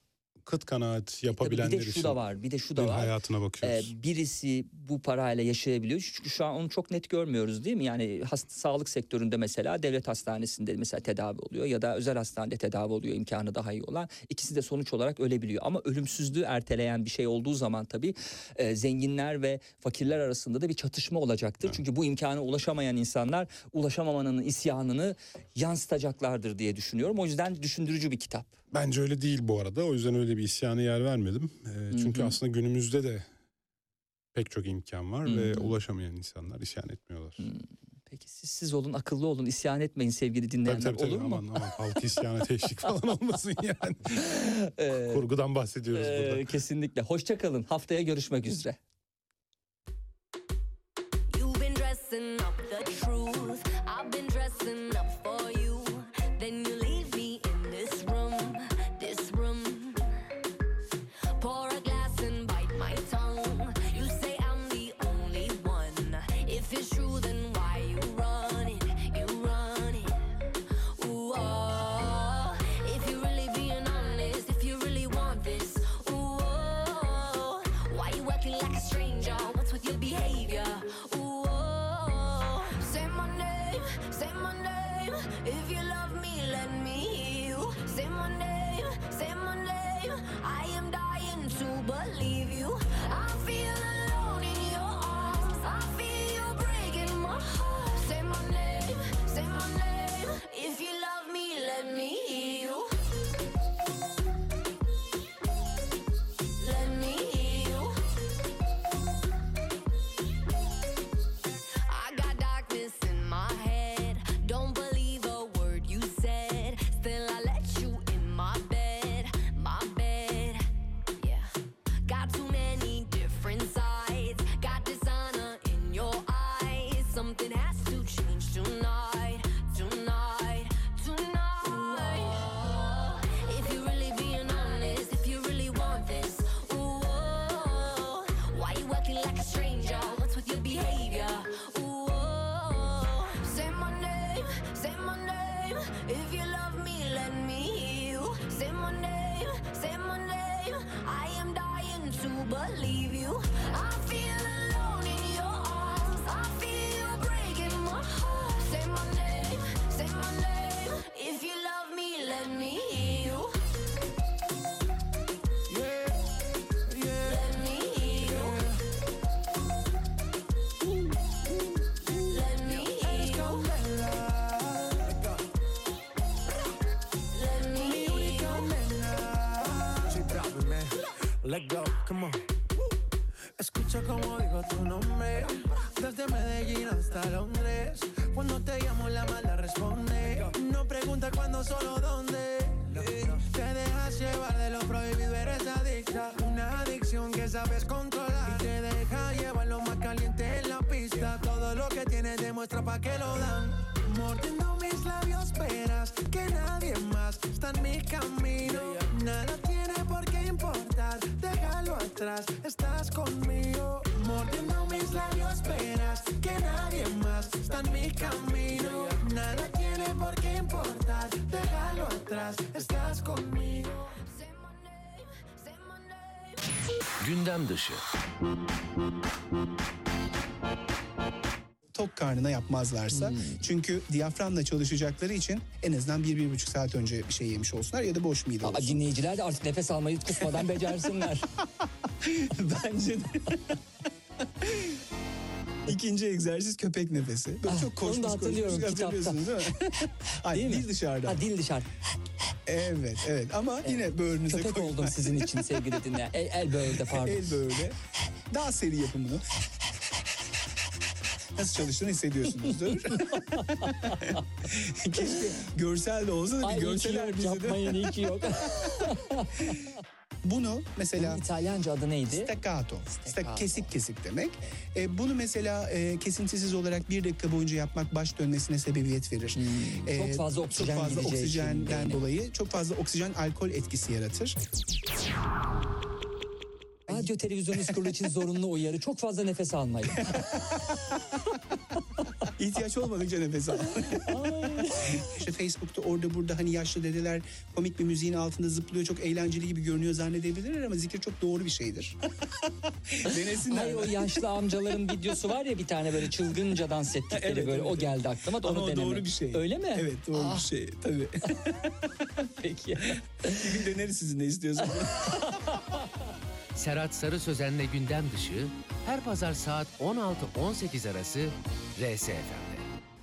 kıt kanaat yapabilenler bir de şu için da var bir de şu da var hayatına bakıyoruz. Ee, birisi bu parayla yaşayabiliyor. Çünkü şu an onu çok net görmüyoruz değil mi? Yani hast- sağlık sektöründe mesela devlet hastanesinde mesela tedavi oluyor ya da özel hastanede tedavi oluyor imkanı daha iyi olan. İkisi de sonuç olarak ölebiliyor. Ama ölümsüzlüğü erteleyen bir şey olduğu zaman tabii e, zenginler ve fakirler arasında da bir çatışma olacaktır. Çünkü bu imkana ulaşamayan insanlar ulaşamamanın isyanını yansıtacaklardır diye düşünüyorum. O yüzden düşündürücü bir kitap. Bence öyle değil bu arada. O yüzden öyle bir isyana yer vermedim. Ee, çünkü hı. aslında günümüzde de pek çok imkan var Hı ve ulaşamayan insanlar isyan etmiyorlar. Peki siz, siz olun akıllı olun isyan etmeyin sevgili Tabii dinleyenler tabii, tabii. olur mu? Aman aman halk isyana teşvik falan olmasın yani. Ee, Kurgudan bahsediyoruz Ee, burada. kesinlikle. Hoşça kalın. Haftaya görüşmek üzere. Y te deja llevar lo más caliente en la pista. Todo lo que tienes demuestra pa' que lo Gündem dışı. tok karnına yapmazlarsa. Çünkü diyaframla çalışacakları için en azından bir, bir buçuk saat önce bir şey yemiş olsunlar ya da boş mide Aa, olsun. dinleyiciler de artık nefes almayı kusmadan becersinler. Bence de. İkinci egzersiz köpek nefesi. Böyle Ah, çok onu da koşmuş hatırlıyorum koşmuş kitapta. hatırlıyorsunuz değil mi? Ay, Değil mi? dil dışarıda. Ha, dil dışarı. Evet evet ama yine böğrünüze Köpek koyun. oldum sizin için sevgili dinleyen. El, el böğürde pardon. El böyle. Daha seri yapın bunu. Nasıl çalıştığını hissediyorsunuzdur. Keşke görsel de olsa da bir Ay görseler bizi de. yapmayın iyi ki yok. Bunu mesela Bunun İtalyanca adı neydi? staccato. Staccato. Sta- kesik kesik demek. E, bunu mesela e, kesintisiz olarak bir dakika boyunca yapmak baş dönmesine sebebiyet verir. E, Hmm, çok fazla oksijen Çok fazla oksijenden dolayı çok fazla oksijen alkol etkisi yaratır. Radyo televizyon kurulu için zorunlu uyarı. Çok fazla nefes almayın. İhtiyaç olmadıkça nefes al. işte Facebook'ta orada burada hani yaşlı dedeler komik bir müziğin altında zıplıyor çok eğlenceli gibi görünüyor zannedebilirler ama zikir çok doğru bir şeydir. Denesinler. Hayır o yaşlı amcaların videosu var ya bir tane böyle çılgınca dans ettikleri Evet, böyle evet. o geldi aklıma da Ama onu o denemek. doğru bir şey. Öyle mi? Evet doğru Ah, bir şey tabii. Peki. bir gün deneriz sizin ne istiyorsunuz. Serhat Sarı Sözen'le gündem dışı her pazar saat 16-18 arası RSFM'de.